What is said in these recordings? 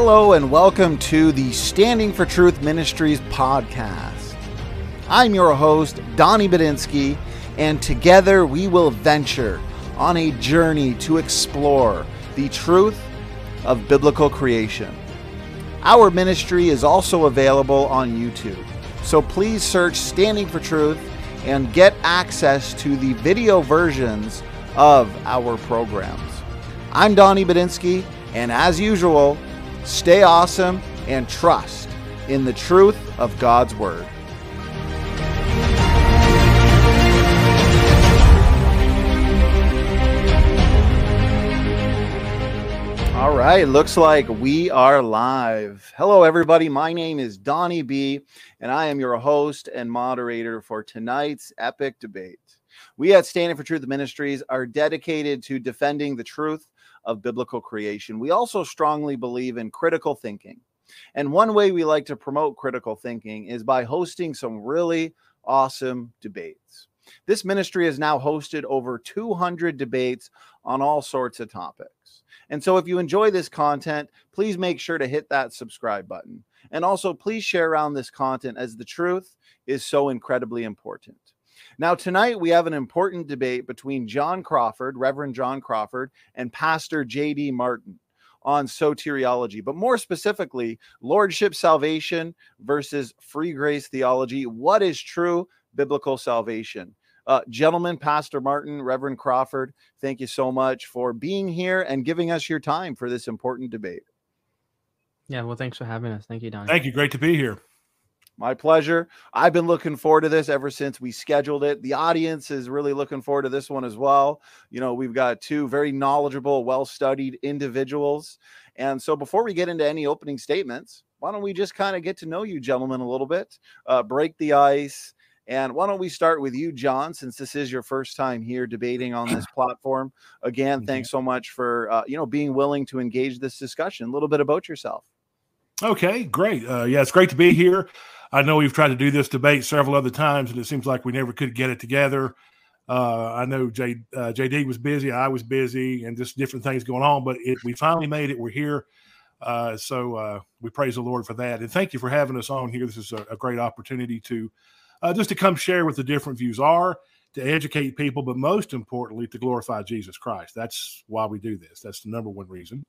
Hello, and welcome to the Standing for Truth Ministries podcast. I'm your host, Donnie Budinsky, and together we will venture on a journey to explore the truth of biblical creation. Our ministry is also available on YouTube, so please search Standing for Truth and get access to the video versions of our programs. I'm Donnie Budinsky, and as usual, stay awesome and trust in the truth of God's Word. All right, looks like we are live. Hello, everybody. My name is Donnie B, and I am your host and moderator for tonight's epic debate. We at Standing for Truth Ministries are dedicated to defending the truth of biblical creation. We also strongly believe in critical thinking. And one way we like to promote critical thinking is by hosting some really awesome debates. This ministry has now hosted over 200 debates on all sorts of topics. And so, if you enjoy this content, please make sure to hit that subscribe button. And also, please share around this content as the truth is so incredibly important. Now, tonight we have an important debate between John Crawford, Reverend John Crawford, and Pastor J.D. Martin on soteriology, but more specifically, Lordship salvation versus free grace theology. What is true biblical salvation? Uh, gentlemen, Pastor Martin, Reverend Crawford, thank you so much for being here and giving us your time for this important debate. Yeah, well, thanks for having us. Thank you, Don. Thank you. Great to be here. My pleasure. I've been looking forward to this ever since we scheduled it. The audience is really looking forward to this one as well. You know, we've got two very knowledgeable, well studied individuals. And so, before we get into any opening statements, why don't we just kind of get to know you, gentlemen, a little bit, uh, break the ice, and why don't we start with you, John, since this is your first time here debating on this platform? Again, thanks so much for uh, you know being willing to engage this discussion. A little bit about yourself. Okay, great. Uh, yeah, it's great to be here. I know we've tried to do this debate several other times, and it seems like we never could get it together. Uh, I know J, uh, JD was busy, I was busy, and just different things going on. But it, we finally made it. We're here, uh, so uh, we praise the Lord for that. And thank you for having us on here. This is a, a great opportunity to uh, just to come share what the different views are, to educate people, but most importantly, to glorify Jesus Christ. That's why we do this. That's the number one reason.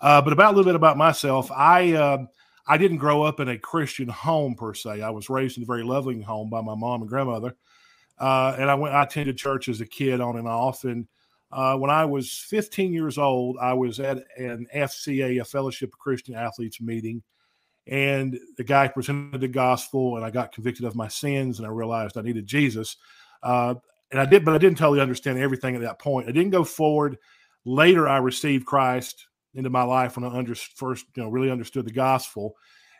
Uh, but about a little bit about myself, I um, I didn't grow up in a Christian home per se. I was raised in a very loving home by my mom and grandmother, uh, and I went. I attended church as a kid on and off. And uh, when I was 15 years old, I was at an FCA, a Fellowship of Christian Athletes meeting, and the guy presented the gospel, and I got convicted of my sins, and I realized I needed Jesus. Uh, and I did, but I didn't totally understand everything at that point. I didn't go forward. Later, I received Christ into my life when I under, first, you know, really understood the gospel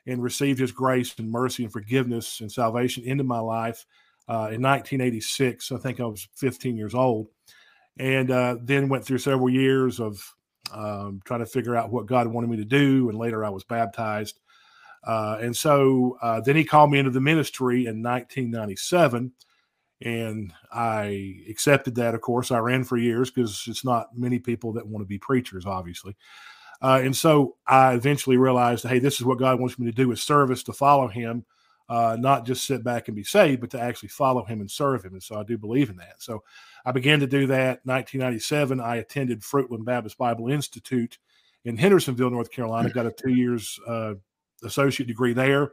and received His grace and mercy and forgiveness and salvation into my life uh, in 1986. I think I was 15 years old, and uh, then went through several years of um, trying to figure out what God wanted me to do. And later, I was baptized. Uh, and so uh, then he called me into the ministry in 1997 and I accepted that. Of course, I ran for years because it's not many people that want to be preachers, obviously. Uh, and so I eventually realized, hey, this is what God wants me to do: is service to follow Him, uh, not just sit back and be saved, but to actually follow Him and serve Him. And so I do believe in that. So I began to do that. 1997, I attended Fruitland Baptist Bible Institute in Hendersonville, North Carolina. Got a two years uh, associate degree there.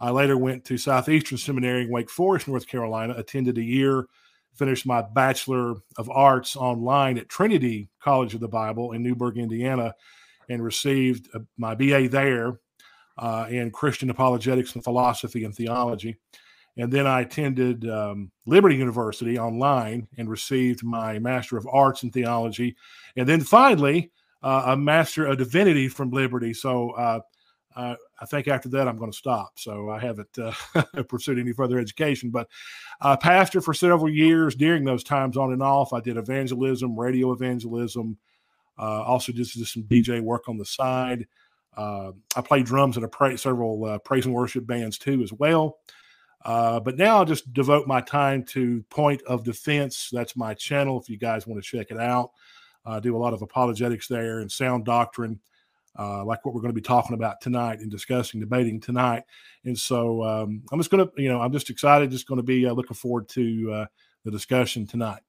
I later went to Southeastern Seminary in Wake Forest, North Carolina, attended a year, finished my Bachelor of Arts online at Trinity College of the Bible in Newburgh, Indiana, and received my BA there uh, in Christian apologetics and philosophy and theology. And then I attended um, Liberty University online and received my Master of Arts in Theology. And then finally, uh, a Master of Divinity from Liberty. So uh, uh, I think after that I'm going to stop. So I haven't uh, pursued any further education. But I pastored for several years during those times on and off. I did evangelism, radio evangelism, uh, also just did some DJ work on the side. Uh, I played drums in a pra- several uh, praise and worship bands too as well. But now I'll just devote my time to Point of Defense. That's my channel if you guys want to check it out. I do a lot of apologetics there and sound doctrine. Uh, like what we're going to be talking about tonight and discussing, debating tonight. And so um, I'm just going to, you know, I'm just excited, just going to be uh, looking forward to uh, the discussion tonight.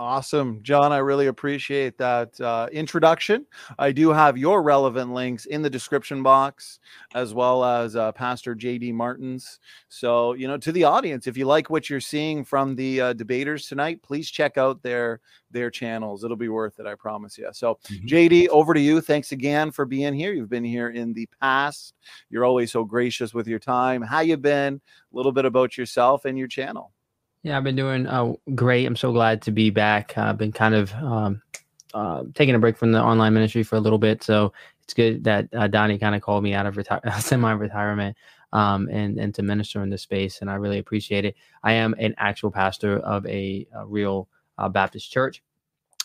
Awesome, John. I really appreciate that uh, introduction. I do have your relevant links in the description box, as well as uh, Pastor JD Martin's. So, you know, to the audience, if you like what you're seeing from the uh, debaters tonight, please check out their their channels. It'll be worth it, I promise you. So, mm-hmm. JD, over to you. Thanks again for being here. You've been here in the past. You're always so gracious with your time. How you been? A little bit about yourself and your channel. Yeah, I've been doing uh, great. I'm so glad to be back. I've been kind of um, uh, taking a break from the online ministry for a little bit, so it's good that uh, Donnie kind of called me out of reti- semi-retirement um, and and to minister in this space, and I really appreciate it. I am an actual pastor of a, a real uh, Baptist church.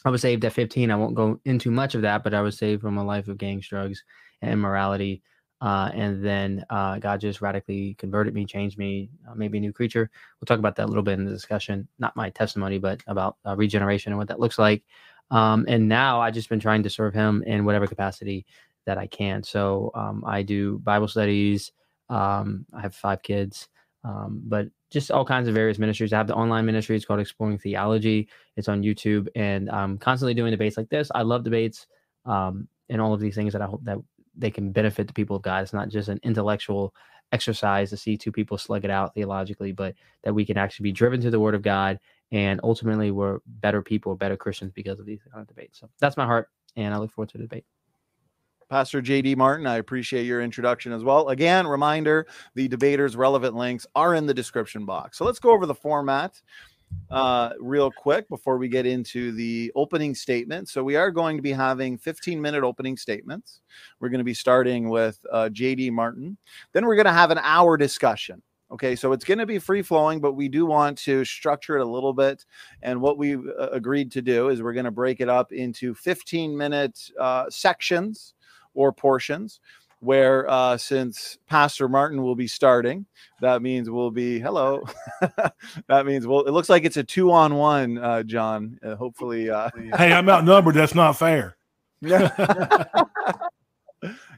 I was saved at 15. I won't go into much of that, but I was saved from a life of gangs, drugs, and immorality. Uh, and then uh, God just radically converted me, changed me, uh, made me a new creature. We'll talk about that a little bit in the discussion. Not my testimony, but about uh, regeneration and what that looks like. Um, and now I've just been trying to serve Him in whatever capacity that I can. So um, I do Bible studies. Um, I have five kids, um, but just all kinds of various ministries. I have the online ministry. It's called Exploring Theology. It's on YouTube, and I'm constantly doing debates like this. I love debates um, and all of these things that I hope that they can benefit the people of God. It's not just an intellectual exercise to see two people slug it out theologically, but that we can actually be driven to the Word of God, and ultimately we're better people, better Christians because of these kind of debates. So that's my heart, and I look forward to the debate. Pastor JD Martin, I appreciate your introduction as well. Again, reminder the debaters' relevant links are in the description box. So let's go over the format uh, real quick before we get into the opening statement. So, we are going to be having 15 minute opening statements. We're going to be starting with uh, JD Martin. Then, we're going to have an hour discussion. Okay, so it's going to be free flowing, but we do want to structure it a little bit. And what we uh, agreed to do is we're going to break it up into 15 minute uh, sections or portions where uh, since Pastor Martin will be starting, that means we'll be hello. that means well, it looks like it's a two on one, uh, John. Uh, hopefully, uh, hey, I'm outnumbered. That's not fair. Yeah.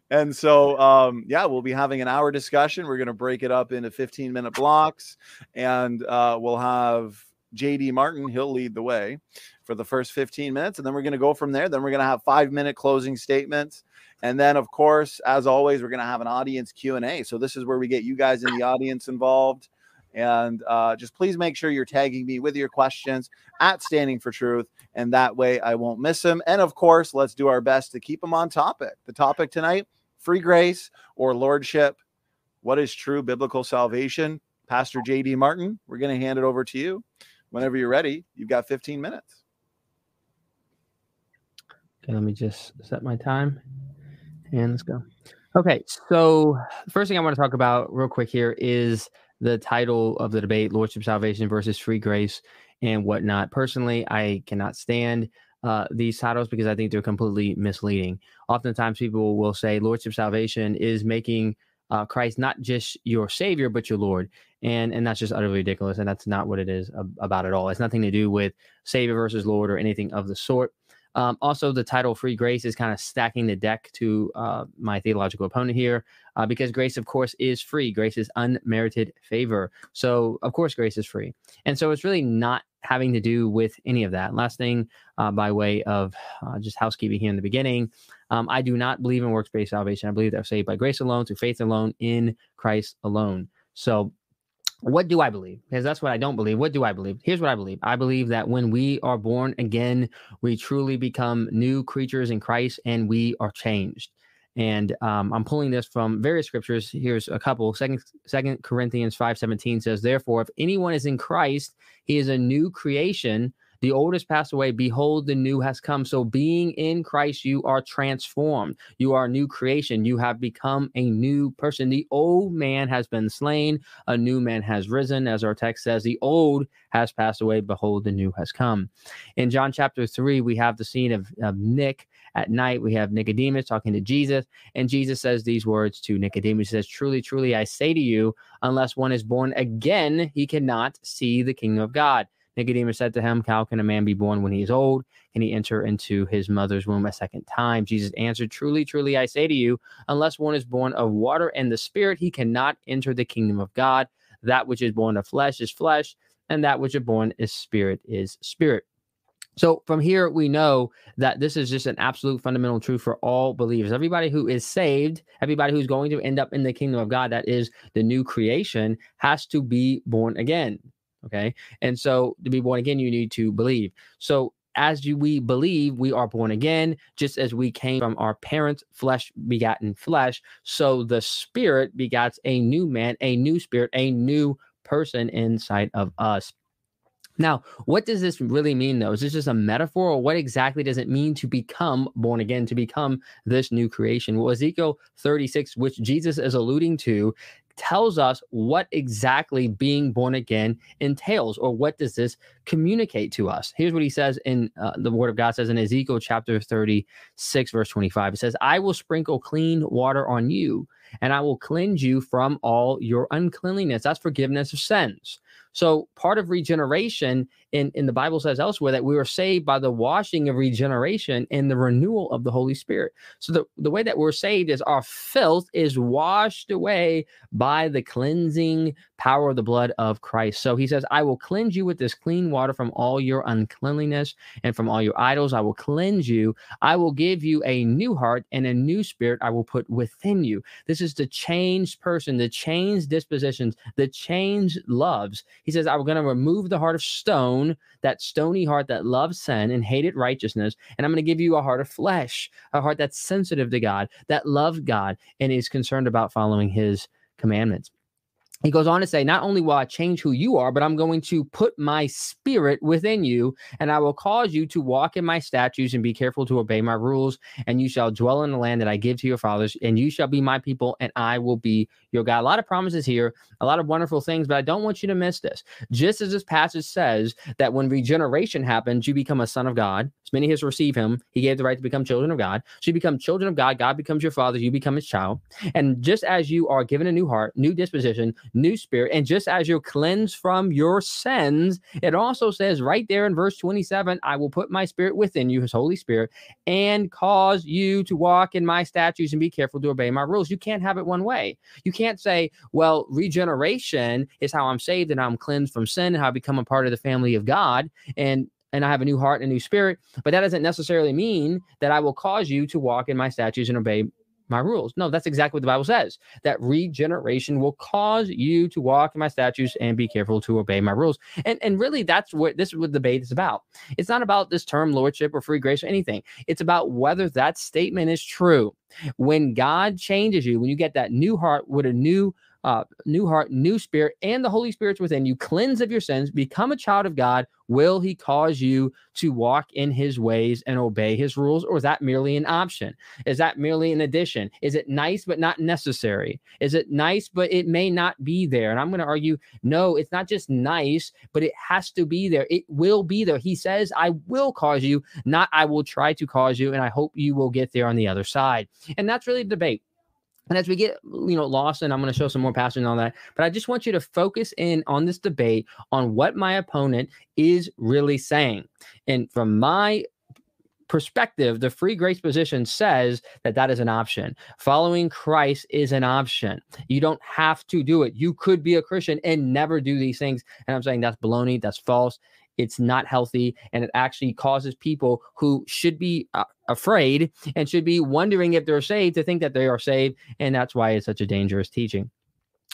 And so, um, yeah, we'll be having an hour discussion. We're going to break it up into 15 minute blocks, and uh, we'll have JD Martin. He'll lead the way for the first 15 minutes, and then we're going to go from there. Then we're going to have five minute closing statements and then, of course, as always, we're going to have an audience Q and A. So this is where we get you guys in the audience involved. And uh, just please make sure you're tagging me with your questions at Standing for Truth, and that way I won't miss them. And of course, let's do our best to keep them on topic. The topic tonight: free grace or lordship. What is true biblical salvation? Pastor JD Martin, we're going to hand it over to you. Whenever you're ready, you've got 15 minutes. Okay, let me just set my time. And let's go. Okay, so the first thing I want to talk about real quick here is the title of the debate: Lordship Salvation versus Free Grace and whatnot. Personally, I cannot stand uh, these titles because I think they're completely misleading. Oftentimes, people will say Lordship Salvation is making uh, Christ not just your Savior but your Lord, and and that's just utterly ridiculous, and that's not what it is about at all. It's nothing to do with Savior versus Lord or anything of the sort. Um, also, the title Free Grace is kind of stacking the deck to uh, my theological opponent here uh, because grace, of course, is free. Grace is unmerited favor. So, of course, grace is free. And so it's really not having to do with any of that. Last thing, uh, by way of uh, just housekeeping here in the beginning, um, I do not believe in works based salvation. I believe that we're saved by grace alone, through faith alone, in Christ alone. So, what do I believe? Because that's what I don't believe. What do I believe? Here's what I believe. I believe that when we are born again, we truly become new creatures in Christ and we are changed. And um, I'm pulling this from various scriptures. Here's a couple. Second, Second Corinthians 5:17 says, Therefore, if anyone is in Christ, he is a new creation. The old has passed away. Behold, the new has come. So, being in Christ, you are transformed. You are a new creation. You have become a new person. The old man has been slain. A new man has risen. As our text says, the old has passed away. Behold, the new has come. In John chapter 3, we have the scene of, of Nick at night. We have Nicodemus talking to Jesus. And Jesus says these words to Nicodemus. He says, Truly, truly, I say to you, unless one is born again, he cannot see the kingdom of God. Nicodemus said to him, How can a man be born when he is old? Can he enter into his mother's womb a second time? Jesus answered, Truly, truly, I say to you, unless one is born of water and the Spirit, he cannot enter the kingdom of God. That which is born of flesh is flesh, and that which is born is spirit is spirit. So from here, we know that this is just an absolute fundamental truth for all believers. Everybody who is saved, everybody who's going to end up in the kingdom of God, that is the new creation, has to be born again. Okay. And so to be born again, you need to believe. So as you, we believe, we are born again, just as we came from our parents, flesh begotten flesh. So the spirit begats a new man, a new spirit, a new person inside of us. Now, what does this really mean, though? Is this just a metaphor, or what exactly does it mean to become born again, to become this new creation? Well, Ezekiel 36, which Jesus is alluding to, tells us what exactly being born again entails, or what does this communicate to us? Here's what he says in uh, the Word of God says in Ezekiel chapter 36, verse 25. It says, I will sprinkle clean water on you, and I will cleanse you from all your uncleanliness. That's forgiveness of sins. So part of regeneration in the Bible says elsewhere that we were saved by the washing of regeneration and the renewal of the Holy Spirit. So the, the way that we're saved is our filth is washed away by the cleansing power of the blood of Christ. So he says, I will cleanse you with this clean water from all your uncleanliness and from all your idols. I will cleanse you. I will give you a new heart and a new spirit I will put within you. This is the changed person, the changed dispositions, the changed loves. He says, I'm going to remove the heart of stone, that stony heart that loves sin and hated righteousness. And I'm going to give you a heart of flesh, a heart that's sensitive to God, that loves God, and is concerned about following his commandments he goes on to say, Not only will I change who you are, but I'm going to put my spirit within you, and I will cause you to walk in my statutes and be careful to obey my rules. And you shall dwell in the land that I give to your fathers, and you shall be my people, and I will be your God. A lot of promises here, a lot of wonderful things, but I don't want you to miss this. Just as this passage says that when regeneration happens, you become a son of God. As many as receive him, he gave the right to become children of God. So you become children of God, God becomes your father, you become his child. And just as you are given a new heart, new disposition, new spirit. And just as you're cleansed from your sins, it also says right there in verse 27 I will put my spirit within you, his Holy Spirit, and cause you to walk in my statutes and be careful to obey my rules. You can't have it one way. You can't say, well, regeneration is how I'm saved and I'm cleansed from sin and how I become a part of the family of God. And and I have a new heart and a new spirit. But that doesn't necessarily mean that I will cause you to walk in my statutes and obey my rules. No, that's exactly what the Bible says. That regeneration will cause you to walk in my statutes and be careful to obey my rules. And and really that's what this is what the debate is about. It's not about this term lordship or free grace or anything. It's about whether that statement is true. When God changes you, when you get that new heart with a new uh, new heart, new spirit, and the Holy Spirit's within you, cleanse of your sins, become a child of God, will he cause you to walk in his ways and obey his rules? Or is that merely an option? Is that merely an addition? Is it nice but not necessary? Is it nice but it may not be there? And I'm going to argue no, it's not just nice, but it has to be there. It will be there. He says, I will cause you, not I will try to cause you. And I hope you will get there on the other side. And that's really the debate. And as we get, you know, lost, and I'm going to show some more passion on that, but I just want you to focus in on this debate on what my opponent is really saying. And from my perspective, the free grace position says that that is an option. Following Christ is an option. You don't have to do it. You could be a Christian and never do these things. And I'm saying that's baloney. That's false. It's not healthy, and it actually causes people who should be uh, afraid and should be wondering if they're saved to think that they are saved. And that's why it's such a dangerous teaching.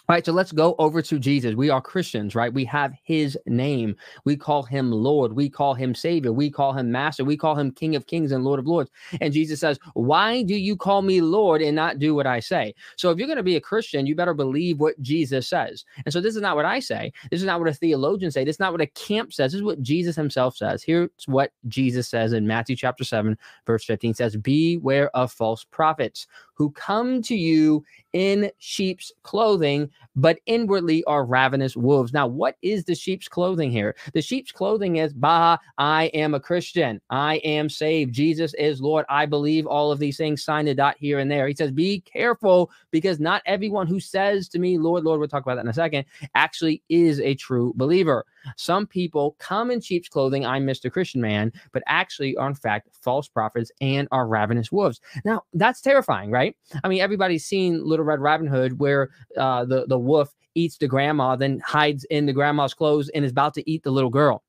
All right, so let's go over to Jesus. We are Christians, right? We have his name. We call him Lord. We call him Savior. We call him Master. We call him King of Kings and Lord of Lords. And Jesus says, Why do you call me Lord and not do what I say? So if you're going to be a Christian, you better believe what Jesus says. And so this is not what I say. This is not what a theologian say. This is not what a camp says. This is what Jesus himself says. Here's what Jesus says in Matthew chapter 7, verse 15 says, Beware of false prophets who come to you in sheep's clothing, but inwardly are ravenous wolves. Now, what is the sheep's clothing here? The sheep's clothing is, Bah, I am a Christian. I am saved. Jesus is Lord. I believe all of these things, sign the dot here and there. He says, Be careful because not everyone who says to me, Lord, Lord, we'll talk about that in a second, actually is a true believer. Some people come in sheep's clothing, I'm Mr. Christian man, but actually are in fact false prophets and are ravenous wolves. Now, that's terrifying, right? I mean, everybody's seen Little Red Riding Hood where uh, the, the wolf eats the grandma, then hides in the grandma's clothes and is about to eat the little girl.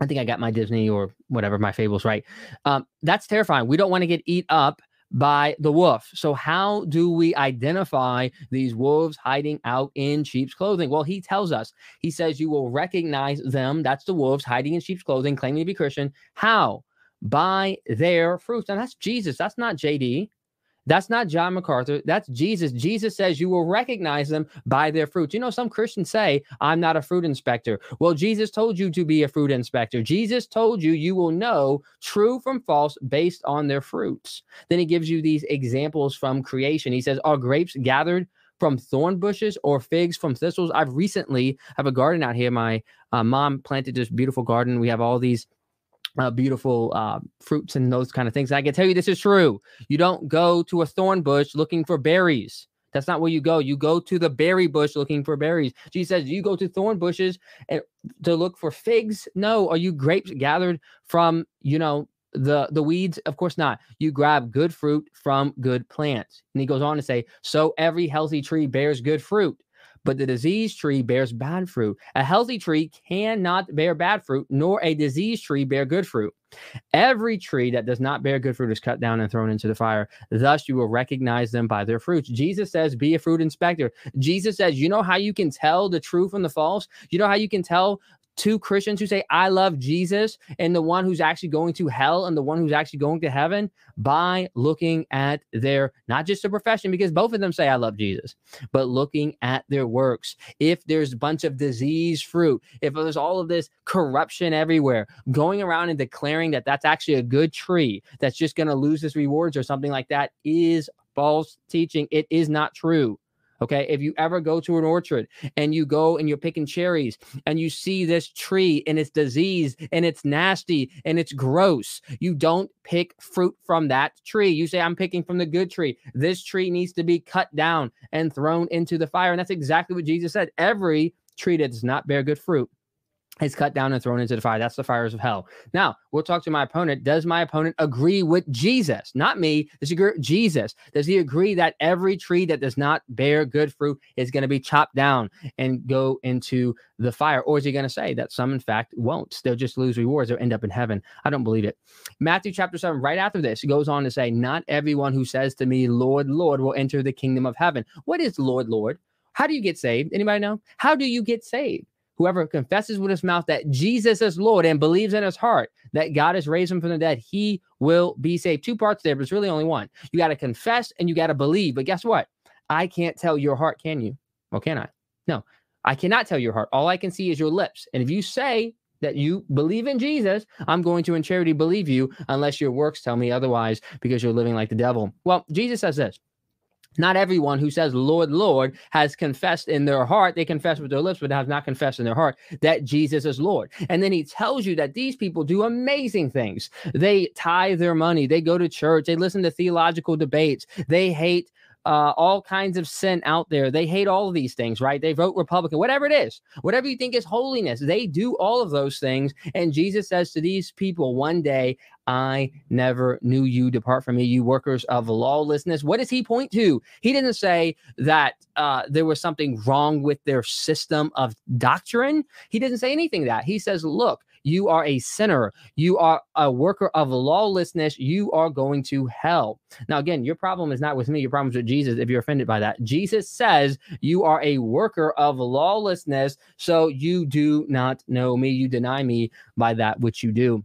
I think I got my Disney or whatever, my fables right. Um, that's terrifying. We don't want to get eat up by the wolf. So, how do we identify these wolves hiding out in sheep's clothing? Well, he tells us, he says, You will recognize them. That's the wolves hiding in sheep's clothing, claiming to be Christian. How? By their fruits. And that's Jesus. That's not JD. That's not John MacArthur. That's Jesus. Jesus says you will recognize them by their fruits. You know, some Christians say, I'm not a fruit inspector. Well, Jesus told you to be a fruit inspector. Jesus told you you will know true from false based on their fruits. Then he gives you these examples from creation. He says, Are grapes gathered? from thorn bushes or figs from thistles. I've recently have a garden out here. My uh, mom planted this beautiful garden. We have all these uh, beautiful uh, fruits and those kind of things. And I can tell you this is true. You don't go to a thorn bush looking for berries. That's not where you go. You go to the berry bush looking for berries. Jesus says, you go to thorn bushes and to look for figs. No, are you grapes gathered from, you know, the the weeds? Of course not. You grab good fruit from good plants. And he goes on to say, so every healthy tree bears good fruit but the diseased tree bears bad fruit. A healthy tree cannot bear bad fruit, nor a diseased tree bear good fruit. Every tree that does not bear good fruit is cut down and thrown into the fire. Thus, you will recognize them by their fruits. Jesus says, Be a fruit inspector. Jesus says, You know how you can tell the true from the false? You know how you can tell two Christians who say, I love Jesus, and the one who's actually going to hell and the one who's actually going to heaven by looking at their, not just a profession, because both of them say, I love Jesus, but looking at their works. If there's a bunch of disease fruit, if there's all of this corruption everywhere, going around and declaring that that's actually a good tree that's just going to lose its rewards or something like that is false teaching. It is not true. Okay. If you ever go to an orchard and you go and you're picking cherries and you see this tree and it's diseased and it's nasty and it's gross, you don't pick fruit from that tree. You say, I'm picking from the good tree. This tree needs to be cut down and thrown into the fire. And that's exactly what Jesus said. Every tree that does not bear good fruit is cut down and thrown into the fire. That's the fires of hell. Now, we'll talk to my opponent. Does my opponent agree with Jesus? Not me. Does he agree Jesus? Does he agree that every tree that does not bear good fruit is going to be chopped down and go into the fire? Or is he going to say that some, in fact, won't? They'll just lose rewards. They'll end up in heaven. I don't believe it. Matthew chapter 7, right after this, goes on to say, Not everyone who says to me, Lord, Lord, will enter the kingdom of heaven. What is Lord, Lord? How do you get saved? Anybody know? How do you get saved? Whoever confesses with his mouth that Jesus is Lord and believes in his heart that God has raised him from the dead, he will be saved. Two parts there, but it's really only one. You got to confess and you got to believe. But guess what? I can't tell your heart, can you? Well, can I? No, I cannot tell your heart. All I can see is your lips. And if you say that you believe in Jesus, I'm going to in charity believe you unless your works tell me otherwise because you're living like the devil. Well, Jesus says this not everyone who says, Lord, Lord, has confessed in their heart. They confess with their lips, but have not confessed in their heart that Jesus is Lord. And then he tells you that these people do amazing things. They tithe their money, they go to church, they listen to theological debates, they hate uh, all kinds of sin out there. They hate all of these things, right? They vote Republican, whatever it is, whatever you think is holiness, they do all of those things. And Jesus says to these people, one day, I never knew you. Depart from me, you workers of lawlessness. What does he point to? He didn't say that uh, there was something wrong with their system of doctrine. He didn't say anything that. He says, look, you are a sinner. You are a worker of lawlessness. You are going to hell. Now, again, your problem is not with me. Your problem is with Jesus if you're offended by that. Jesus says you are a worker of lawlessness. So you do not know me. You deny me by that which you do.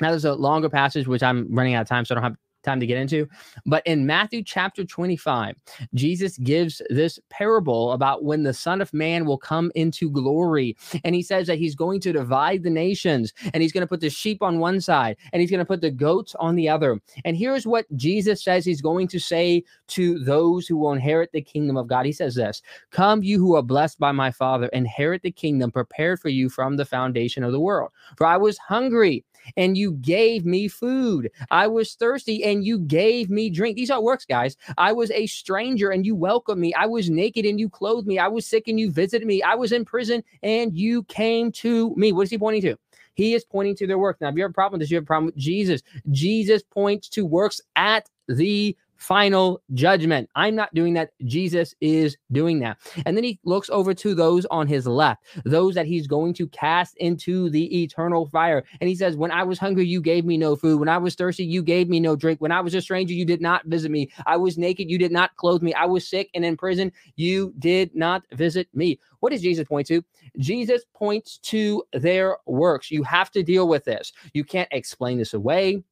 Now, there's a longer passage, which I'm running out of time, so I don't have time to get into. But in Matthew chapter 25, Jesus gives this parable about when the Son of Man will come into glory. And he says that he's going to divide the nations and he's going to put the sheep on one side and he's going to put the goats on the other. And here's what Jesus says he's going to say to those who will inherit the kingdom of God. He says this Come, you who are blessed by my Father, inherit the kingdom prepared for you from the foundation of the world. For I was hungry and you gave me food. I was thirsty and you gave me drink. These are works, guys. I was a stranger and you welcomed me. I was naked and you clothed me. I was sick and you visited me. I was in prison and you came to me. What is he pointing to? He is pointing to their works. Now, if you have a problem with this, you have a problem with Jesus. Jesus points to works at the final judgment. I'm not doing that. Jesus is doing that. And then he looks over to those on his left, those that he's going to cast into the eternal fire. And he says, When I was hungry, you gave me no food. When I was thirsty, you gave me no drink. When I was a stranger, you did not visit me. I was naked, you did not clothe me. I was sick and in prison, you did not visit me. What does Jesus point to? Jesus points to their works. You have to deal with this. You can't explain this away.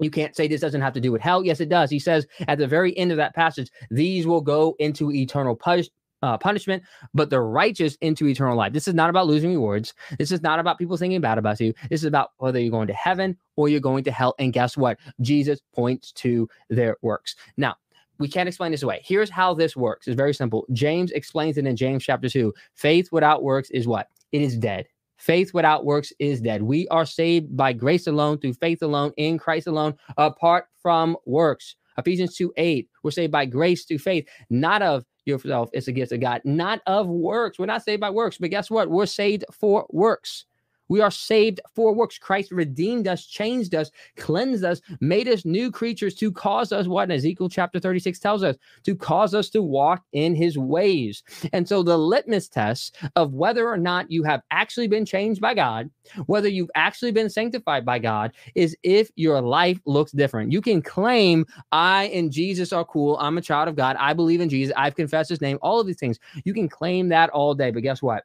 You can't say this doesn't have to do with hell. Yes, it does. He says at the very end of that passage, these will go into eternal uh, punishment, but the righteous into eternal life. This is not about losing rewards. This is not about people thinking bad about you. This is about whether you're going to heaven or you're going to hell. And guess what? Jesus points to their works. Now, we can't explain this away. Here's how this works. It's very simple. James explains it in James chapter 2. Faith without works is what? It is dead. Faith without works is dead. We are saved by grace alone, through faith alone, in Christ alone, apart from works. Ephesians 2 8, we're saved by grace through faith, not of yourself. It's a gift of God, not of works. We're not saved by works, but guess what? We're saved for works. We are saved for works. Christ redeemed us, changed us, cleansed us, made us new creatures to cause us what Ezekiel chapter 36 tells us to cause us to walk in his ways. And so the litmus test of whether or not you have actually been changed by God, whether you've actually been sanctified by God, is if your life looks different. You can claim, I and Jesus are cool. I'm a child of God. I believe in Jesus. I've confessed his name, all of these things. You can claim that all day. But guess what?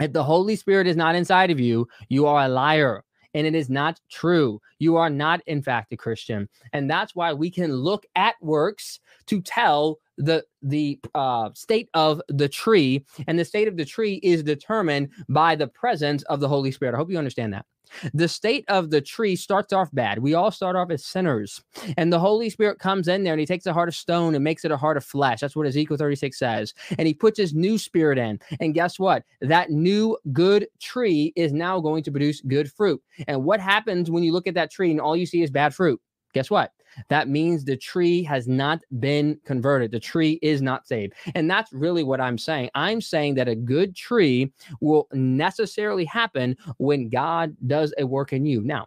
If the Holy Spirit is not inside of you, you are a liar and it is not true. You are not, in fact, a Christian. And that's why we can look at works to tell the the uh, state of the tree and the state of the tree is determined by the presence of the holy spirit i hope you understand that the state of the tree starts off bad. We all start off as sinners. And the Holy Spirit comes in there and he takes a heart of stone and makes it a heart of flesh. That's what Ezekiel 36 says. And he puts his new spirit in. And guess what? That new good tree is now going to produce good fruit. And what happens when you look at that tree and all you see is bad fruit? Guess what? That means the tree has not been converted. The tree is not saved. And that's really what I'm saying. I'm saying that a good tree will necessarily happen when God does a work in you. Now,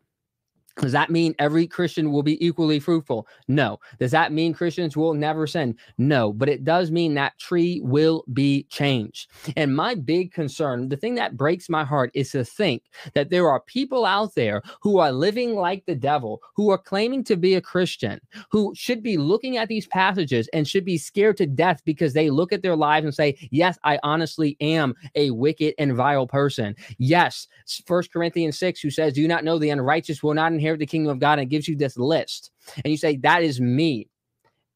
does that mean every Christian will be equally fruitful? No. Does that mean Christians will never sin? No. But it does mean that tree will be changed. And my big concern, the thing that breaks my heart, is to think that there are people out there who are living like the devil, who are claiming to be a Christian, who should be looking at these passages and should be scared to death because they look at their lives and say, Yes, I honestly am a wicked and vile person. Yes, First Corinthians 6, who says, Do not know the unrighteous will not inherit inherit the kingdom of God and gives you this list, and you say, That is me.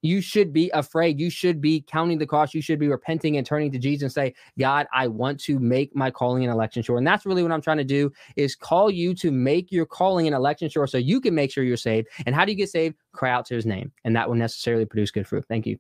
You should be afraid. You should be counting the cost. You should be repenting and turning to Jesus and say, God, I want to make my calling and election sure. And that's really what I'm trying to do is call you to make your calling and election sure so you can make sure you're saved. And how do you get saved? Cry out to his name. And that will necessarily produce good fruit. Thank you.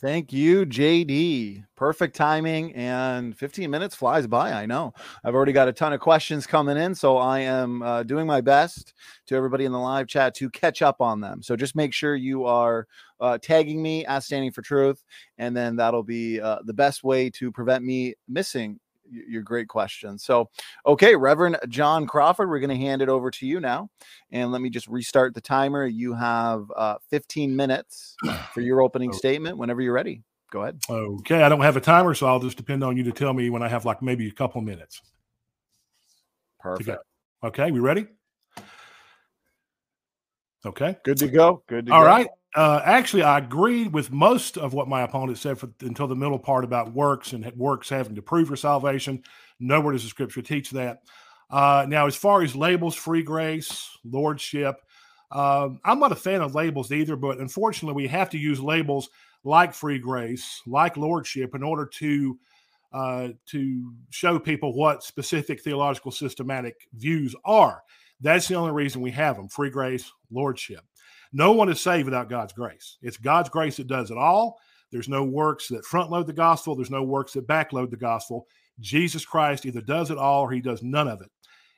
Thank you, JD. Perfect timing and 15 minutes flies by. I know. I've already got a ton of questions coming in, so I am uh, doing my best to everybody in the live chat to catch up on them. So just make sure you are uh, tagging me at Standing for Truth, and then that'll be uh, the best way to prevent me missing your great question. So, okay, Reverend John Crawford, we're going to hand it over to you now. And let me just restart the timer. You have uh, 15 minutes for your opening oh. statement whenever you're ready. Go ahead. Okay, I don't have a timer, so I'll just depend on you to tell me when I have like maybe a couple minutes. Perfect. Okay, we ready? Okay. Good to go. Good to All go. right. Uh, actually, I agreed with most of what my opponent said for, until the middle part about works and works having to prove your salvation. Nowhere does the scripture teach that. Uh, now, as far as labels, free grace, lordship, Um, I'm not a fan of labels either, but unfortunately, we have to use labels like free grace, like lordship, in order to uh, to show people what specific theological systematic views are. That's the only reason we have them: free grace, lordship. No one is saved without God's grace. It's God's grace that does it all. There's no works that front load the gospel. There's no works that backload the gospel. Jesus Christ either does it all or he does none of it.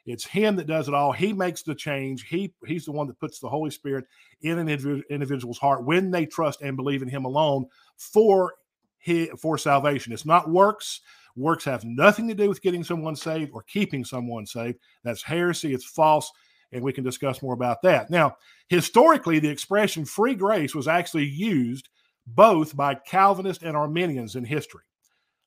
It's him that does it all. He makes the change. He he's the one that puts the Holy Spirit in an individual's heart when they trust and believe in him alone for his, for salvation. It's not works. Works have nothing to do with getting someone saved or keeping someone saved. That's heresy. It's false. And we can discuss more about that. Now, historically, the expression free grace was actually used both by Calvinists and Arminians in history.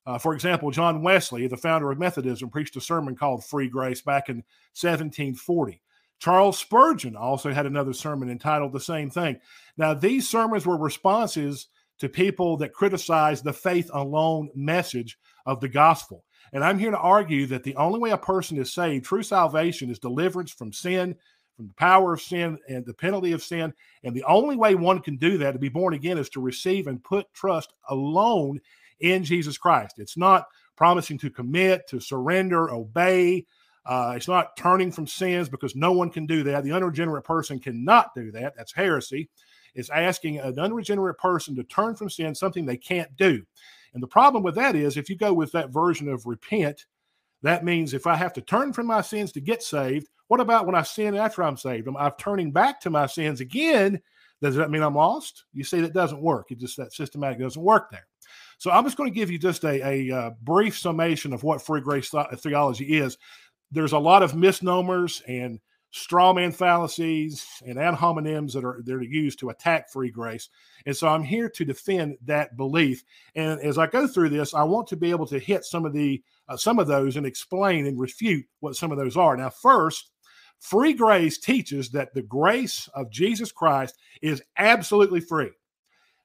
Uh, for example, John Wesley, the founder of Methodism, preached a sermon called Free Grace back in 1740. Charles Spurgeon also had another sermon entitled the same thing. Now, these sermons were responses to people that criticized the faith alone message of the gospel. And I'm here to argue that the only way a person is saved, true salvation, is deliverance from sin, from the power of sin and the penalty of sin. And the only way one can do that to be born again is to receive and put trust alone in Jesus Christ. It's not promising to commit, to surrender, obey. Uh, it's not turning from sins because no one can do that. The unregenerate person cannot do that. That's heresy. It's asking an unregenerate person to turn from sin, something they can't do. And the problem with that is if you go with that version of repent, that means if I have to turn from my sins to get saved, what about when I sin after I'm saved? Am I turning back to my sins again? Does that mean I'm lost? You see, that doesn't work. It just that systematic doesn't work there. So I'm just going to give you just a, a, uh, brief summation of what free grace theology is. There's a lot of misnomers and straw man fallacies and ad hominems that are that are used to attack free grace. And so I'm here to defend that belief. And as I go through this, I want to be able to hit some of the uh, some of those and explain and refute what some of those are. Now, first, free grace teaches that the grace of Jesus Christ is absolutely free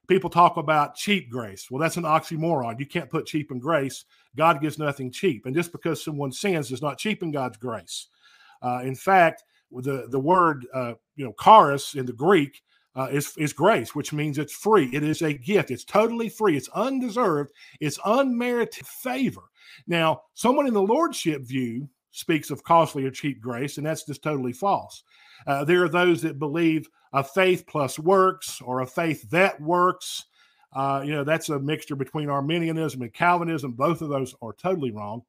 people talk about cheap grace. Well, that's an oxymoron. You can't put cheap and grace. God gives nothing cheap. And just because someone sins does not cheapen God's grace. Uh, in fact, the, the word, uh, you know, charis in the Greek uh, is, is grace, which means it's free. It is a gift. It's totally free. It's undeserved. It's unmerited favor. Now, someone in the lordship view speaks of costly or cheap grace, and that's just totally false. Uh, there are those that believe a faith plus works or a faith that works. Uh, you know, that's a mixture between Arminianism and Calvinism. Both of those are totally wrong.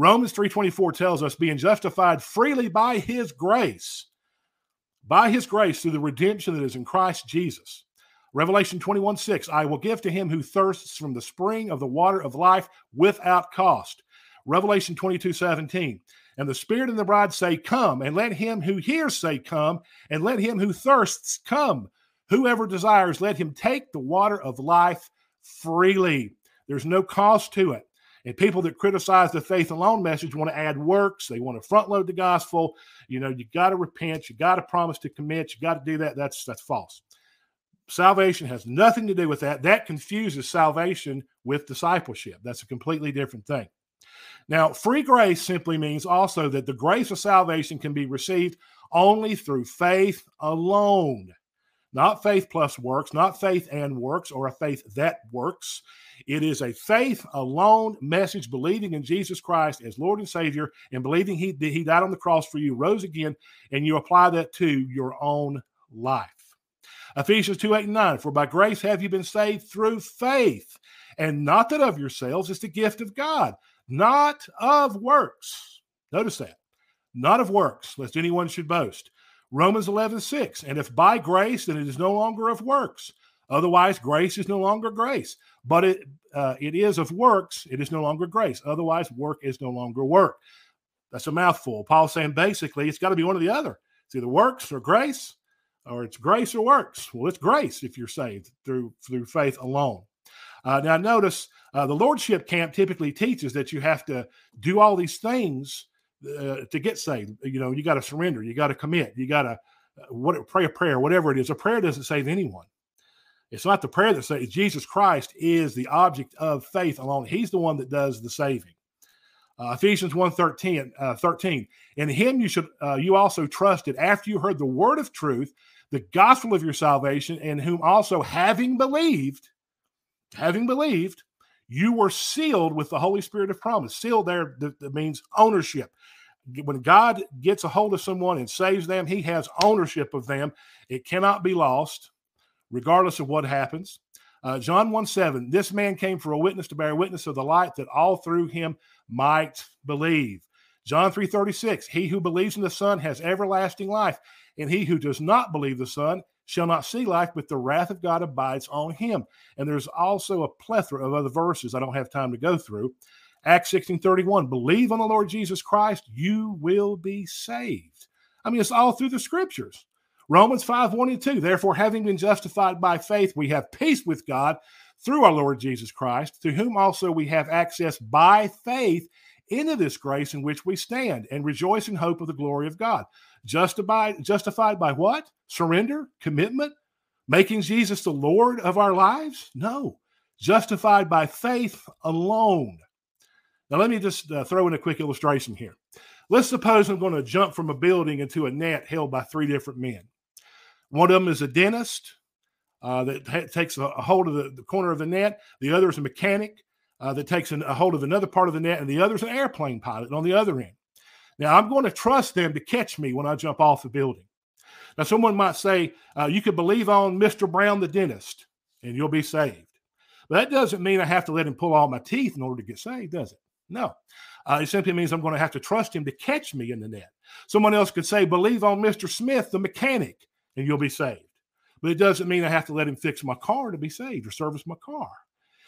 Romans 3:24 tells us being justified freely by his grace. By his grace through the redemption that is in Christ Jesus. Revelation 21 6, I will give to him who thirsts from the spring of the water of life without cost. Revelation 22 17, and the Spirit and the bride say, Come, and let him who hears say, Come, and let him who thirsts come. Whoever desires, let him take the water of life freely. There's no cost to it. And people that criticize the faith alone message want to add works. They want to front load the gospel. You know, you got to repent. You got to promise to commit. You got to do that. That's that's false. Salvation has nothing to do with that. That confuses salvation with discipleship. That's a completely different thing. Now, free grace simply means also that the grace of salvation can be received only through faith alone, not faith plus works, not faith and works, or a faith that works. It is a faith alone message, believing in Jesus Christ as Lord and Savior and believing He, he died on the cross for you, rose again, and you apply that to your own life. Ephesians 2 8 and 9, for by grace have you been saved through faith, and not that of yourselves, it's the gift of God not of works. Notice that. Not of works, lest anyone should boast. Romans 11, 6. And if by grace, then it is no longer of works. Otherwise, grace is no longer grace. But it, uh, it is of works, it is no longer grace. Otherwise, work is no longer work. That's a mouthful. Paul's saying basically it's got to be one or the other. It's either works or grace, or it's grace or works. Well, it's grace if you're saved through through faith alone. Uh, now, notice uh, the Lordship camp typically teaches that you have to do all these things uh, to get saved. You know, you got to surrender, you got to commit, you got to uh, what pray a prayer, whatever it is. A prayer doesn't save anyone. It's not the prayer that saves. Jesus Christ is the object of faith alone. He's the one that does the saving. Uh, Ephesians 1 13, uh, 13. In him you should uh, you also trusted after you heard the word of truth, the gospel of your salvation, in whom also having believed, having believed, you were sealed with the Holy Spirit of promise. Sealed there that, means ownership. When God gets a hold of someone and saves them, He has ownership of them. It cannot be lost, regardless of what happens. Uh, John 1 7, this man came for a witness to bear witness of the light that all through him might believe. John 3 36, he who believes in the Son has everlasting life, and he who does not believe the Son shall not see life, but the wrath of God abides on him. And there's also a plethora of other verses I don't have time to go through. Acts 16 31, believe on the Lord Jesus Christ, you will be saved. I mean, it's all through the scriptures. Romans 5 1 and 2. Therefore, having been justified by faith, we have peace with God through our Lord Jesus Christ, to whom also we have access by faith into this grace in which we stand and rejoice in hope of the glory of God. Justified, justified by what? Surrender, commitment, making Jesus the Lord of our lives? No. Justified by faith alone. Now, let me just uh, throw in a quick illustration here. Let's suppose I'm going to jump from a building into a net held by three different men. One of them is a dentist uh, that ha- takes a, a, hold of the, the, corner of the net. The other is a mechanic uh, that takes an, a hold of another part of the net, and the other is an airplane pilot on the other end. Now, I'm going to trust them to catch me when I jump off the building. Now, someone might say, uh, you could believe on Mr. Brown, the dentist, and you'll be saved. But that doesn't mean I have to let him pull all my teeth in order to get saved, does it? No. Uh, it simply means I'm going to have to trust him to catch me in the net. Someone else could say, believe on Mr. Smith, the mechanic, and you'll be saved. But it doesn't mean I have to let him fix my car to be saved or service my car.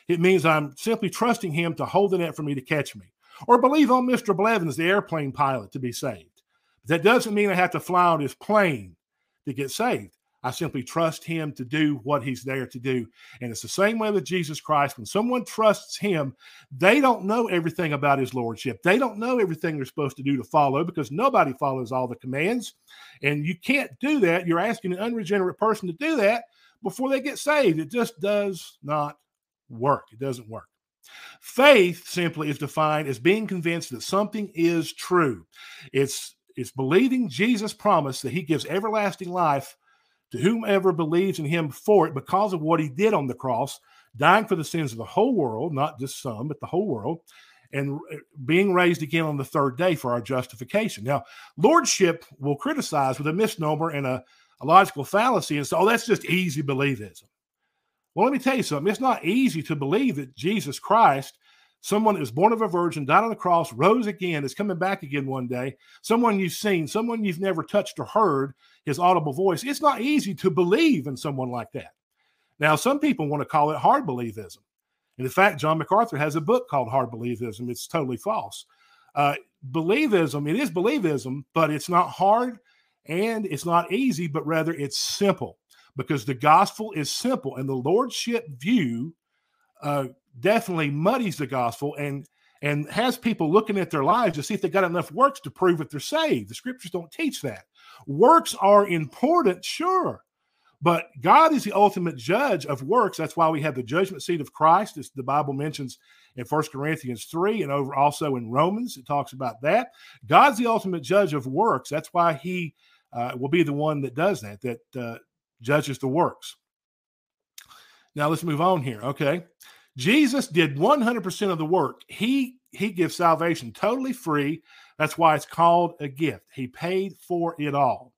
It means I'm simply trusting him to hold the net for me to catch me. Or believe on Mr. Blevins, the airplane pilot, to be saved. That doesn't mean I have to fly on his plane to get saved. I simply trust him to do what he's there to do. And it's the same way with Jesus Christ. When someone trusts him, they don't know everything about his lordship. They don't know everything they're supposed to do to follow because nobody follows all the commands. And you can't do that. You're asking an unregenerate person to do that before they get saved. It just does not work. It doesn't work. Faith simply is defined as being convinced that something is true. It's it's believing Jesus' promise that he gives everlasting life to whomever believes in him for it because of what he did on the cross, dying for the sins of the whole world, not just some, but the whole world, and eh, being raised again on the third day for our justification. Now, lordship will criticize with a misnomer and a, a logical fallacy and say, oh, that's just easy believism. Well, let me tell you something. It's not easy to believe that Jesus Christ someone that was born of a virgin, died on the cross, rose again, is coming back again one day, someone you've seen, someone you've never touched or heard his audible voice. It's not easy to believe in someone like that. Now, some people want to call it hard believism. And in fact, John MacArthur has a book called Hard Believism. It's totally false. Uh, believism, it is believism, but it's not hard and it's not easy, but rather it's simple because the gospel is simple and the lordship view uh, definitely muddies the gospel and and has people looking at their lives to see if they got enough works to prove that they're saved. The scriptures don't teach that. Works are important, sure, but God is the ultimate judge of works. That's why we have the judgment seat of Christ, as the Bible mentions in First Corinthians 3 and over also in Romans. It talks about that. God's the ultimate judge of works. That's why he uh, will be the one that does that, that uh, judges the works. Now let's move on here. Okay. Jesus did 100% of the work. He he gives salvation totally free. That's why it's called a gift. He paid for it all.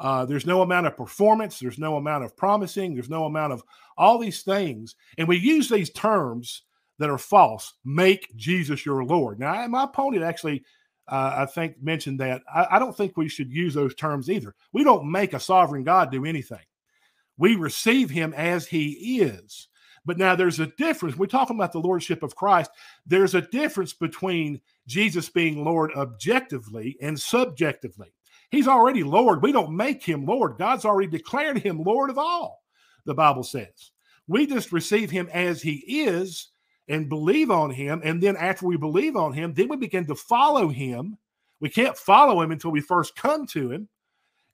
Uh, there's no amount of performance. There's no amount of promising. There's no amount of all these things. And we use these terms that are false. Make Jesus your Lord. Now, my opponent actually, uh, I think, mentioned that. I, I don't think we should use those terms either. We don't make a sovereign God do anything. We receive him as he is. But now there's a difference. We're talking about the lordship of Christ. There's a difference between Jesus being Lord objectively and subjectively. He's already Lord. We don't make him Lord. God's already declared him Lord of all, the Bible says. We just receive him as he is and believe on him. And then after we believe on him, then we begin to follow him. We can't follow him until we first come to him.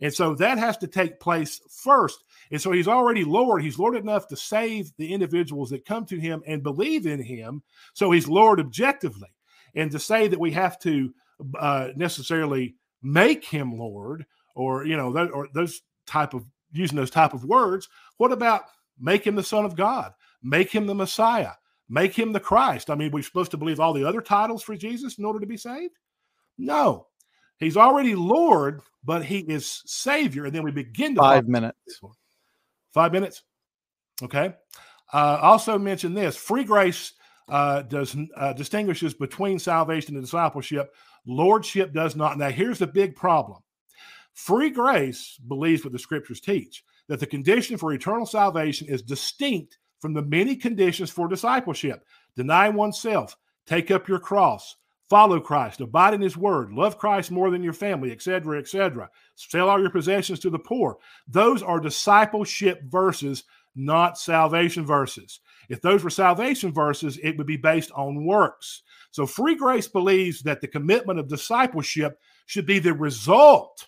And so that has to take place first. And so he's already Lord. He's Lord enough to save the individuals that come to him and believe in him. So he's Lord objectively. And to say that we have to uh, necessarily make him Lord or, you know, th- or those type of using those type of words, what about make him the Son of God, make him the Messiah, make him the Christ? I mean, we're supposed to believe all the other titles for Jesus in order to be saved? No, he's already Lord, but he is Savior. And then we begin to five minutes. Five minutes. Okay. Uh, also mention this: free grace uh, does uh, distinguishes between salvation and discipleship. Lordship does not. Now, here's the big problem: free grace believes what the scriptures teach that the condition for eternal salvation is distinct from the many conditions for discipleship. Deny oneself, take up your cross, follow Christ, abide in His Word, love Christ more than your family, etc., etc. Sell all your possessions to the poor. Those are discipleship verses not salvation verses. If those were salvation verses, it would be based on works. So free grace believes that the commitment of discipleship should be the result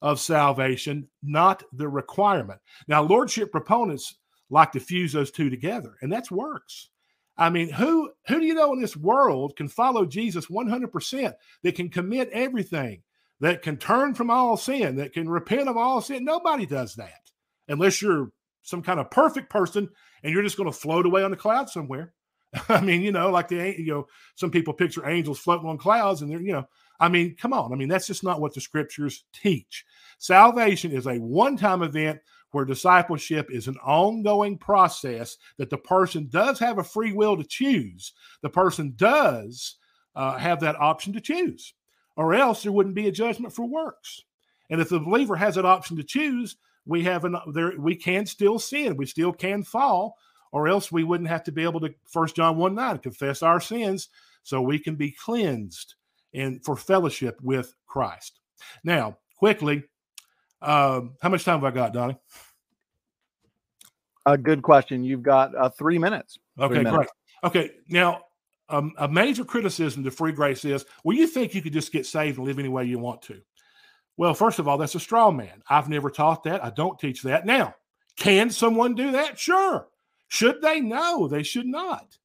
of salvation, not the requirement. Now, lordship proponents like to fuse those two together, and that's works. I mean, who who do you know in this world can follow Jesus 100%, that can commit everything, that can turn from all sin, that can repent of all sin? Nobody does that unless you're some kind of perfect person and you're just going to float away on the cloud somewhere. I mean, you know, like the you know, some people picture angels floating on clouds, and they're you know, I mean, come on. I mean, that's just not what the scriptures teach. Salvation is a one-time event where discipleship is an ongoing process that the person does have a free will to choose. The person does uh, have that option to choose, or else there wouldn't be a judgment for works. And if the believer has that option to choose, we have an there we can still sin we still can fall or else we wouldn't have to be able to first john 1 9 confess our sins so we can be cleansed and for fellowship with christ now quickly um, how much time have i got donnie a good question you've got uh, three minutes okay three minutes. great okay now um, a major criticism to free grace is well you think you could just get saved and live any way you want to well, first of all, that's a straw man. I've never taught that. I don't teach that. Now, can someone do that? Sure. Should they? No, they should not.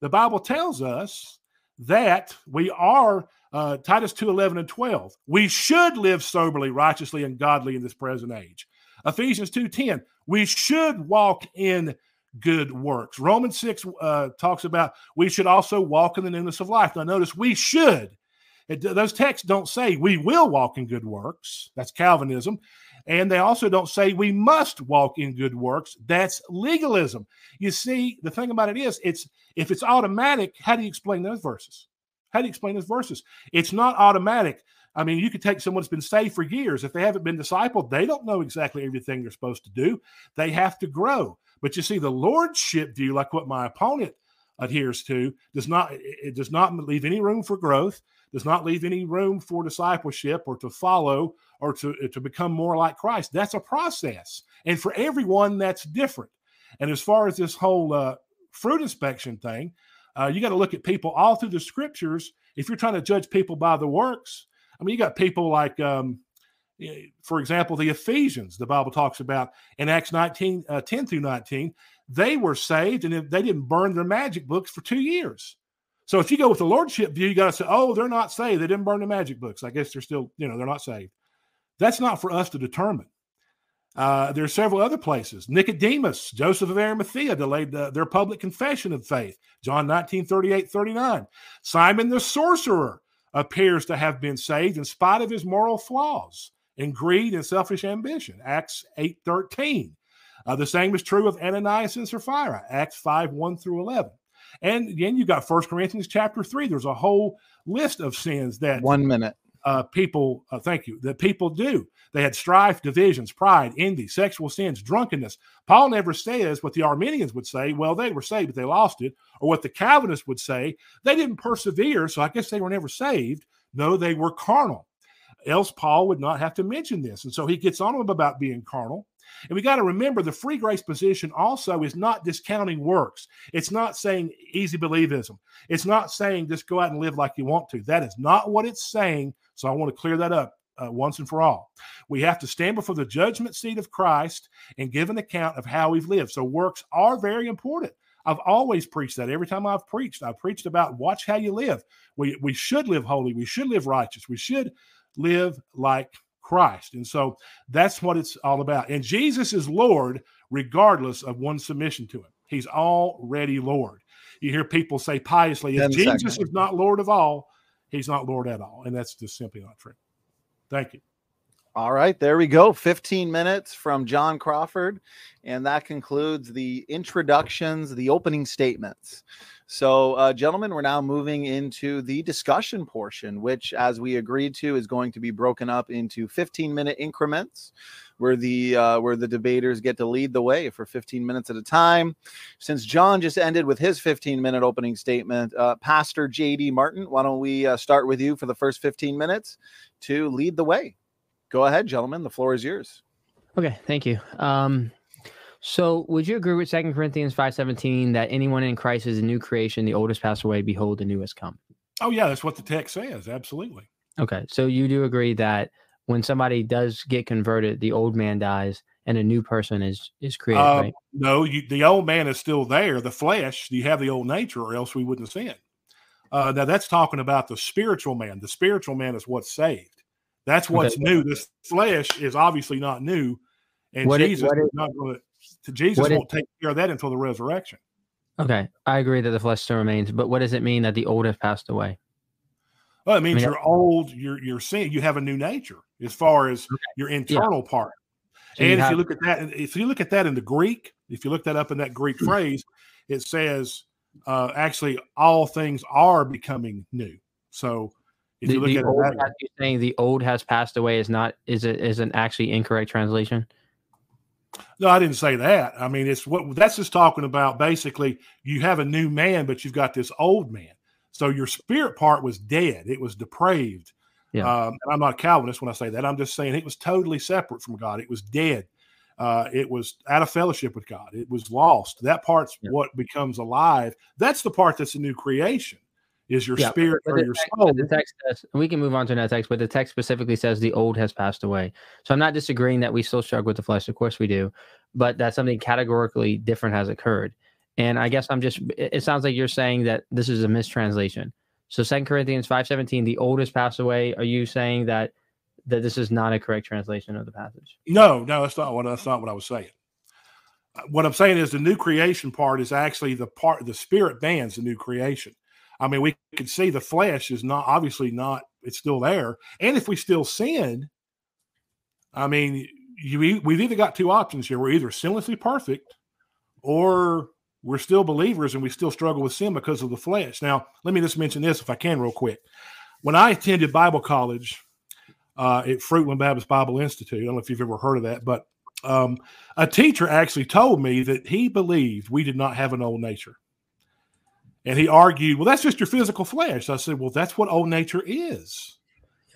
The Bible tells us that we are uh, Titus 2 11 and 12. We should live soberly, righteously, and godly in this present age. Ephesians 2 10. We should walk in good works. Romans 6 uh, talks about we should also walk in the newness of life. Now, notice we should it, those texts don't say we will walk in good works. That's Calvinism. And they also don't say we must walk in good works. That's legalism. You see, the thing about it is, it's if it's automatic, how do you explain those verses? How do you explain those verses? It's not automatic. I mean, you could take someone that's been saved for years. If they haven't been discipled, they don't know exactly everything they're supposed to do. They have to grow. But you see, the lordship view, like what my opponent adheres to, does not it does not leave any room for growth does not leave any room for discipleship or to follow or to, to become more like Christ. That's a process. And for everyone, that's different. And as far as this whole uh, fruit inspection thing, uh, you got to look at people all through the scriptures. If you're trying to judge people by the works, I mean, you got people like, um, for example, the Ephesians, the Bible talks about in Acts 19, uh, 10 through 19, they were saved and they didn't burn their magic books for two years. So if you go with the lordship view, you got to say, oh, they're not saved. They didn't burn the magic books. I guess they're still, you know, they're not saved. That's not for us to determine. Uh, there are several other places. Nicodemus, Joseph of Arimathea delayed the, their public confession of faith. John 19, 38, 39. Simon the sorcerer appears to have been saved in spite of his moral flaws and greed and selfish ambition. Acts 8, 13. Uh, the same is true of Ananias and Sapphira. Acts 5, 1 through 11. And again, you've got First Corinthians chapter three. There's a whole list of sins that one minute uh, people. Uh, thank you. That people do. They had strife, divisions, pride, envy, sexual sins, drunkenness. Paul never says what the Arminians would say. Well, they were saved, but they lost it, or what the Calvinists would say. They didn't persevere, so I guess they were never saved. No, they were carnal. Else, Paul would not have to mention this. And so he gets on them about being carnal. And we got to remember the free grace position also is not discounting works. It's not saying easy believism. It's not saying just go out and live like you want to. That is not what it's saying. So I want to clear that up uh, once and for all. We have to stand before the judgment seat of Christ and give an account of how we've lived. So works are very important. I've always preached that. Every time I've preached, I've preached about watch how you live. We we should live holy. We should live righteous. We should live like Christ. And so that's what it's all about. And Jesus is Lord regardless of one's submission to him. He's already Lord. You hear people say piously, if Jesus seconds. is not Lord of all, he's not Lord at all. And that's just simply not true. Thank you. All right, there we go. 15 minutes from John Crawford. And that concludes the introductions, the opening statements. So, uh, gentlemen, we're now moving into the discussion portion, which, as we agreed to, is going to be broken up into 15 minute increments where the uh, where the debaters get to lead the way for 15 minutes at a time. Since John just ended with his 15 minute opening statement, uh, Pastor JD Martin, why don't we uh, start with you for the first 15 minutes to lead the way? Go ahead, gentlemen. The floor is yours. Okay, thank you. Um, so, would you agree with Second Corinthians five seventeen that anyone in Christ is a new creation? The oldest passed away; behold, the new has come. Oh yeah, that's what the text says. Absolutely. Okay, so you do agree that when somebody does get converted, the old man dies and a new person is is created. Uh, right? No, you, the old man is still there. The flesh, you have the old nature, or else we wouldn't sin. Uh, now that's talking about the spiritual man. The spiritual man is what's saved. That's what's okay. new. This flesh is obviously not new, and what Jesus is, is not going to. Jesus won't take care of that until the resurrection. Okay, I agree that the flesh still remains, but what does it mean that the old have passed away? Well, it means I mean, you're old. You're you're seeing you have a new nature as far as okay. your internal yeah. part. So and you if have, you look at that, if you look at that in the Greek, if you look that up in that Greek phrase, it says uh, actually all things are becoming new. So if the, you look at old, that, you saying the old has passed away is not is it is an actually incorrect translation? No, I didn't say that. I mean, it's what that's just talking about. Basically, you have a new man, but you've got this old man. So your spirit part was dead; it was depraved. Yeah. Um, and I'm not a Calvinist when I say that. I'm just saying it was totally separate from God. It was dead. Uh, it was out of fellowship with God. It was lost. That part's yeah. what becomes alive. That's the part that's a new creation is your yeah, spirit or your text, soul. The text says, we can move on to that text, but the text specifically says the old has passed away. So I'm not disagreeing that we still struggle with the flesh. Of course we do, but that something categorically different has occurred. And I guess I'm just, it sounds like you're saying that this is a mistranslation. So Second Corinthians 5.17, the old has passed away. Are you saying that that this is not a correct translation of the passage? No, no, that's not what that's not what I was saying. Uh, what I'm saying is the new creation part is actually the part the spirit bands the new creation. I mean, we can see the flesh is not obviously not, it's still there. And if we still sin, I mean, you, we've either got two options here. We're either sinlessly perfect or we're still believers and we still struggle with sin because of the flesh. Now, let me just mention this if I can, real quick. When I attended Bible college uh, at Fruitland Baptist Bible Institute, I don't know if you've ever heard of that, but um, a teacher actually told me that he believed we did not have an old nature. And he argued, well, that's just your physical flesh. I said, well, that's what old nature is.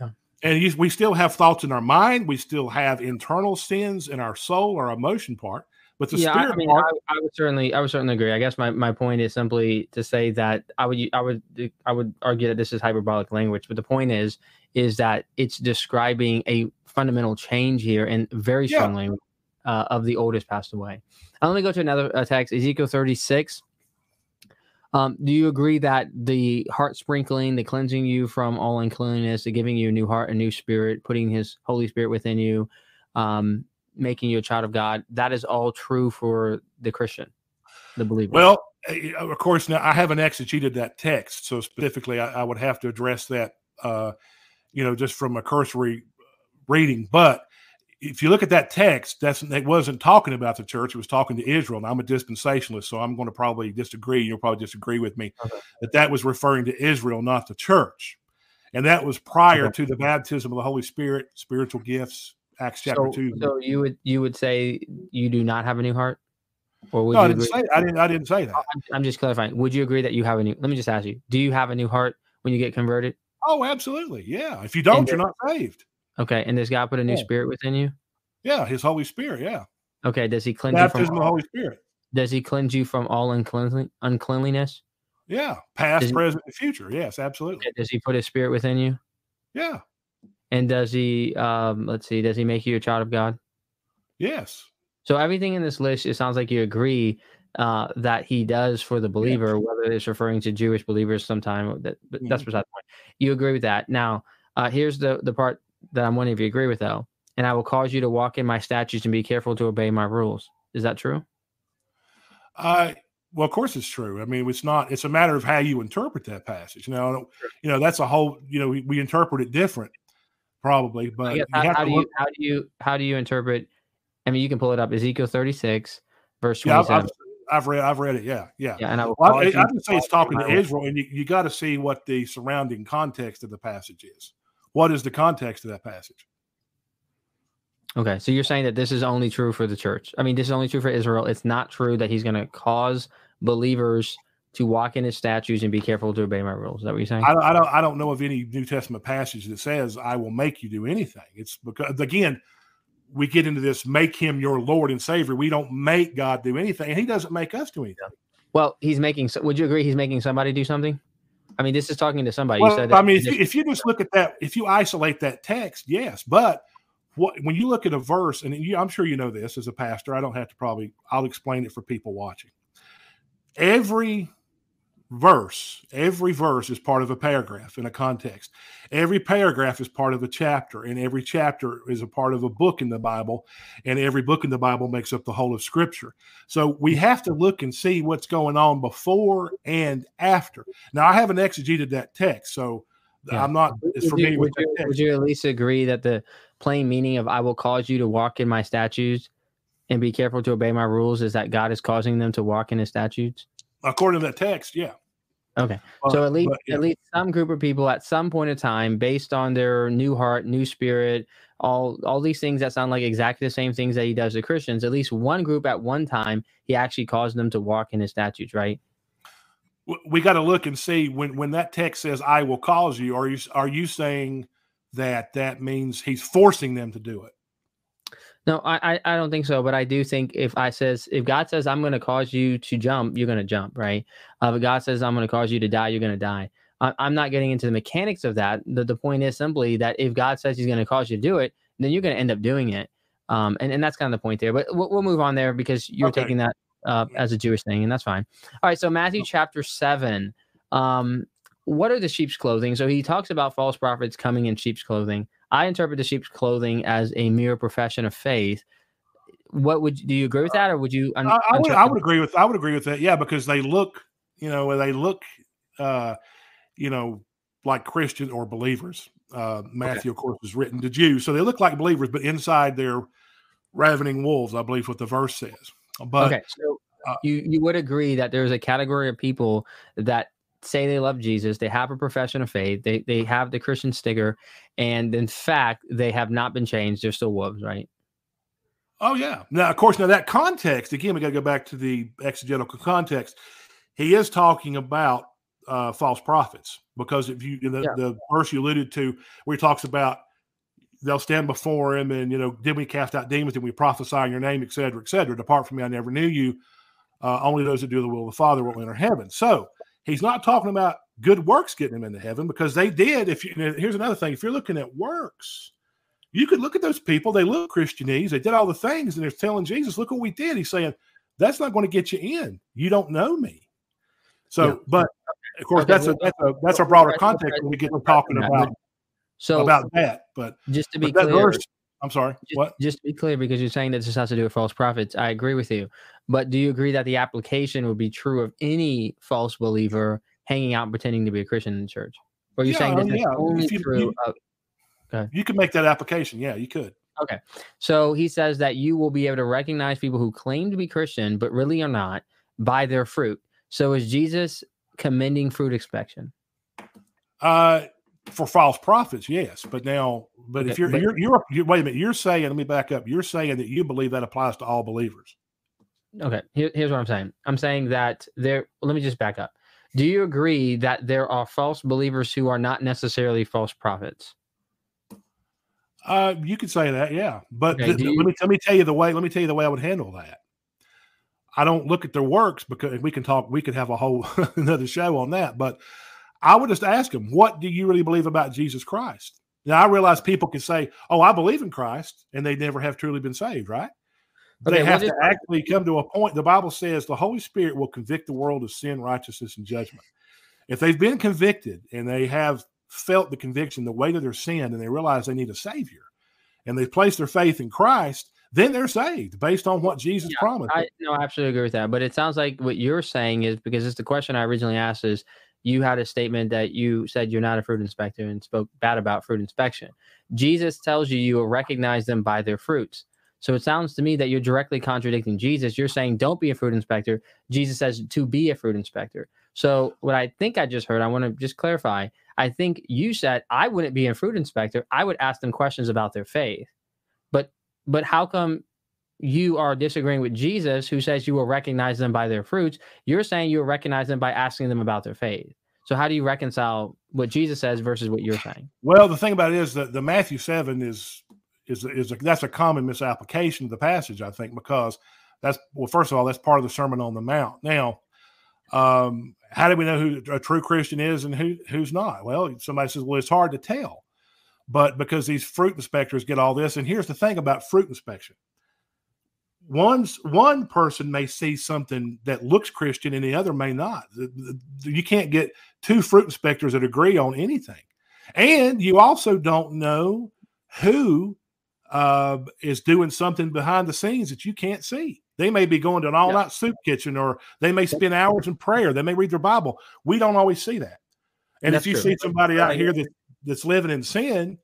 Yeah. And we still have thoughts in our mind. We still have internal sins in our soul, our emotion part. But the yeah, spirit I mean, part, I, I, would certainly, I would certainly agree. I guess my, my point is simply to say that I would, I would, I would argue that this is hyperbolic language. But the point is, is that it's describing a fundamental change here and very strong yeah. uh, of the oldest passed away. Uh, let me go to another uh, text, Ezekiel 36. Um, do you agree that the heart sprinkling, the cleansing you from all uncleanness, the giving you a new heart, a new spirit, putting His Holy Spirit within you, um, making you a child of God, that is all true for the Christian, the believer? Well, eh, of course, now I haven't exegeted that text, so specifically, I, I would have to address that, uh, you know, just from a cursory reading. But if you look at that text, that's it wasn't talking about the church; it was talking to Israel. And I'm a dispensationalist, so I'm going to probably disagree. You'll probably disagree with me okay. that that was referring to Israel, not the church, and that was prior okay. to the baptism of the Holy Spirit, spiritual gifts. Acts chapter so, two. So you would you would say you do not have a new heart, or would no, I didn't say I didn't I didn't say that. Oh, I'm, I'm just clarifying. Would you agree that you have a new? Let me just ask you: Do you have a new heart when you get converted? Oh, absolutely. Yeah. If you don't, you're not saved. Okay, and does God put a new yeah. spirit within you? Yeah, His Holy Spirit. Yeah. Okay. Does He cleanse Baptism you from all, the Holy Spirit? Does He cleanse you from all uncleanliness? uncleanliness? Yeah, past, does present, he, and future. Yes, absolutely. Does He put His Spirit within you? Yeah. And does He? Um, let's see. Does He make you a child of God? Yes. So everything in this list, it sounds like you agree uh, that he does for the believer, yeah. whether it's referring to Jewish believers sometime. That, but mm-hmm. that's beside the point. You agree with that. Now, uh, here's the the part that I'm wondering if you agree with, though. And I will cause you to walk in my statutes and be careful to obey my rules. Is that true? Uh, well, of course it's true. I mean, it's not. It's a matter of how you interpret that passage. Now, you know, that's a whole. You know, we, we interpret it different, probably. But how, how do you how do you how do you interpret? I mean, you can pull it up. Ezekiel thirty six, verse twenty seven. Yeah, I've read, I've read it. Yeah, yeah. Yeah, and I, well, I, I would say it's talking to Israel, and you, you got to see what the surrounding context of the passage is. What is the context of that passage? Okay, so you're saying that this is only true for the church. I mean, this is only true for Israel. It's not true that he's going to cause believers to walk in his statutes and be careful to obey my rules. Is that what you're saying? I, I don't. I don't know of any New Testament passage that says I will make you do anything. It's because again, we get into this make him your Lord and Savior. We don't make God do anything, and He doesn't make us do anything. Well, He's making. Would you agree? He's making somebody do something. I mean, this is talking to somebody. Well, you said that I mean, if you, if you just look at that, if you isolate that text, yes, but what when you look at a verse, and you, I'm sure you know this as a pastor, I don't have to probably. I'll explain it for people watching. Every verse, every verse is part of a paragraph in a context. Every paragraph is part of a chapter, and every chapter is a part of a book in the Bible, and every book in the Bible makes up the whole of Scripture. So we have to look and see what's going on before and after. Now, I haven't exegeted that text, so yeah. I'm not as familiar would with you, Would you at least agree that the plain meaning of "I will cause you to walk in my statutes"? And be careful to obey my rules is that God is causing them to walk in his statutes? According to that text, yeah. Okay. Uh, so at least but, yeah. at least some group of people at some point in time, based on their new heart, new spirit, all all these things that sound like exactly the same things that he does to Christians, at least one group at one time, he actually caused them to walk in his statutes, right? We got to look and see when when that text says "I will cause you." Are you are you saying that that means he's forcing them to do it? No, I, I don't think so. But I do think if I says if God says I'm going to cause you to jump, you're going to jump, right? Uh, if God says I'm going to cause you to die, you're going to die. I, am not getting into the mechanics of that. The, the point is simply that if God says He's going to cause you to do it, then you're going to end up doing it. Um, and, and that's kind of the point there. But we'll, we'll move on there because you're okay. taking that uh, as a Jewish thing, and that's fine. All right. So Matthew chapter seven. Um, what are the sheep's clothing? So he talks about false prophets coming in sheep's clothing. I interpret the sheep's clothing as a mere profession of faith. What would do you agree with that, or would you? Un- I, I, would, I would agree with I would agree with that. Yeah, because they look, you know, they look, uh, you know, like Christian or believers. Uh, Matthew, okay. of course, was written to Jews, so they look like believers, but inside they're ravening wolves. I believe what the verse says. But okay, so uh, you you would agree that there's a category of people that say they love Jesus, they have a profession of faith, they they have the Christian sticker, and in fact, they have not been changed. They're still wolves, right? Oh yeah. Now, of course, now that context again, we got to go back to the exegetical context. He is talking about uh, false prophets because if you the, yeah. the verse you alluded to, where he talks about they'll stand before him and you know, did we cast out demons? Did we prophesy in your name, et cetera, et cetera? Depart from me, I never knew you. Uh, only those that do the will of the Father will enter heaven. So He's not talking about good works getting him into heaven because they did. If you here's another thing, if you're looking at works, you could look at those people. They look Christianese. They did all the things, and they're telling Jesus, "Look what we did." He's saying, "That's not going to get you in. You don't know me." So, yeah. but of course, okay, that's well, a that's a that's a broader context when we get to talking about so about that. But just to be clear, verse, I'm sorry. Just, what? Just to be clear, because you're saying that this has to do with false prophets. I agree with you. But do you agree that the application would be true of any false believer hanging out pretending to be a Christian in the church? Or are you yeah, saying that yeah. only you, true you, of, you could make that application. Yeah, you could. Okay. So he says that you will be able to recognize people who claim to be Christian but really are not by their fruit. So is Jesus commending fruit inspection? Uh for false prophets, yes. But now, but if you're, but, you're, you're, you're, wait a minute, you're saying, let me back up. You're saying that you believe that applies to all believers. Okay. Here, here's what I'm saying. I'm saying that there, let me just back up. Do you agree that there are false believers who are not necessarily false prophets? Uh, you could say that, yeah. But okay, you, let me let me tell you the way. Let me tell you the way I would handle that. I don't look at their works because we can talk. We could have a whole another show on that. But I would just ask them, what do you really believe about Jesus Christ? Now, I realize people can say, oh, I believe in Christ, and they never have truly been saved, right? But okay, they have to actually come to a point. The Bible says the Holy Spirit will convict the world of sin, righteousness, and judgment. If they've been convicted and they have felt the conviction, the weight of their sin, and they realize they need a savior, and they place their faith in Christ, then they're saved based on what Jesus yeah, promised. I no, I absolutely agree with that. But it sounds like what you're saying is because it's the question I originally asked is you had a statement that you said you're not a fruit inspector and spoke bad about fruit inspection. Jesus tells you you will recognize them by their fruits. So it sounds to me that you're directly contradicting Jesus. You're saying don't be a fruit inspector. Jesus says to be a fruit inspector. So what I think I just heard, I want to just clarify. I think you said I wouldn't be a fruit inspector. I would ask them questions about their faith. But but how come you are disagreeing with Jesus who says you will recognize them by their fruits? You're saying you will recognize them by asking them about their faith. So how do you reconcile what Jesus says versus what you're saying? Well, the thing about it is that the Matthew 7 is is is a, that's a common misapplication of the passage, I think, because that's well, first of all, that's part of the Sermon on the Mount. Now, um, how do we know who a true Christian is and who who's not? Well, somebody says, well, it's hard to tell, but because these fruit inspectors get all this, and here's the thing about fruit inspection: one's one person may see something that looks Christian, and the other may not. You can't get two fruit inspectors that agree on anything, and you also don't know who uh, is doing something behind the scenes that you can't see. They may be going to an all night yeah. soup kitchen or they may spend hours in prayer. They may read their Bible. We don't always see that. And that's if you true. see somebody out here that, that's living in sin,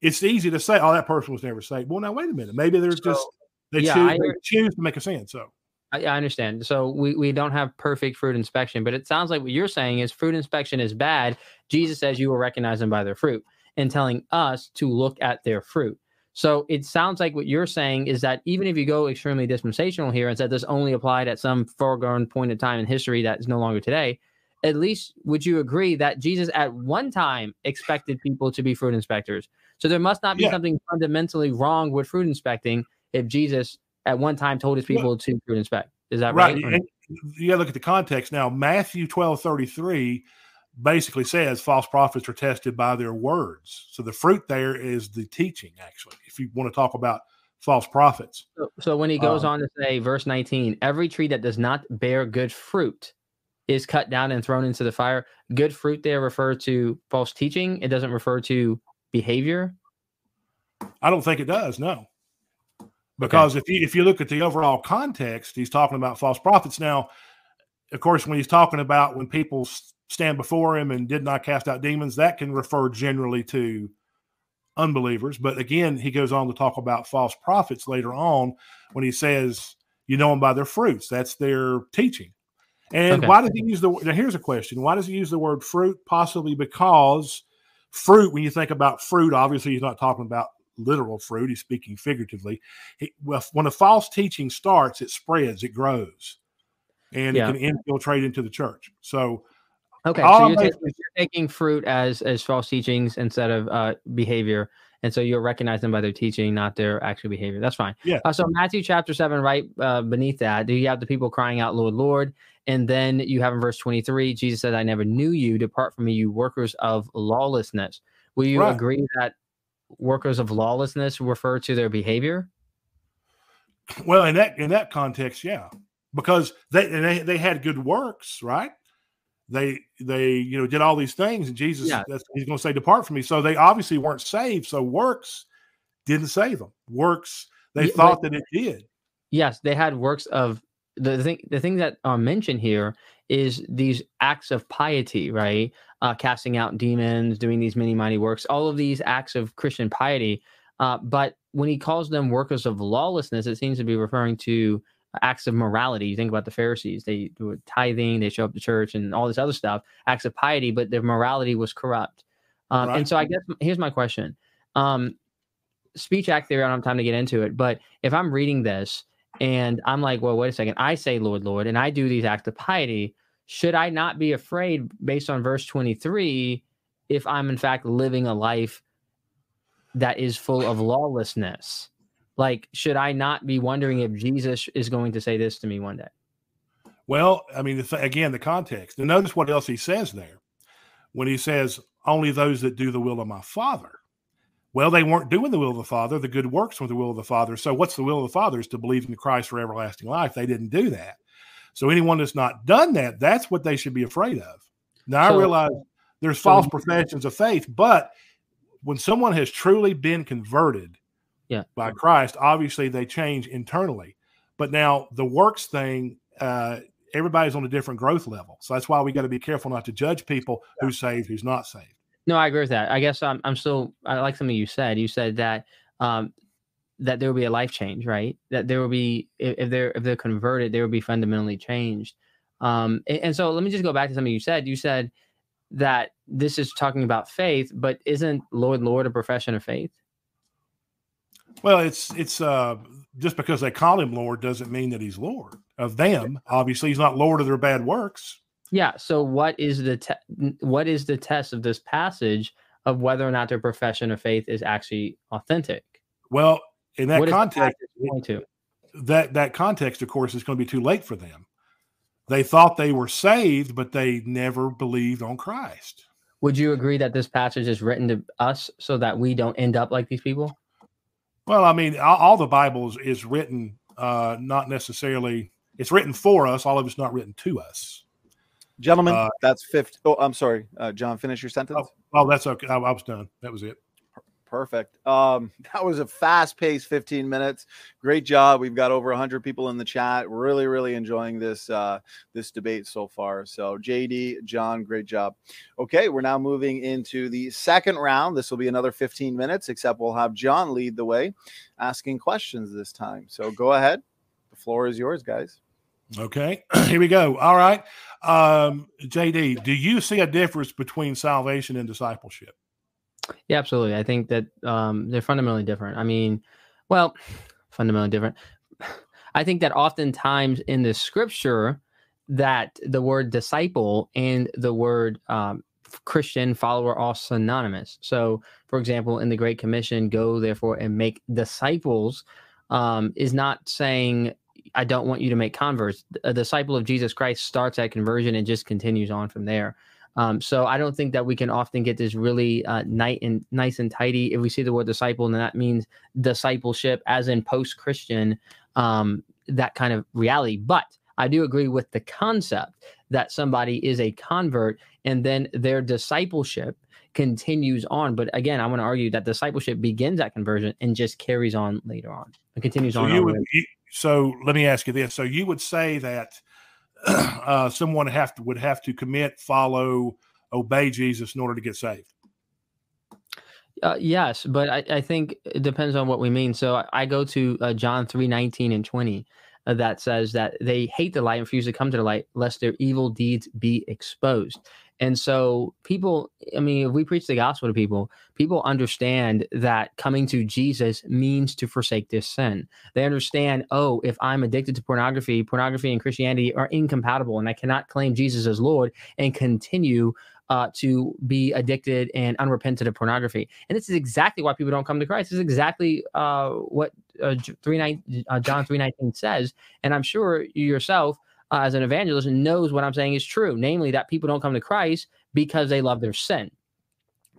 it's easy to say, oh, that person was never saved. Well, now, wait a minute. Maybe they're so, just, they, yeah, choose, they choose to make a sin. So, I, I understand. So we, we don't have perfect fruit inspection, but it sounds like what you're saying is fruit inspection is bad. Jesus says you will recognize them by their fruit and telling us to look at their fruit. So it sounds like what you're saying is that even if you go extremely dispensational here and said this only applied at some foregone point in time in history that is no longer today, at least would you agree that Jesus at one time expected people to be fruit inspectors? So there must not be yeah. something fundamentally wrong with fruit inspecting if Jesus at one time told his people well, to fruit inspect. Is that right? right? You got to look at the context now. Matthew 12 33 basically says false prophets are tested by their words. So the fruit there is the teaching, actually, if you want to talk about false prophets. So, so when he goes um, on to say, verse 19, every tree that does not bear good fruit is cut down and thrown into the fire. Good fruit there refer to false teaching. It doesn't refer to behavior. I don't think it does, no. Because okay. if you if you look at the overall context, he's talking about false prophets. Now, of course, when he's talking about when people stand before him and did not cast out demons, that can refer generally to unbelievers. But again, he goes on to talk about false prophets later on when he says, you know them by their fruits. That's their teaching. And okay. why does he use the now here's a question. Why does he use the word fruit? Possibly because fruit, when you think about fruit, obviously he's not talking about literal fruit, he's speaking figuratively. He, well, when a false teaching starts, it spreads, it grows, and yeah. it can infiltrate into the church. So Okay, so you're, taking, you're, taking fruit as as false teachings instead of uh, behavior, and so you'll recognize them by their teaching, not their actual behavior. That's fine. Yeah. Uh, so Matthew chapter seven, right uh, beneath that, do you have the people crying out, "Lord, Lord," and then you have in verse twenty three, Jesus said, "I never knew you. Depart from me, you workers of lawlessness." Will you right. agree that workers of lawlessness refer to their behavior? Well, in that in that context, yeah, because they they, they had good works, right? they they you know did all these things and jesus yeah. he's going to say depart from me so they obviously weren't saved so works didn't save them works they yeah, thought that it did yes they had works of the thing the thing that are mentioned here is these acts of piety right uh, casting out demons doing these many mighty works all of these acts of christian piety uh, but when he calls them workers of lawlessness it seems to be referring to acts of morality. You think about the Pharisees, they do tithing, they show up to church and all this other stuff, acts of piety, but their morality was corrupt. Um, right. And so I guess here's my question. Um, speech act theory, I don't have time to get into it, but if I'm reading this and I'm like, well, wait a second, I say, Lord, Lord, and I do these acts of piety, should I not be afraid based on verse 23 if I'm in fact living a life that is full of lawlessness? Like, should I not be wondering if Jesus is going to say this to me one day? Well, I mean, again, the context. And notice what else he says there when he says, Only those that do the will of my Father. Well, they weren't doing the will of the Father. The good works were the will of the Father. So, what's the will of the Father? Is to believe in Christ for everlasting life. They didn't do that. So, anyone that's not done that, that's what they should be afraid of. Now, so, I realize There's false professions of faith, but when someone has truly been converted yeah. by Christ, obviously they change internally. But now the works thing, uh, everybody's on a different growth level. So that's why we got to be careful not to judge people who's saved, who's not saved. No, I agree with that. I guess I'm, I'm still, I like something you said. You said that, um, that there will be a life change, right? That there will be, if, if they're, if they're converted, they will be fundamentally changed. Um, and, and so let me just go back to something you said. You said that this is talking about faith, but isn't Lord, Lord a profession of faith? Well, it's it's uh, just because they call him Lord doesn't mean that he's Lord of them. Obviously, he's not Lord of their bad works. Yeah. So what is the te- what is the test of this passage of whether or not their profession of faith is actually authentic? Well, in that What context, passage going to? that that context, of course, is going to be too late for them. They thought they were saved, but they never believed on Christ. Would you agree that this passage is written to us so that we don't end up like these people? Well, I mean, all, all the Bible is, is written uh, not necessarily. It's written for us. All of it's not written to us. Gentlemen, Uh, that's fifth. Oh, I'm sorry. Uh, John, finish your sentence. Oh, that's okay. I, I was done. That was it. Perfect. Um, that was a fast paced 15 minutes. Great job. We've got over 100 people in the chat. Really, really enjoying this uh, this debate so far. So, JD, John, great job. Okay, we're now moving into the second round. This will be another 15 minutes, except we'll have John lead the way, asking questions this time. So, go ahead. The floor is yours, guys. Okay, here we go. All right, um, JD, do you see a difference between salvation and discipleship? Yeah, absolutely. I think that um, they're fundamentally different. I mean, well, fundamentally different. I think that oftentimes in the scripture, that the word disciple and the word um, Christian follower are synonymous. So, for example, in the Great Commission, go therefore and make disciples, um, is not saying I don't want you to make converts. A disciple of Jesus Christ starts at conversion and just continues on from there. Um, so I don't think that we can often get this really uh, nice and nice and tidy. If we see the word disciple, then that means discipleship, as in post-Christian, um, that kind of reality. But I do agree with the concept that somebody is a convert and then their discipleship continues on. But again, I want to argue that discipleship begins at conversion and just carries on later on. It continues So on. you on would. So let me ask you this: So you would say that uh, someone have to would have to commit, follow, obey Jesus in order to get saved? Uh, yes, but I, I think it depends on what we mean. So I, I go to uh, John three nineteen and 20 uh, Uh, that says that they hate the light and refuse to come to the light lest their evil deeds be exposed. And so people, I mean, if we preach the gospel to people, people understand that coming to Jesus means to forsake this sin. They understand, oh, if I'm addicted to pornography, pornography and Christianity are incompatible, and I cannot claim Jesus as Lord and continue uh, to be addicted and unrepentant of pornography. And this is exactly why people don't come to Christ. This is exactly uh, what uh, three nine, uh, John three nineteen says. And I'm sure you yourself, uh, as an evangelist, knows what I'm saying is true. Namely, that people don't come to Christ because they love their sin.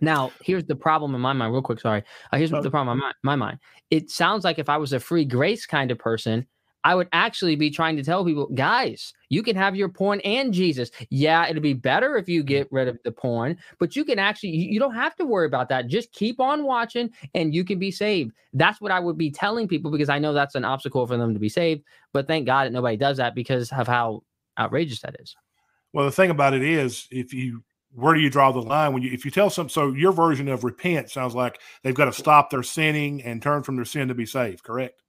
Now, here's the problem in my mind, real quick. Sorry. Uh, here's Oh. the problem in my, my mind. It sounds like if I was a free grace kind of person, I would actually be trying to tell people, guys, you can have your porn and Jesus. Yeah, it'd be better if you get rid of the porn, but you can actually, you don't have to worry about that. Just keep on watching and you can be saved. That's what I would be telling people because I know that's an obstacle for them to be saved. But thank God that nobody does that because of how outrageous that is. Well, the thing about it is, if you where do you draw the line when you if you tell some so your version of repent sounds like they've got to stop their sinning and turn from their sin to be saved, correct?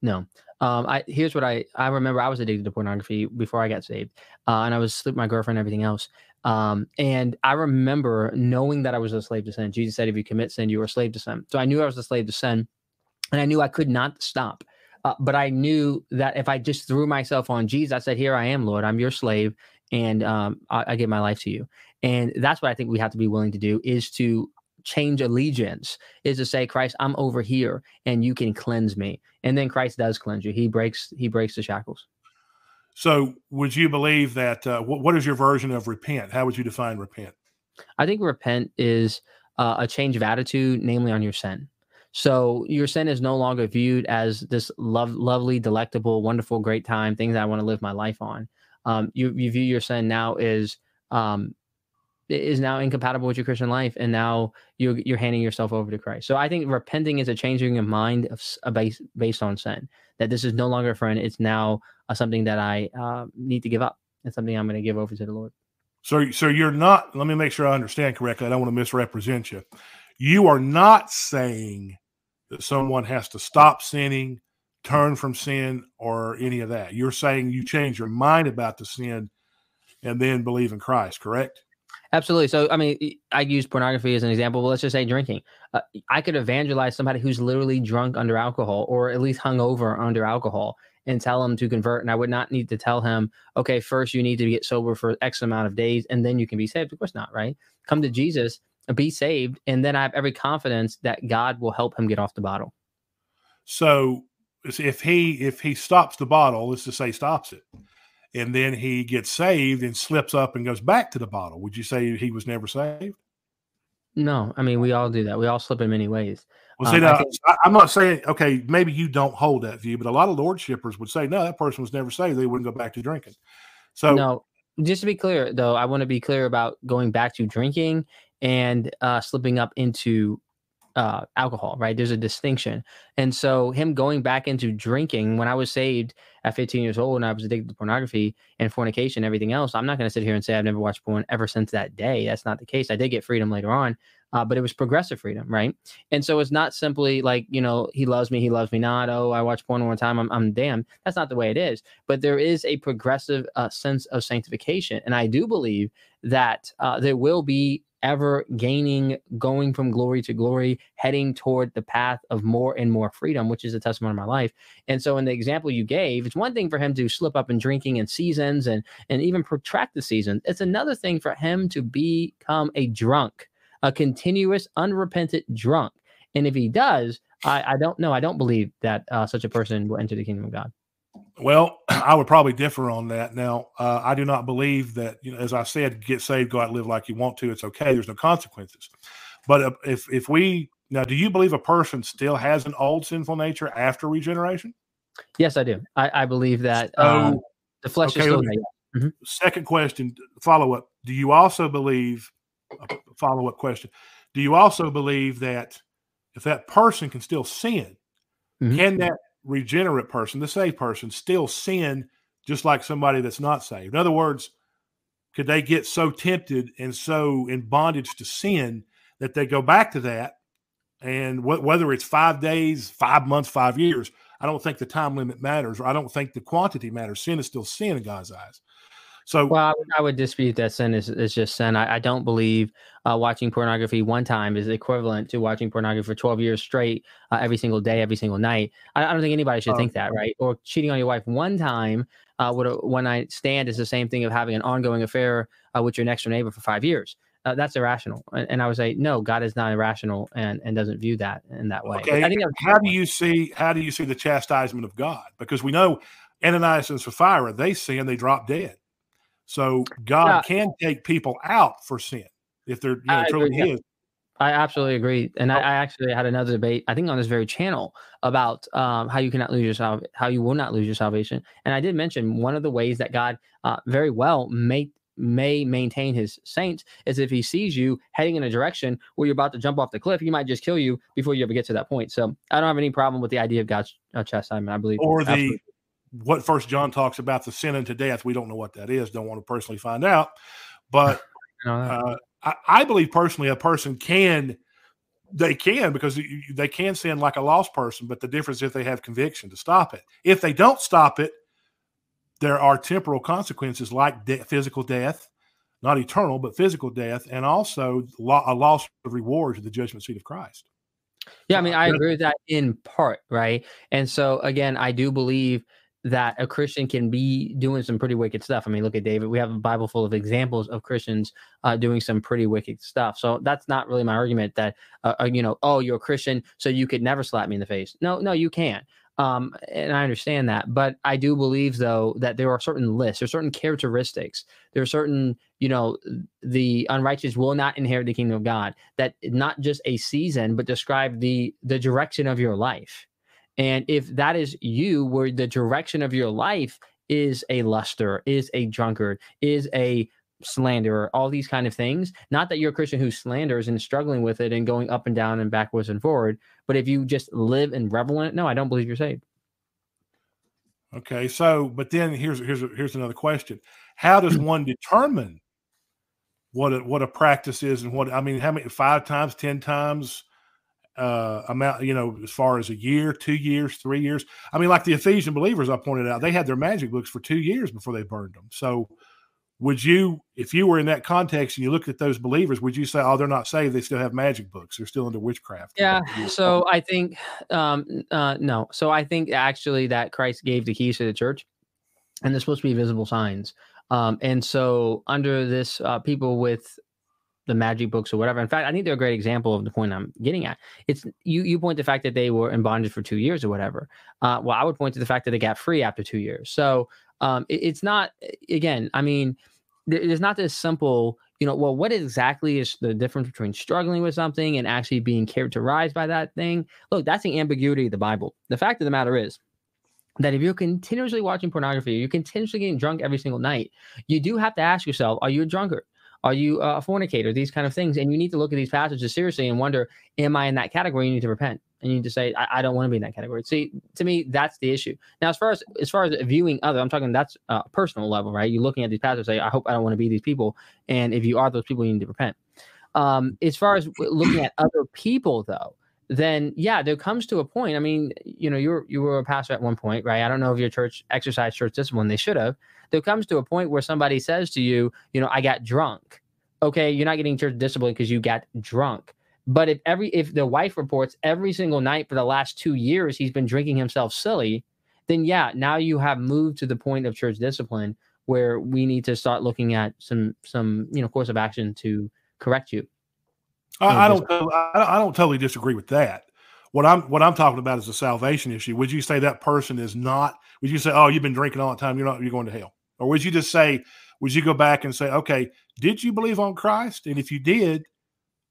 No. Um, I here's what I I remember. I was addicted to pornography before I got saved, uh, and I was asleep with my girlfriend and everything else. Um, and I remember knowing that I was a slave to sin. Jesus said, "If you commit sin, you are a slave to sin." So I knew I was a slave to sin, and I knew I could not stop. Uh, but I knew that if I just threw myself on Jesus, I said, "Here I am, Lord. I'm your slave, and um, I, I give my life to you." And that's what I think we have to be willing to do: is to change allegiance is to say christ i'm over here and you can cleanse me and then christ does cleanse you he breaks he breaks the shackles So, would you believe that? Uh, what, is your version of repent? How would you define repent? i think repent is uh, a change of attitude namely on your sin so your sin is no longer viewed as this love, lovely delectable wonderful great time things i want to live my life on um, you, you view your sin now as um, is now incompatible with your Christian life, and now you're you're handing yourself over to Christ. So I think repenting is a changing of mind of a base based on sin. That this is no longer a friend; it's now uh, something that I uh, need to give up. It's something I'm going to give over to the Lord. So, so you're not. Let me make sure I understand correctly. I don't want to misrepresent you. You are not saying that someone has to stop sinning, turn from sin, or any of that. You're saying you change your mind about the sin and then believe in Christ. Correct? Absolutely. So, I mean, I use pornography as an example, but let's just say drinking. Uh, I could evangelize somebody who's literally drunk under alcohol or at least hungover under alcohol and tell him to convert. And I would not need to tell him, okay, first you need to get sober for X amount of days and then you can be saved. Of course not, right? Come to Jesus, be saved, and then I have every confidence that God will help him get off the bottle. So if he if he stops the bottle, let's just say stops it, and then he gets saved and slips up and goes back to the bottle, would you say he was never saved? No, I mean we all do that. We all slip in many ways. Well, see, um, now, I am not saying okay, maybe you don't hold that view, but a lot of lordshippers would say no, that person was never saved. They wouldn't go back to drinking. So no, just to be clear though, I want to be clear about going back to drinking and uh, slipping up into uh, alcohol, right? There's a distinction. And so, him going back into drinking when I was saved at 15 years old and I was addicted to pornography and fornication, and everything else, I'm not going to sit here and say I've never watched porn ever since that day. That's not the case. I did get freedom later on, uh, but it was progressive freedom, right? And so, it's not simply like, you know, he loves me, he loves me not. Oh, I watch porn one time, I'm, I'm damned. That's not the way it is. But there is a progressive uh, sense of sanctification. And I do believe that uh, there will be ever gaining, going from glory to glory, heading toward the path of more and more freedom, which is a testimony of my life. And so, in the example you gave, it's one thing for him to slip up in drinking in seasons and and even protract the season. It's another thing for him to become a drunk, a continuous, unrepentant drunk. And if he does, I, I don't know. I don't believe that uh, such a person will enter the kingdom of God. Well, I would probably differ on that. Now, uh, I do not believe that, you know, as I said, get saved, go out, live like you want to. It's okay. There's no consequences. But uh, if if we now, do you believe a person still has an old sinful nature after regeneration? Yes, I do. I, I believe that so, um, the flesh okay, is still there. Mm-hmm. Second question, follow up. Do you also believe? Follow up question. Do you also believe that if that person can still sin, mm-hmm. can that regenerate person, the saved person, still sin just like somebody that's not saved? In other words, could they get so tempted and so in bondage to sin that they go back to that? And wh- whether it's five days, five months, five years, I don't think the time limit matters, or I don't think the quantity matters. Sin is still sin in God's eyes. So, well, I would, I would dispute that sin is, is just sin. I, I don't believe uh, watching pornography one time is equivalent to watching pornography for 12 years straight, uh, every single day, every single night. I, I don't think anybody should think that, right? Or cheating on your wife one time uh, with a one night stand is the same thing of having an ongoing affair uh, with your next door neighbor for five years. Uh, that's irrational. And, and, I would say, no, God is not irrational and, and doesn't view that in that way. Okay. I think how do you see how do you see the chastisement of God? Because we know Ananias and Sapphira, they sin, they drop dead. So God yeah. can take people out for sin if they're you know, truly His. I absolutely agree, and I, oh. I, actually had another debate, I think, on this very channel about um, how you cannot lose your sal- how you will not lose your salvation. And I did mention one of the ways that God uh, very well may may maintain His saints is if He sees you heading in a direction where you're about to jump off the cliff, He might just kill you before you ever get to that point. So I don't have any problem with the idea of God's uh, chastisement. I believe, or the absolutely what First John talks about the sin unto death. We don't know what that is. Don't want to personally find out, but uh, I, I, believe personally a person can they can because they can sin like a lost person. But the difference is if they have conviction to stop it. If they don't stop it, there are temporal consequences like de- physical death, not eternal, but physical death, and also lo- a loss of rewards at the judgment seat of Christ. Yeah, I mean, I agree with that in part, right? And so again, I do believe that a Christian can be doing some pretty wicked stuff. I mean, look at David. We have a Bible full of examples of Christians uh, doing some pretty wicked stuff. So that's not really my argument that, uh, uh, you know, oh, you're a Christian, so you could never slap me in the face. No, no, you can't. Um, and I understand that, but I do believe though that there are certain lists, there are certain characteristics, there are certain, you know, the unrighteous will not inherit the kingdom of God. That not just a season, but describe the the direction of your life and if that is you, where the direction of your life is a luster, is a drunkard, is a slanderer, all these kind of things. Not that you're a Christian who slanders and struggling with it and going up and down and backwards and forward, but if you just live and revel in it, no, I don't believe you're saved. Okay, so but then here's here's here's another question: How does one determine what a, what a practice is and what I mean? How many five times, ten times uh, amount? You know, as far as a year, two years, three years. I mean, like the Ephesian believers, I pointed out, they had their magic books for two years before they burned them. So would you if you were in that context and you looked at those believers would you say oh they're not saved they still have magic books they're still into witchcraft yeah so i think um uh no so i think actually that christ gave the keys to the church and they're supposed to be visible signs um and so under this uh people with the magic books or whatever in fact i think they're a great example of the point i'm getting at it's you you point the fact that they were in bondage for two years or whatever uh well i would point to the fact that they got free after two years so um, it, it's not again. I mean, it's not this simple. You know, well, what exactly is the difference between struggling with something and actually being characterized by that thing? Look, that's the ambiguity of the Bible. The fact of the matter is, that if you're continuously watching pornography, you're continuously getting drunk every single night, you do have to ask yourself, are you a drunkard? Are you a fornicator? These kind of things. And you need to look at these passages seriously and wonder, am I in that category? You need to repent and you just say I, I, don't want to be in that category. See, to me, that's the issue. Now, as far as as far as viewing other, I'm talking that's a personal level, right? You're looking at these passages, say, I hope I don't want to be these people, and if you are those people, you need to repent. Um, as far as looking at other people, though, then yeah, there comes to a point. I mean, you know, you were you were a pastor at one point, right? I don't know if your church exercised church discipline; they should have. There comes to a point where somebody says to you, you know, I got drunk. Okay, you're not getting church discipline because you got drunk but if every if the wife reports every single night for the last two years he's been drinking himself silly, then yeah, now you have moved to the point of church discipline where we need to start looking at some some you know course of action to correct you. I, I don't I don't totally disagree with that. What I'm what I'm talking about is a salvation issue. Would you say that person is not? Would you say, oh, you've been drinking all the time, you're not you're going to hell, or would you just say, would you go back and say, okay, did you believe on Christ? And if you did,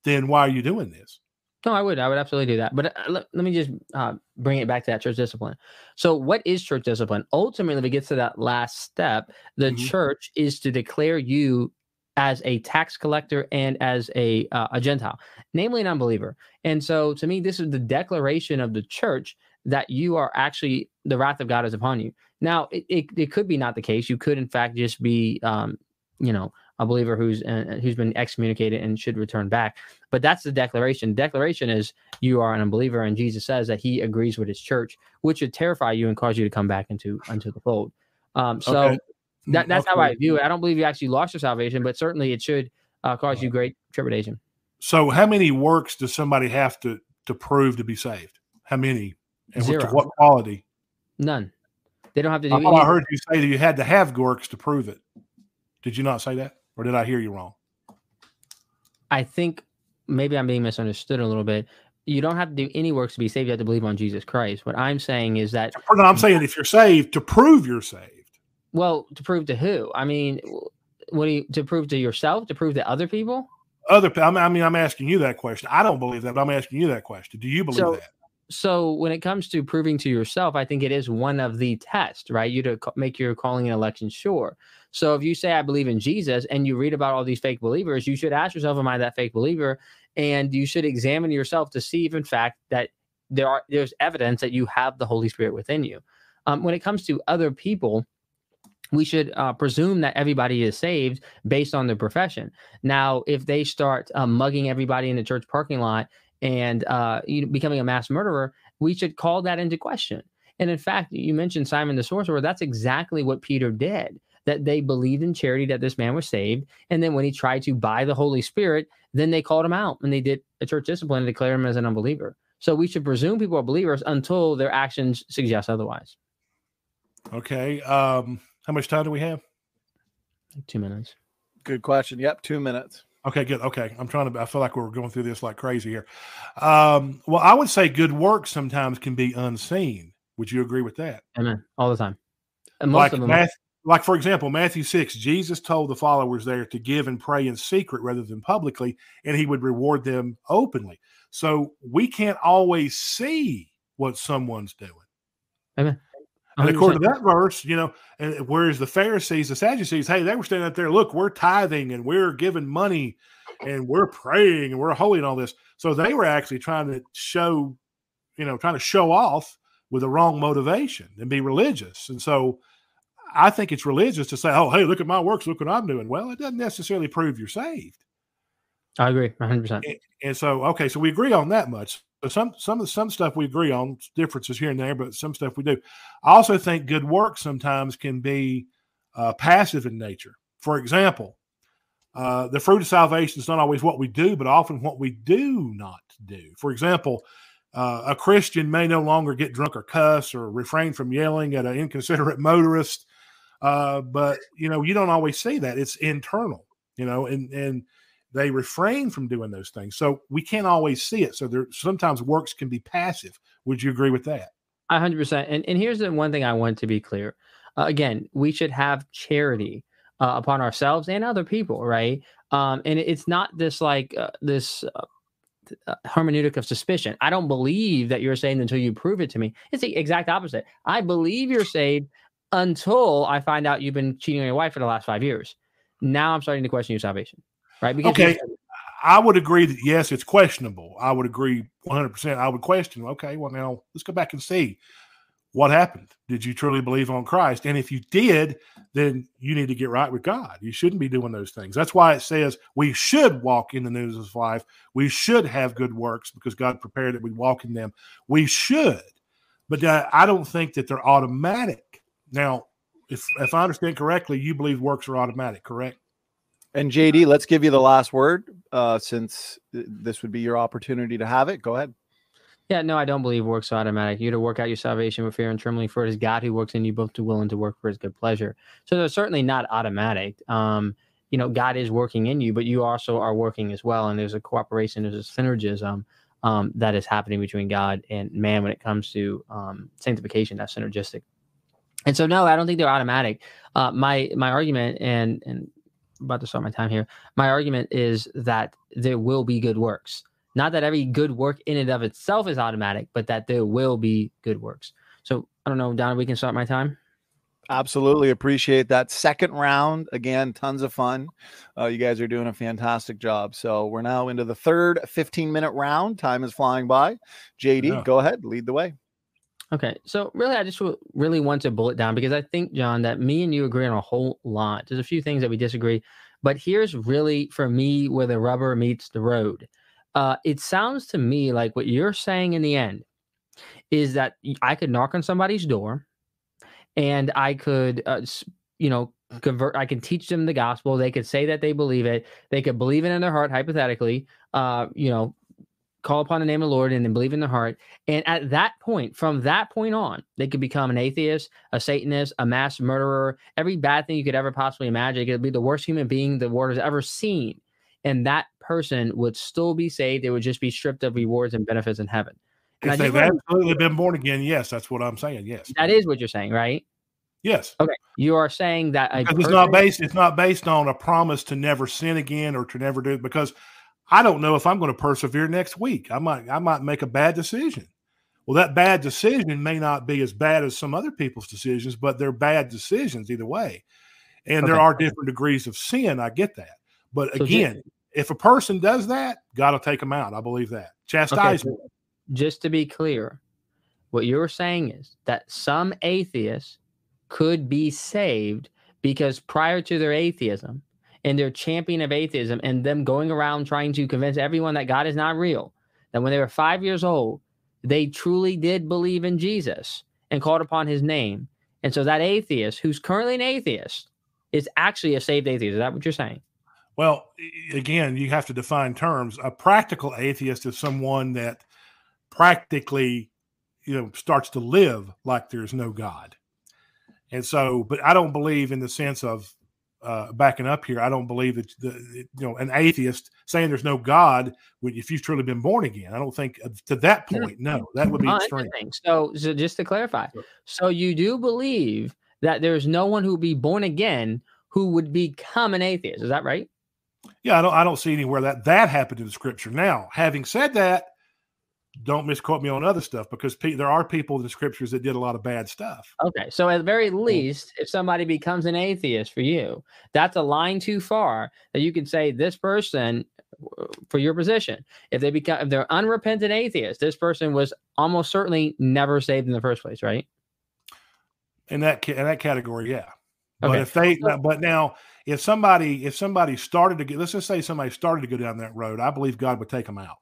then why are you doing this? No, I would. I would absolutely do that. But uh, let, let, me just uh, bring it back to that church discipline. So, what is church discipline? Ultimately, if it gets to that last step, the mm-hmm. church is to declare you as a tax collector and as a uh, a Gentile, namely an unbeliever. And so, to me, this is the declaration of the church that you are actually the wrath of God is upon you. Now, it, it, it could be not the case. You could, in fact, just be, um, you know, a believer who's uh, who's been excommunicated and should return back. But that's the declaration. Declaration is you are an unbeliever, and Jesus says that He agrees with His church, which should terrify you and cause you to come back into into the fold. Um, so okay. That, that's how I view it. I don't believe you actually lost your salvation, but certainly it should uh, cause you great tribulation. So, how many works does somebody have to to prove to be saved? How many? And Zero. What, what quality? None. They don't have to do. I, I heard you say that you had to have works to prove it. Did you not say that? or did I hear you wrong? I think maybe I'm being misunderstood a little bit. You don't have to do any works to be saved. You have to believe on Jesus Christ. What I'm saying is that. No, I'm saying if you're saved, to prove you're saved. Well, to prove to who? I mean, what do you to prove to yourself? To prove to other people? Other, I mean, I'm asking you that question. I don't believe that, but I'm asking you that question. Do you believe so, that? so when it comes to proving to yourself, I think it is one of the tests, right? You to make your calling and election sure. So if you say I believe in Jesus and you read about all these fake believers, you should ask yourself, am I that fake believer? And you should examine yourself to see if in fact that there are there's evidence that you have the Holy Spirit within you. Um, when it comes to other people, we should uh, presume that everybody is saved based on their profession. Now, if they start uh, mugging everybody in the church parking lot and uh, becoming a mass murderer, we should call that into question. And in fact, you mentioned Simon the sorcerer. That's exactly what Peter did. That they believed in charity that this man was saved, and then when he tried to buy the Holy Spirit, then they called him out and they did a church discipline and declared him as an unbeliever. So we should presume people are believers until their actions suggest otherwise. Okay. Um, how much time do we have? Two minutes. Good question. Yep, two minutes. Okay, good. Okay, I'm trying to. I feel like we're going through this like crazy here. Um, well, I would say good work sometimes can be unseen. Would you agree with that? Amen. All the time. And most like of them. Matthew, like for example, Matthew six, Jesus told the followers there to give and pray in secret rather than publicly, and He would reward them openly. So we can't always see what someone's doing. Amen. And according to that verse, you know, and whereas the Pharisees, the Sadducees, hey, they were standing up there, look, we're tithing and we're giving money and we're praying and we're holy and all this. So they were actually trying to show, you know, trying to show off with the wrong motivation and be religious. And so I think it's religious to say, oh, hey, look at my works, look what I'm doing. Well, it doesn't necessarily prove you're saved. I agree 100%. And, and so, okay, so we agree on that much. So some some of some stuff we agree on, differences here and there, but some stuff we do. I also think good work sometimes can be uh, passive in nature. For example, uh, the fruit of salvation is not always what we do, but often what we do not do. For example, uh, a Christian may no longer get drunk or cuss or refrain from yelling at an inconsiderate motorist, uh, but you know you don't always see that. It's internal, you know, and and they refrain from doing those things. So we can't always see it. So there sometimes works can be passive. Would you agree with that? hundred percent. And and here's the one thing I want to be clear. Uh, again, we should have charity uh, upon ourselves and other people, right? Um, and it's not this like uh, this uh, uh, hermeneutic of suspicion. I don't believe that you're saved until you prove it to me. It's the exact opposite. I believe you're saved until I find out you've been cheating on your wife for the last five years. Now I'm starting to question your salvation, right? Because okay. I would agree that yes, it's questionable. I would agree 100%. I would question, okay, well, now let's go back and see what happened? Did you truly believe on Christ? And if you did, then you need to get right with God. You shouldn't be doing those things. That's why it says we should walk in the news of life. We should have good works because God prepared that we walk in them. We should, but uh, I don't think that they're automatic. Now, if if I understand correctly, you believe works are automatic, correct? And JD, let's give you the last word uh, since this would be your opportunity to have it. Go ahead. Yeah, no, I don't believe works automatic. You to work out your salvation with fear and trembling, for it is God who works in you both to will and to work for his good pleasure. So they're certainly not automatic. Um, you know, God is working in you, but you also are working as well. And there's a cooperation, there's a synergism um, that is happening between God and man when it comes to um, sanctification. That's synergistic. And so, no, I don't think they're automatic. Uh, my my argument, and and about to start my time here. My argument is that there will be good works. Not that every good work in and of itself is automatic, but that there will be good works. So I don't know, Don, we can start my time. Absolutely appreciate that second round. Again, tons of fun. Uh, you guys are doing a fantastic job. So we're now into the third 15 minute round. Time is flying by. JD, yeah. go ahead, lead the way. Okay, so really, I just really want to bullet down because I think, John, that me and you agree on a whole lot. There's a few things that we disagree, but here's really for me where the rubber meets the road uh, it sounds to me like what you're saying in the end is that I could knock on somebody's door and I could, uh, you know, convert, I can teach them the gospel. They could say that they believe it. They could believe it in their heart, hypothetically, uh, you know, call upon the name of the Lord and then believe in their heart. And at that point, from that point on, they could become an atheist, a Satanist, a mass murderer, every bad thing you could ever possibly imagine. It could be the worst human being the world has ever seen and that person would still be saved. They would just be stripped of rewards and benefits in heaven. And if they've absolutely been born again, yes, that's what I'm saying. Yes, that is what you're saying, right? Yes. Okay. You are saying that person, it's not based. It's not based on a promise to never sin again or to never do because I don't know if I'm going to persevere next week. I might. I might make a bad decision. Well, that bad decision may not be as bad as some other people's decisions, but they're bad decisions either way. And okay. there are different degrees of sin. I get that. But so again, if a person does that, God will take them out. I believe that. Chastisement. Okay, just to be clear, what you're saying is that some atheists could be saved because prior to their atheism and their champion of atheism and them going around trying to convince everyone that God is not real, that when they were five years old, they truly did believe in Jesus and called upon his name. And so that atheist, who's currently an atheist, is actually a saved atheist. Is that what you're saying? Well, again, you have to define terms. A practical atheist is someone that practically, you know, starts to live like there's no God. And so, but I don't believe in the sense of uh, backing up here. I don't believe that the you know an atheist saying there's no God if you've truly been born again. I don't think to that point. No, that would be oh, extreme. So, so just to clarify, so you do believe that there's no one who would be born again who would become an atheist. Is that right? Yeah, I don't I don't see anywhere that that happened in the scripture. Now, having said that, don't misquote me on other stuff because pe- there are people in the scriptures that did a lot of bad stuff. Okay, so at the very least, if somebody becomes an atheist for you, that's a line too far that you can say this person for your position. If they become if they're unrepentant atheists, this person was almost certainly never saved in the first place, right? In that in that category, yeah. Okay. But if they but now if somebody if somebody started to get let's just say somebody started to go down that road, I believe God would take them out.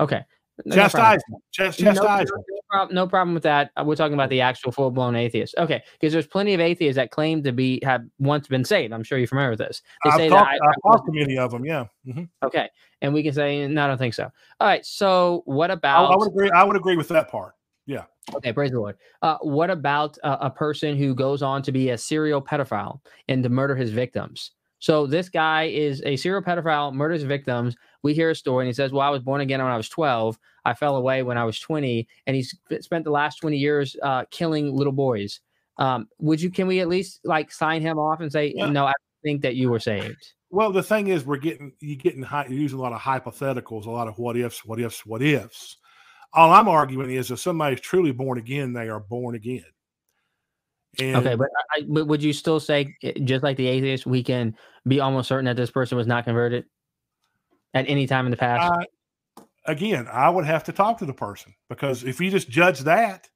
Okay. No chastisement. chastisement. No, no, problem, no, problem with that. Uh, we're talking about the actual full blown atheist. Okay, because there's plenty of atheists that claim to be have once been saved. I'm sure you're familiar with this. They I've say talked, that I, I've talked to many of them. Yeah. Mm-hmm. Okay, and we can say no, I don't think so. All right. So what about? I, I would agree. I would agree with that part. Yeah. Okay, praise the Lord. Uh, what about uh, a person who goes on to be a serial pedophile and to murder his victims? So this guy is a serial pedophile, murders victims. We hear a story and he says, Well, I was born again when I was 12. I fell away when I was 20. And he's spent the last 20 years uh, killing little boys. Um, would you, can we at least like sign him off and say, yeah. No, I think that you were saved? Well, the thing is, we're getting, you're getting, high, you're using a lot of hypotheticals, a lot of what ifs, what ifs, what ifs. All I'm arguing is if somebody's truly born again, they are born again. And okay, but, I, but would you still say, eh, just like the atheist, we can be almost certain that this person was not converted at any time in the past? Uh, again, I would have to talk to the person because if you just judge that,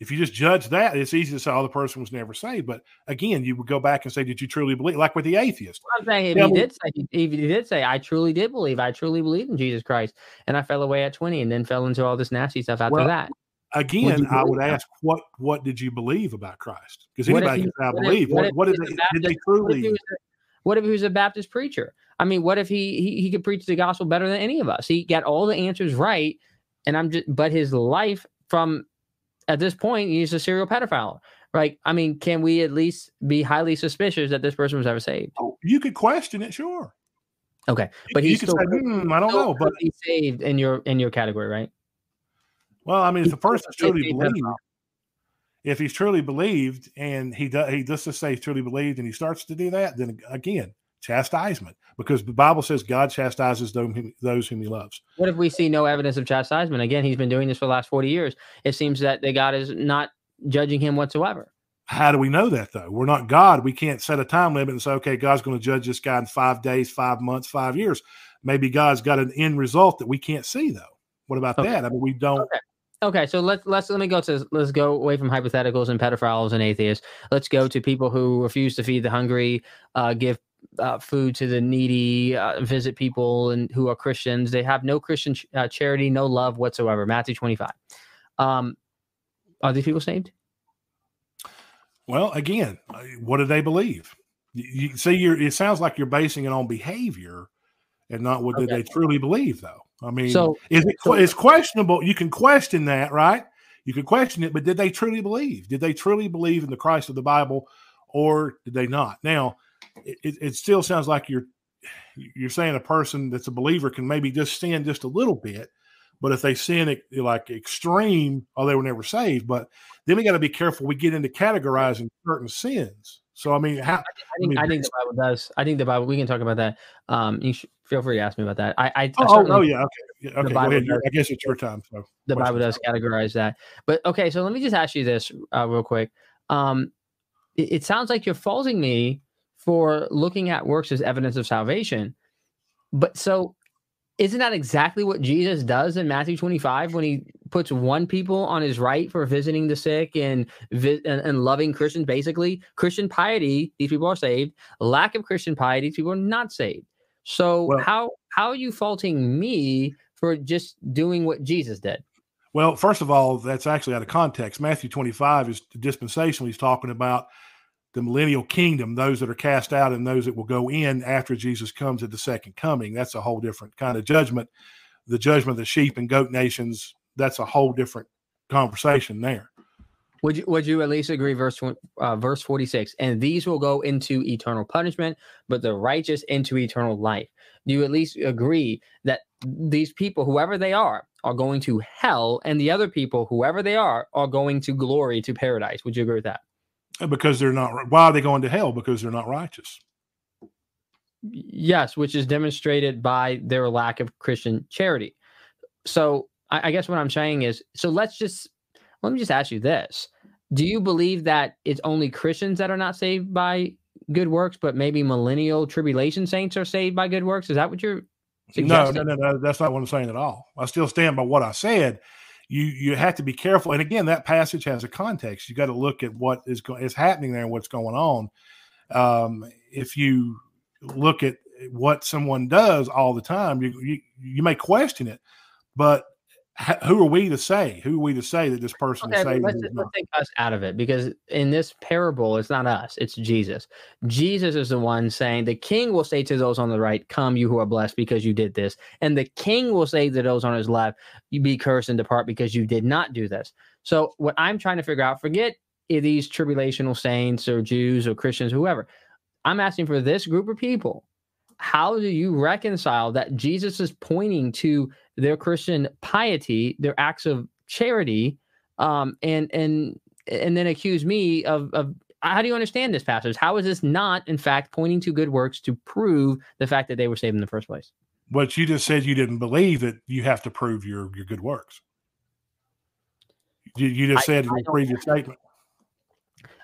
if you just judge that, it's easy to say, "Oh, the person was never saved." But again, you would go back and say, "Did you truly believe?" Like with the atheist. I'm saying if he did say, if he did say, "I truly did believe," I truly believe in Jesus Christ, and I fell away at 20, and then fell into all this nasty stuff after well, that again, I would ask, what what did you believe about Christ? Because anybody can say, I believe. What, what, what did, they, did they truly? What if he was a Baptist preacher? I mean, what if he, he he could preach the gospel better than any of us? He got all the answers right, and I'm just. But his life from at this point, he's a serial pedophile. Right? I mean, can we at least be highly suspicious that this person was ever saved? Oh, you could question it, sure. Okay, but he's still, say, hmm, I don't know, but he's saved in your in your category, right? Well, I mean, if the person's truly believed, if he's truly believed and he does, he does just say truly believed and he starts to do that, then again, chastisement, because the Bible says God chastises those whom he loves. What if we see no evidence of chastisement? Again, he's been doing this for the last 40 years. It seems that the God is not judging him whatsoever. How do we know that though? We're not God. We can't set a time limit and say, okay, God's going to judge this guy in five days, five months, five years. Maybe God's got an end result that we can't see though. What about okay. that? I mean, we don't. Okay. Okay, so let's let's let me go to let's go away from hypotheticals and pedophiles and atheists. Let's go to people who refuse to feed the hungry, uh, give uh, food to the needy, uh, visit people and who are Christians. They have no Christian ch- uh, charity, no love whatsoever. Matthew twenty five. Um, are these people saved? Well, again, uh, what do they believe? You, you see, you're, it sounds like you're basing it on behavior and not what okay. do they truly believe, though. I mean, so is it, so, it's questionable. You can question that, right? You can question it, but did they truly believe? Did they truly believe in the Christ of the Bible, or did they not? Now, it, it still sounds like you're you're saying a person that's a believer can maybe just sin just a little bit, but if they sin it like extreme, oh, they were never saved. But then we got to be careful. We get into categorizing certain sins. So I mean, how, I, think, I, mean, I think the Bible does. I think the Bible. We can talk about that. Um, you should feel free to ask me about that. I, I, oh, oh, oh yeah, okay, yeah, okay. Ahead. Does, I guess it's your time. So the Bible does categorize that. But okay, so let me just ask you this uh, real quick. Um, it, it sounds like you're faulting me for looking at works as evidence of salvation. But so isn't that exactly what Jesus does in Matthew 25 when he puts one people on his right for visiting the sick and, and, and loving Christians? Basically, Christian piety, these people are saved. Lack of Christian piety, these people are not saved. So well, how how are you faulting me for just doing what Jesus did? Well, first of all, that's actually out of context. Matthew 25 is the dispensation he's talking about the millennial kingdom, those that are cast out and those that will go in after Jesus comes at the second coming. That's a whole different kind of judgment. The judgment of the sheep and goat nations, that's a whole different conversation there. Would you would you at least agree verse uh, verse 46 and these will go into eternal punishment but the righteous into eternal life. Do you at least agree that these people whoever they are are going to hell and the other people whoever they are are going to glory to paradise? Would you agree with that? Because they're not why are they going to hell because they're not righteous yes which is demonstrated by their lack of christian charity so I, I guess what I'm saying is, so let's just let me just ask you this: Do you believe that it's only Christians that are not saved by good works, but maybe millennial tribulation saints are saved by good works? Is that what you're no, no, no, no. That's not what I'm saying at all. I still stand by what I said. You you have to be careful. And again, that passage has a context. You got to look at what is go- is happening there and what's going on. Um, if you look at what someone does all the time, you you, you may question it, but who are we to say? Who are we to say that this person okay, is saved? Let's, let's take us out of it because in this parable, it's not us, it's Jesus. Jesus is the one saying, The king will say to those on the right, Come, you who are blessed, because you did this. And the king will say to those on his left, You be cursed and depart because you did not do this. So, what I'm trying to figure out, forget these tribulational saints or Jews or Christians, whoever. I'm asking for this group of people how do you reconcile that Jesus is pointing to their Christian piety, their acts of charity, um, and and and then accuse me of of how do you understand this passage? How is this not, in fact, pointing to good works to prove the fact that they were saved in the first place? But you just said you didn't believe that you have to prove your your good works. You, you just said I, in your previous statement.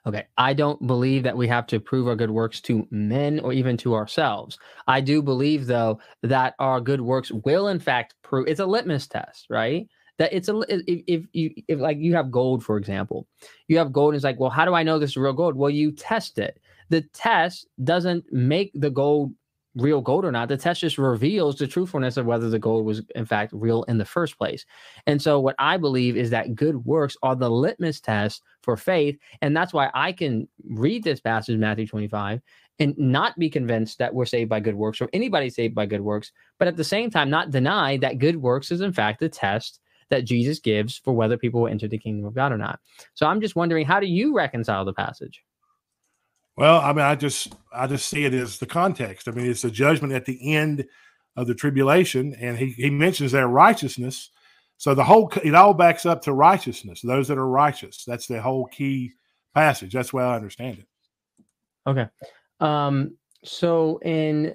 Okay. I don't believe that we have to prove our good works to men or even to ourselves. I do believe, though, that our good works will, in fact, prove it's a litmus test, right? That it's a if, if you if like you have gold, for example, you have gold, and it's like, well, how do I know this is real gold? Well, you test it. The test doesn't make the gold real gold or not. The test just reveals the truthfulness of whether the gold was in fact real in the first place. And so what I believe is that good works are the litmus test for faith. And that's why I can read this passage, Matthew 25, and not be convinced that we're saved by good works or anybody saved by good works, but at the same time not deny that good works is in fact the test that Jesus gives for whether people will enter the kingdom of God or not. So I'm just wondering, how do you reconcile the passage? Well, I mean, I just I just see it as the context. I mean, it's a judgment at the end of the tribulation, and he he mentions their righteousness. So the whole it all backs up to righteousness. Those that are righteous. That's the whole key passage. That's why I understand it. Okay. Um. So in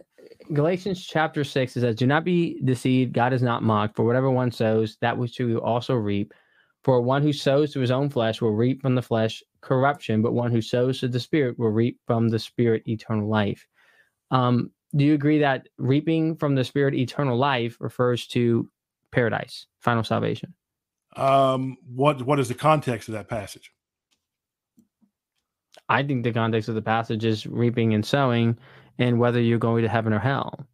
Galatians chapter six, it says, "Do not be deceived. God is not mocked. For whatever one sows, that which you also reap. For one who sows to his own flesh will reap from the flesh corruption, but one who sows to the Spirit will reap from the Spirit eternal life. Um, do you agree that reaping from the Spirit eternal life refers to paradise, final salvation? Um, what what is the context of that passage? I think the context of the passage is reaping and sowing, and whether you're going to heaven or hell.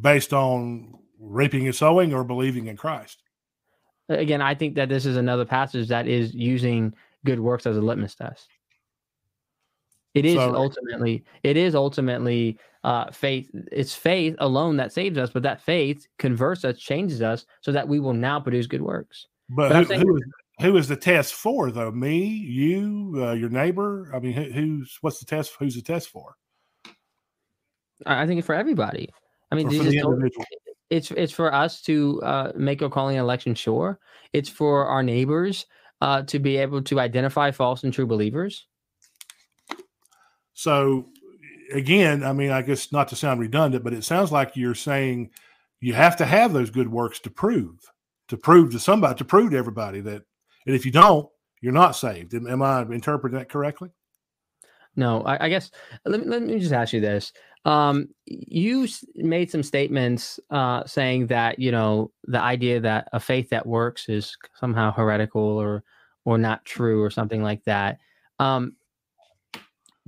Based on reaping and sowing, or believing in Christ. Again, I think that this is another passage that is using good works as a litmus test. It is so, ultimately, it is ultimately uh, faith. It's faith alone that saves us, but that faith converts us, changes us, so that we will now produce good works. But, but who, saying, who, is, who is the test for, though? Me, you, uh, your neighbor? I mean, who, who's what's the test? Who's the test for? I think it's for everybody. I mean, it's it's for us to uh, make our calling election sure. It's for our neighbors uh, to be able to identify false and true believers? So, again, I mean, I guess not to sound redundant, but it sounds like you're saying you have to have those good works to prove, to prove to somebody, to prove to everybody that, and if you don't, you're not saved. Am, am I interpreting that correctly? No, I, I, guess let me, let me just ask you this. Um, you made some statements uh, saying that you know the idea that a faith that works is somehow heretical or or not true or something like that. Um,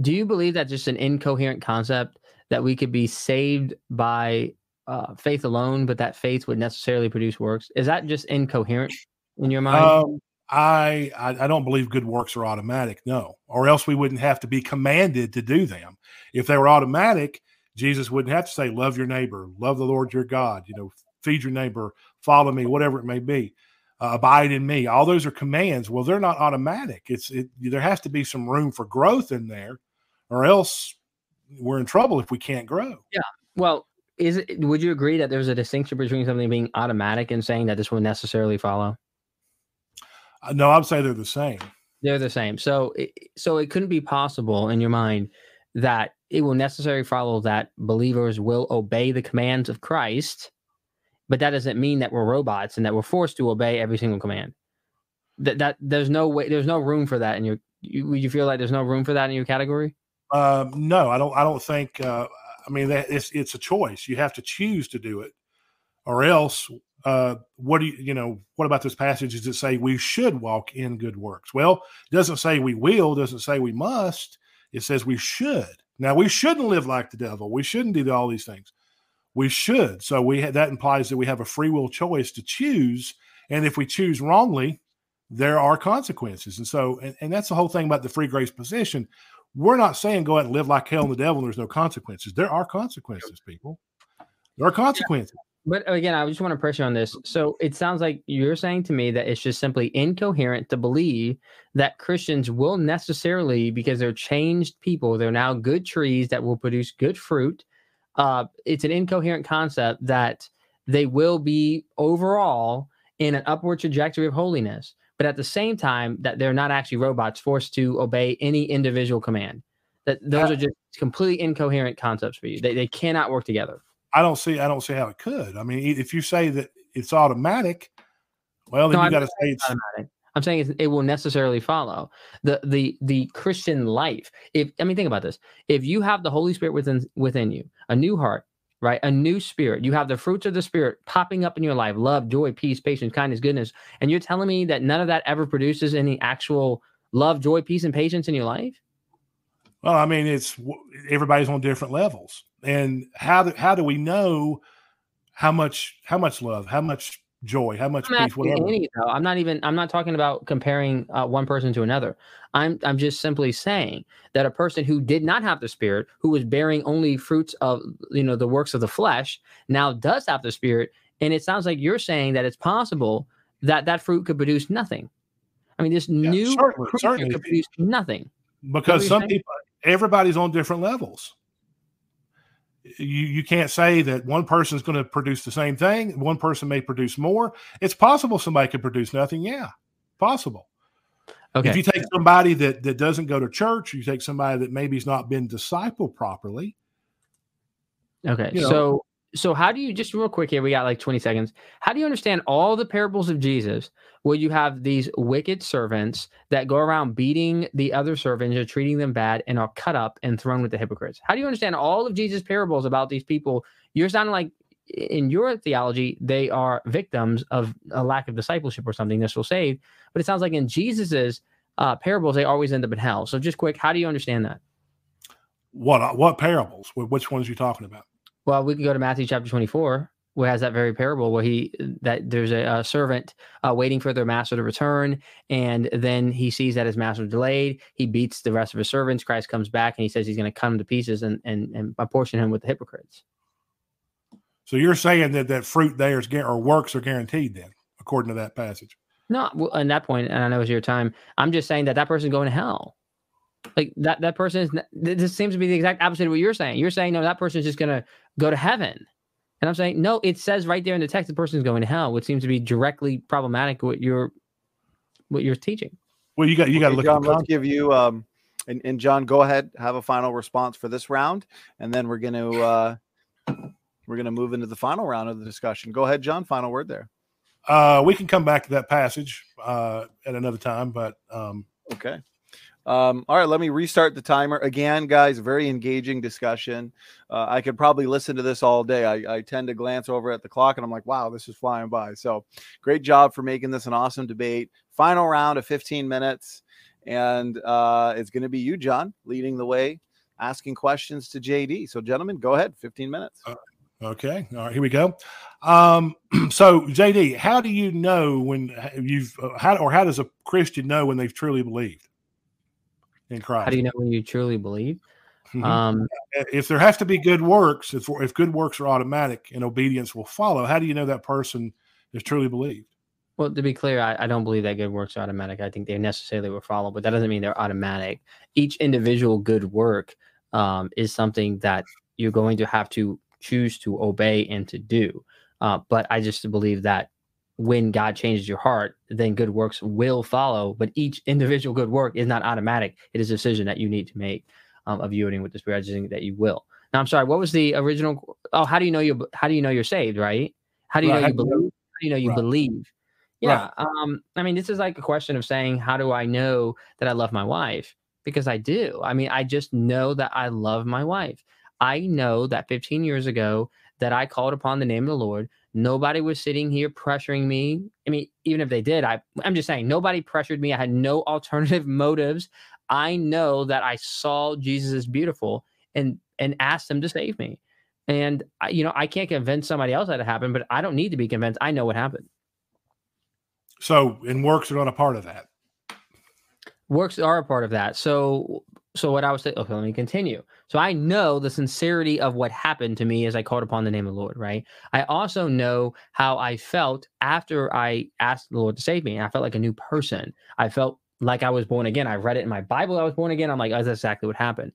do you believe that just an incoherent concept that we could be saved by uh, faith alone, but that faith would necessarily produce works? Is that just incoherent in your mind? Um, I, I, I don't believe good works are automatic. No, or else we wouldn't have to be commanded to do them. If they were automatic, Jesus wouldn't have to say, "Love your neighbor, love the Lord your God." You know, feed your neighbor, follow me, whatever it may be. Uh, abide in me. All those are commands. Well, they're not automatic. It's it, there has to be some room for growth in there, or else we're in trouble if we can't grow. Yeah. Well, is it? Would you agree that there's a distinction between something being automatic and saying that this will necessarily follow? Uh, no, I'd say they're the same. They're the same. So, so it couldn't be possible in your mind that it will necessarily follow that believers will obey the commands of Christ but that doesn't mean that we're robots and that we're forced to obey every single command. That that there's no way, there's no room for that in your. You, you feel like there's no room for that in your category? Um, no, I don't. I don't think. Uh, I mean, that it's it's a choice. You have to choose to do it, or else. Uh, what do you you know? What about this passage? Does it say we should walk in good works? Well, it doesn't say we will. Doesn't say we must. It says we should. Now, we shouldn't live like the devil. We shouldn't do all these things. We should. So we ha- that implies that we have a free will choice to choose, and if we choose wrongly, there are consequences. And so, and, and that's the whole thing about the free grace position. We're not saying go out and live like hell and the devil and there's no consequences. There are consequences, people. There are consequences. But again, I just want to press you on this. So it sounds like you're saying to me that it's just simply incoherent to believe that Christians will necessarily, because they're changed people, they're now good trees that will produce good fruit. Uh, it's an incoherent concept that they will be overall in an upward trajectory of holiness, but at the same time, that they're not actually robots forced to obey any individual command. That those are just completely incoherent concepts for you. They, they cannot work together. I don't see. I don't see how it could. I mean, if you say that it's automatic, well, then no, you got to say it's automatic. I'm saying it will necessarily follow the the the Christian life. If I mean, think about this: if you have the Holy Spirit within within you, a new heart, right, a new spirit, you have the fruits of the Spirit popping up in your life: love, joy, peace, patience, kindness, goodness. And you're telling me that none of that ever produces any actual love, joy, peace, and patience in your life? Well, I mean, it's everybody's on different levels, and how do, how do we know how much how much love, how much joy, how much I'm peace, whatever? Any, I'm not even. I'm not talking about comparing uh, one person to another. I'm I'm just simply saying that a person who did not have the Spirit, who was bearing only fruits of you know the works of the flesh, now does have the Spirit, and it sounds like you're saying that it's possible that that fruit could produce nothing. I mean, this yeah, new certainly, fruit certainly. could produce nothing because some people everybody's on different levels. You you can't say that one person is going to produce the same thing. One person may produce more. It's possible somebody could produce nothing. Yeah, possible. Okay. If you take somebody that that doesn't go to church, you take somebody that maybe's not been discipled properly. Okay. You know, so so how do you just real quick here we got like 20 seconds. How do you understand all the parables of jesus where you have these wicked servants that go around beating the other servants or treating them bad and are cut up and thrown with the hypocrites? How do you understand all of jesus parables about these people? You're sounding like in your theology they are victims of a lack of discipleship or something they're still saved but it sounds like in jesus's uh, parables they always end up in hell. So just quick how do you understand that? What what parables? Which ones are you talking about well, we can go to Matthew chapter 24, where has that very parable where he that there's a, a servant uh, waiting for their master to return, and then he sees that his master delayed. He beats the rest of his servants. Christ comes back and he says he's going to cut him to pieces and and and apportion him with the hypocrites. So you're saying that that fruit there is or works are guaranteed then, according to that passage. No, well, at that point, and I know it's your time. I'm just saying that that person's going to hell. Like that that person is this seems to be the exact opposite of what you're saying. You're saying no, that person is just gonna go to heaven. And I'm saying, no, it says right there in the text the person is going to hell, which seems to be directly problematic what you're what you're teaching. Well, you got you got to look John, let's give you um and, and John, go ahead, have a final response for this round, and then we're gonna uh we're gonna move into the final round of the discussion. Go ahead, John, final word there. Uh we can come back to that passage uh at another time, but um okay. Um, all right, let me restart the timer again, guys. Very engaging discussion. Uh, I could probably listen to this all day. I, I, tend to glance over at the clock and I'm like, wow, this is flying by. So, great job for making this an awesome debate. Final round of 15 minutes, and uh, it's going to be you, John, leading the way, asking questions to JD. So, gentlemen, go ahead. 15 minutes. Uh, okay. All right. Here we go. Um, so, JD, how do you know when you've uh, how or how does a Christian know when they've truly believed? In Christ. How do you know when you truly believe? Mm-hmm. Um, if there has to be good works, if, if good works are automatic and obedience will follow, how do you know that person is truly believed? Well, to be clear, I, I, don't believe that good works are automatic. I think they necessarily will follow, but that doesn't mean they're automatic. Each individual good work um, is something that you're going to have to choose to obey and to do. Uh, but I just believe that when God changes your heart, then good works will follow. But each individual good work is not automatic. It is a decision that you need to make um, of yielding with the Spirit. I just think that you will. Now, I'm sorry. What was the original? Oh, how do you know you? How do you know you're saved? Right? How do you Right, know you do you know- believe? How do you know you Right. believe? Yeah. Um, I mean, this is like a question of saying, how do I know that I love my wife? Because I do. I mean, I just know that I love my wife. I know that 15 years ago that I called upon the name of the Lord. Nobody was sitting here pressuring me. I mean, even if they did, I I'm just saying nobody pressured me. I had no alternative motives. I know that I saw Jesus as beautiful and and asked him to save me. And I, you know, I can't convince somebody else that it happened, but I don't need to be convinced. I know what happened. So, and works are not a part of that. Works are a part of that. So, so what I was saying. Okay, let me continue. So I know the sincerity of what happened to me as I called upon the name of the Lord. Right. I also know how I felt after I asked the Lord to save me. I felt like a new person. I felt like I was born again. I read it in my Bible. I was born again. I'm like, oh, that's exactly what happened.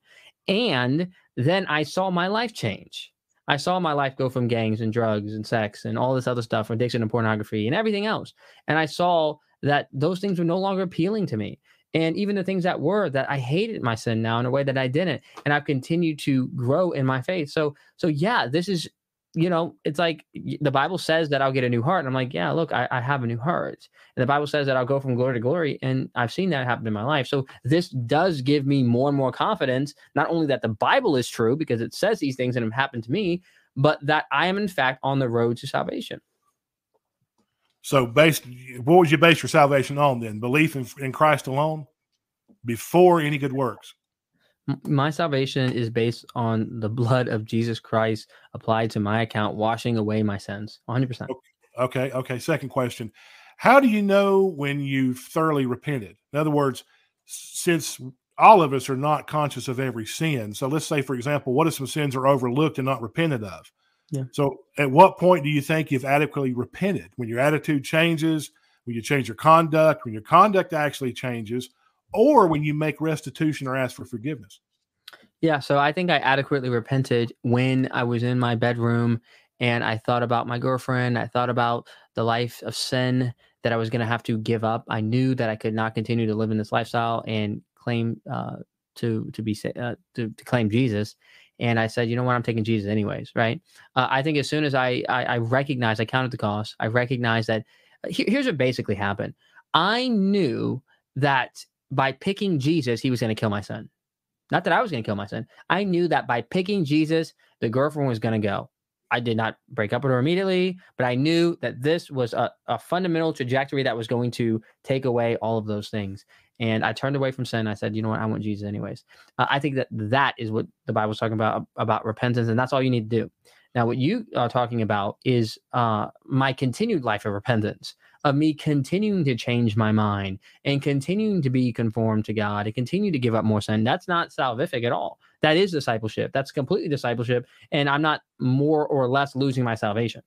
And then I saw my life change. I saw my life go from gangs and drugs and sex and all this other stuff, addiction and pornography and everything else. And I saw that those things were no longer appealing to me. And even the things that were that I hated my sin now in a way that I didn't. And I've continued to grow in my faith. So, so yeah, this is, you know, it's like the Bible says that I'll get a new heart. And I'm like, yeah, look, I, I have a new heart. And the Bible says that I'll go from glory to glory. And I've seen that happen in my life. So this does give me more and more confidence, not only that the Bible is true because it says these things and have happened to me, but that I am in fact on the road to salvation. So, based, what would you base your salvation on then? Belief in, in Christ alone before any good works. My salvation is based on the blood of Jesus Christ applied to my account, washing away my sins. 100%. Okay. Okay. Second question How do you know when you've thoroughly repented? In other words, since all of us are not conscious of every sin. So let's say, for example, what if some sins are overlooked and not repented of? Yeah. So at what point do you think you've adequately repented? When your attitude changes, when you change your conduct, when your conduct actually changes, or when you make restitution or ask for forgiveness? Yeah, so I think I adequately repented when I was in my bedroom and I thought about my girlfriend. I thought about the life of sin that I was going to have to give up. I knew that I could not continue to live in this lifestyle and claim uh, to to be uh, to, to claim Jesus. And I said, you know what, I'm taking Jesus anyways, right? Uh, I think as soon as I, I I recognized, I counted the cost. I recognized that. Here, here's what basically happened. I knew that by picking Jesus, he was going to kill my son. Not that I was going to kill my son. I knew that by picking Jesus, the girlfriend was going to go. I did not break up with her immediately, but I knew that this was a, a fundamental trajectory that was going to take away all of those things. And I turned away from sin. I said, you know what? I want Jesus anyways. Uh, I think that that is what the Bible's talking about, about repentance. And that's all you need to do. Now, what you are talking about is uh, my continued life of repentance, of me continuing to change my mind and continuing to be conformed to God and continue to give up more sin. That's not salvific at all. That is discipleship. That's completely discipleship. And I'm not more or less losing my salvation.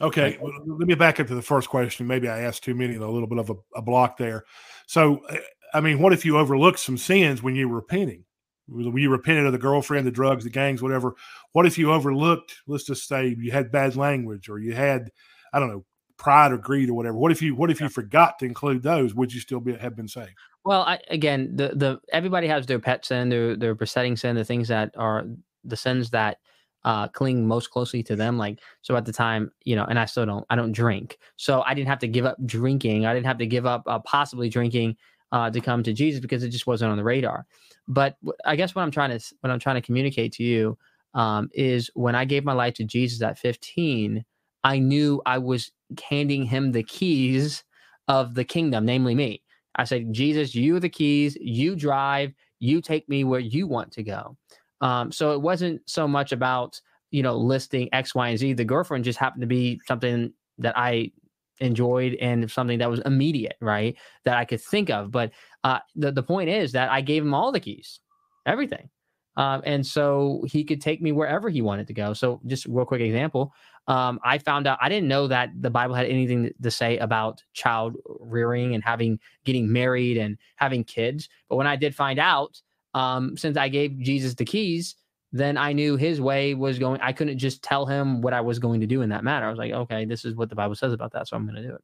Okay, well, let me back up to the first question. Maybe I asked too many, and a little bit of a, a block there. So, uh, I mean, what if you overlooked some sins when you were repenting? When you repented of the girlfriend, the drugs, the gangs, whatever. What if you overlooked, let's just say you had bad language or you had, I don't know, pride or greed or whatever. What if you what if you forgot to include those? Would you still be have been saved? Well, I, again, the the everybody has their pet sin, their their besetting sin, the things that are the sins that uh, cling most closely to them. Like so, at the time, you know, and I still don't, I don't drink, so I didn't have to give up drinking. I didn't have to give up uh, possibly drinking uh, to come to Jesus because it just wasn't on the radar. But I guess what I'm trying to what I'm trying to communicate to you um, is when I gave my life to Jesus at 15, I knew I was handing him the keys of the kingdom, namely me. I said, Jesus, you are the keys. You drive. You take me where you want to go. Um, so it wasn't so much about you know listing X, Y, and Z. The girlfriend just happened to be something that I enjoyed and something that was immediate, right? That I could think of. But uh, the the point is that I gave him all the keys, everything. Um, and so he could take me wherever he wanted to go. So, just real quick example, um, I found out I didn't know that the Bible had anything to say about child rearing and having getting married and having kids. But when I did find out, um, since I gave Jesus the keys, then I knew his way was going. I couldn't just tell him what I was going to do in that matter. I was like, okay, this is what the Bible says about that, so I'm going to do it.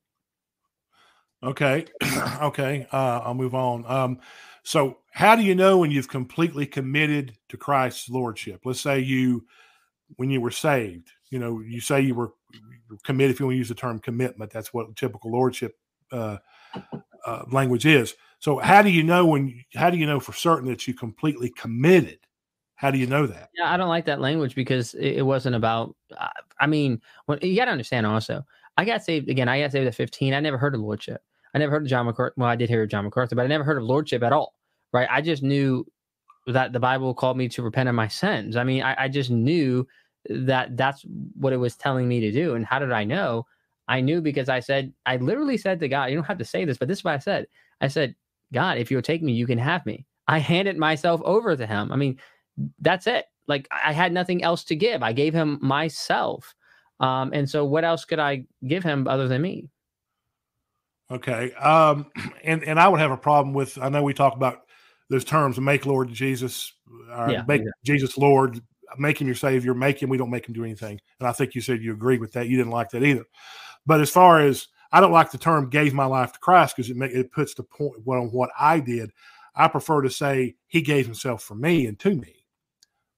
Okay. okay. Uh, I'll move on. Um, so, how do you know when you've completely committed to Christ's lordship? Let's say you, when you were saved, you know, you say you were commit. If you want to use the term commitment, that's what typical lordship uh, uh, language is. So, how do you know when? How do you know for certain that you completely committed? How do you know that? Yeah, I don't like that language because it, wasn't about. Uh, I mean, when, you got to understand also. I got saved again. I got saved at 15. I never heard of lordship. I never heard of John MacArthur. Well, I did hear of John MacArthur, but I never heard of lordship at all. Right? I just knew that the Bible called me to repent of my sins. I mean, I, I just knew that that's what it was telling me to do. And how did I know? I knew because I said, I literally said to God, you don't have to say this, but this is what I said. I said, God, if you'll take me, you can have me. I handed myself over to him. I mean, that's it. Like I had nothing else to give. I gave him myself. Um, and so what else could I give him other than me? Okay. Um, and, and I would have a problem with, I know we talk about those terms, make Lord Jesus, uh, yeah, make Jesus Lord, make him your savior, make him, we don't make him do anything. And I think you said you agree with that. You didn't like that either. But as far as, I don't like the term gave my life to Christ because it make, it puts the point on what I did. I prefer to say he gave himself for me and to me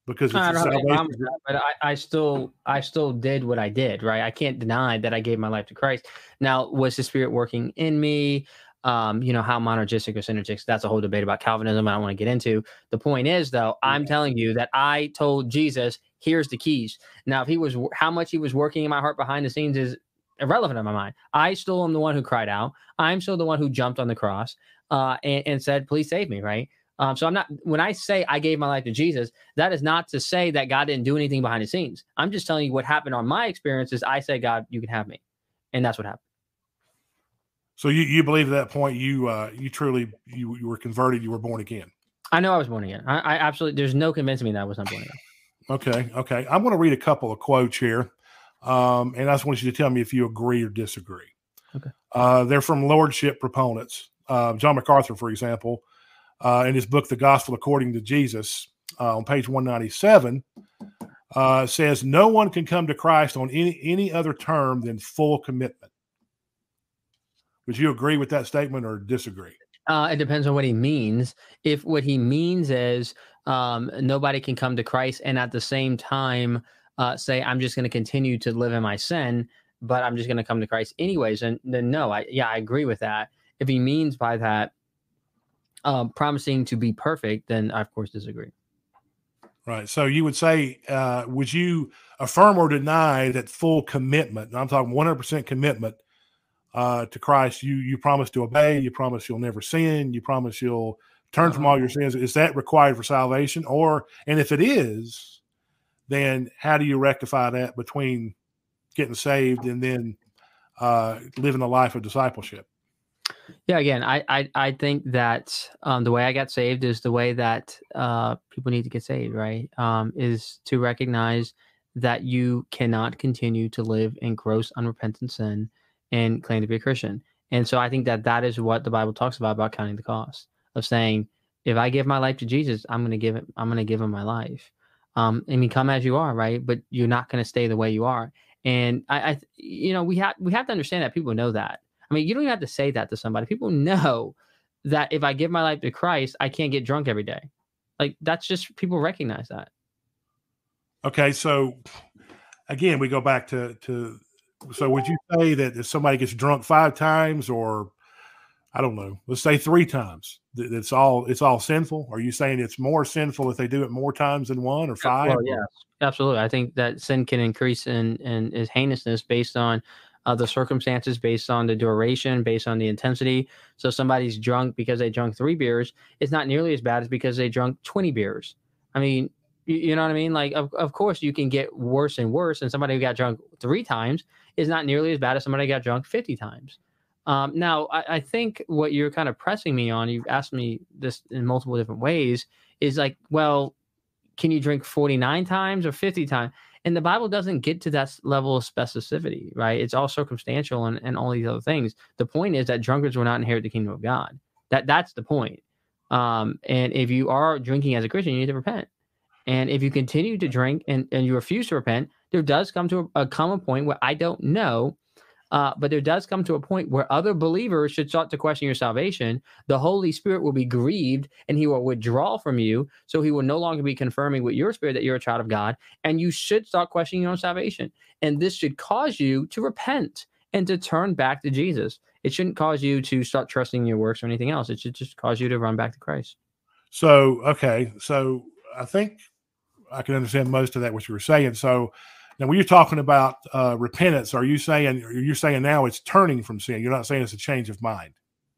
because I don't that, but I, I, still I still did what I did, right? I can't deny that I gave my life to Christ. Now, was the Spirit working in me? Um, you know, how monergistic or synergistic, that's a whole debate about Calvinism I don't want to get into. The point is, though, I'm telling you that I told Jesus, here's the keys. Now, if he was how much he was working in my heart behind the scenes is irrelevant in my mind. I still am the one who cried out. I'm still the one who jumped on the cross uh, and, and said, please save me, right? Um, so I'm not when I say I gave my life to Jesus, that is not to say that God didn't do anything behind the scenes. I'm just telling you what happened on my experiences. I say, God, you can have me, and that's what happened. So you, you believe at that point you uh, you truly you, you were converted, you were born again. I know I was born again. I, I absolutely there's no convincing me that I was not born again. Okay, okay. I'm going to read a couple of quotes here, um, and I just want you to tell me if you agree or disagree. Okay. Uh, they're from lordship proponents. Uh, John MacArthur, for example, uh, in his book, The Gospel According to Jesus, uh, on page 197, uh, says, No one can come to Christ on any, any other term than full commitment. Would you agree with that statement or disagree? Uh, it depends on what he means. If what he means is um, nobody can come to Christ and at the same time uh, say, I'm just going to continue to live in my sin, but I'm just going to come to Christ anyways, and then no, I yeah, I agree with that. If he means by that um, promising to be perfect, then I of course disagree. Right. So you would say, uh, would you affirm or deny that full commitment? I'm talking 100% commitment uh, to Christ. You you promise to obey. You promise you'll never sin. You promise you'll turn from all your uh-huh. sins. Is that required for salvation? Or and if it is, then how do you rectify that between getting saved and then uh, living a life of discipleship? Yeah, again, I I, I think that um, the way I got saved is the way that uh, people need to get saved, right? Um, is to recognize that you cannot continue to live in gross unrepentant sin and claim to be a Christian. And so I think that that is what the Bible talks about about counting the cost of saying, if I give my life to Jesus, I'm going to give it. I'm going to give him my life. Um, I mean, come as you are, right? But you're not going to stay the way you are. And I, I, you know, we have we have to understand that people know that I mean, you don't even have to say that to somebody. People know that if I give my life to Christ, I can't get drunk every day. Like that's just people recognize that. Okay, so again, we go back to to. So would you say that if somebody gets drunk five times, or I don't know, let's say three times, it's all it's all sinful? Are you saying it's more sinful if they do it more times than one or five? Well, yeah, absolutely. I think that sin can increase in in its heinousness based on uh, the circumstances based on the duration, based on the intensity. So somebody's drunk because they drunk three beers. It's not nearly as bad as because they drunk 20 beers. I mean, you, you know what I mean? Like, of, of course, you can get worse and worse. And somebody who got drunk three times is not nearly as bad as somebody who got drunk 50 times. Um, now, I, I think what you're kind of pressing me on, you've asked me this in multiple different ways, is like, well, can you drink 49 times or 50 times? And the Bible doesn't get to that level of specificity, right? It's all circumstantial and, and all these other things. The point is that drunkards will not inherit the kingdom of God. That that's the point. Um, and if you are drinking as a Christian, you need to repent. And if you continue to drink and, and you refuse to repent, there does come to a, a point where I don't know Uh, but there does come to a point where other believers should start to question your salvation. The Holy Spirit will be grieved and he will withdraw from you. So he will no longer be confirming with your spirit that you're a child of God. And you should start questioning your own salvation. And this should cause you to repent and to turn back to Jesus. It shouldn't cause you to start trusting your works or anything else. It should just cause you to run back to Christ. So, okay. So I think I can understand most of that, what you were saying. So, now, when you're talking about uh, repentance, are you saying you're saying now it's turning from sin? You're not saying it's a change of mind.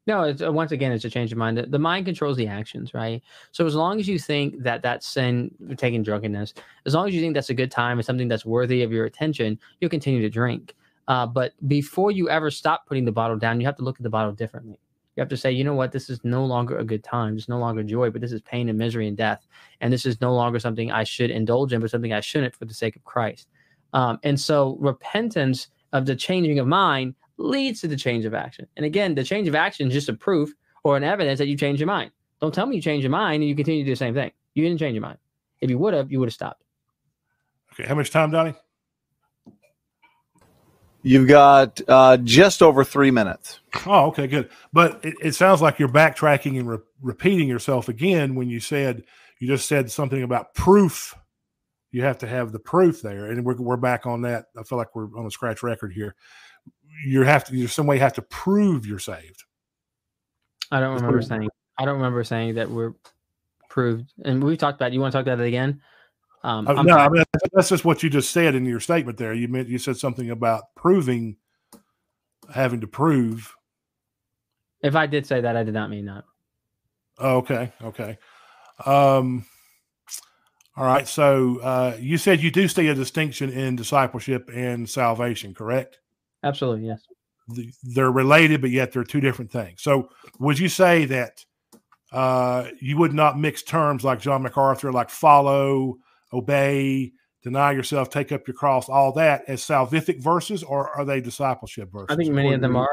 No, it's, uh, once again, it's a change of mind. The, mind controls the actions, right? So as long as you think that that sin, taking drunkenness, as long as you think that's a good time and something that's worthy of your attention, you'll continue to drink. Uh, but before you ever stop putting the bottle down, you have to look at the bottle differently. You have to say, you know what, this is no longer a good time. It's no longer joy, but this is pain and misery and death. And this is no longer something I should indulge in, but something I shouldn't for the sake of Christ. Um, and so repentance of the changing of mind leads to the change of action. And again, the change of action is just a proof or an evidence that you change your mind. Don't tell me you change your mind and you continue to do the same thing. You didn't change your mind. If you would have, you would have stopped. Okay. How much time, Donnie? You've got uh, just over three minutes. Oh, okay, good. But it, it sounds like you're backtracking and re- repeating yourself again when you said you just said something about proof you have to have the proof there, and we're we're back on that. I feel like we're on a scratch record here. You have to, you some way have to prove you're saved. I don't remember saying. I don't remember saying that we're proved, and we've talked about. You want to talk about it again? Um, uh, no, I mean, that's just what you just said in your statement there. You meant you said something about proving, having to prove. If I did say that, I did not mean that. Okay, okay. Um, all right. So uh, you said you do see a distinction in discipleship and salvation, correct? Absolutely, yes. they're related, but yet they're two different things. So would you say that uh, you would not mix terms like John MacArthur, like follow, obey, deny yourself, take up your cross, all that as salvific verses, or are they discipleship verses? I think many of them are.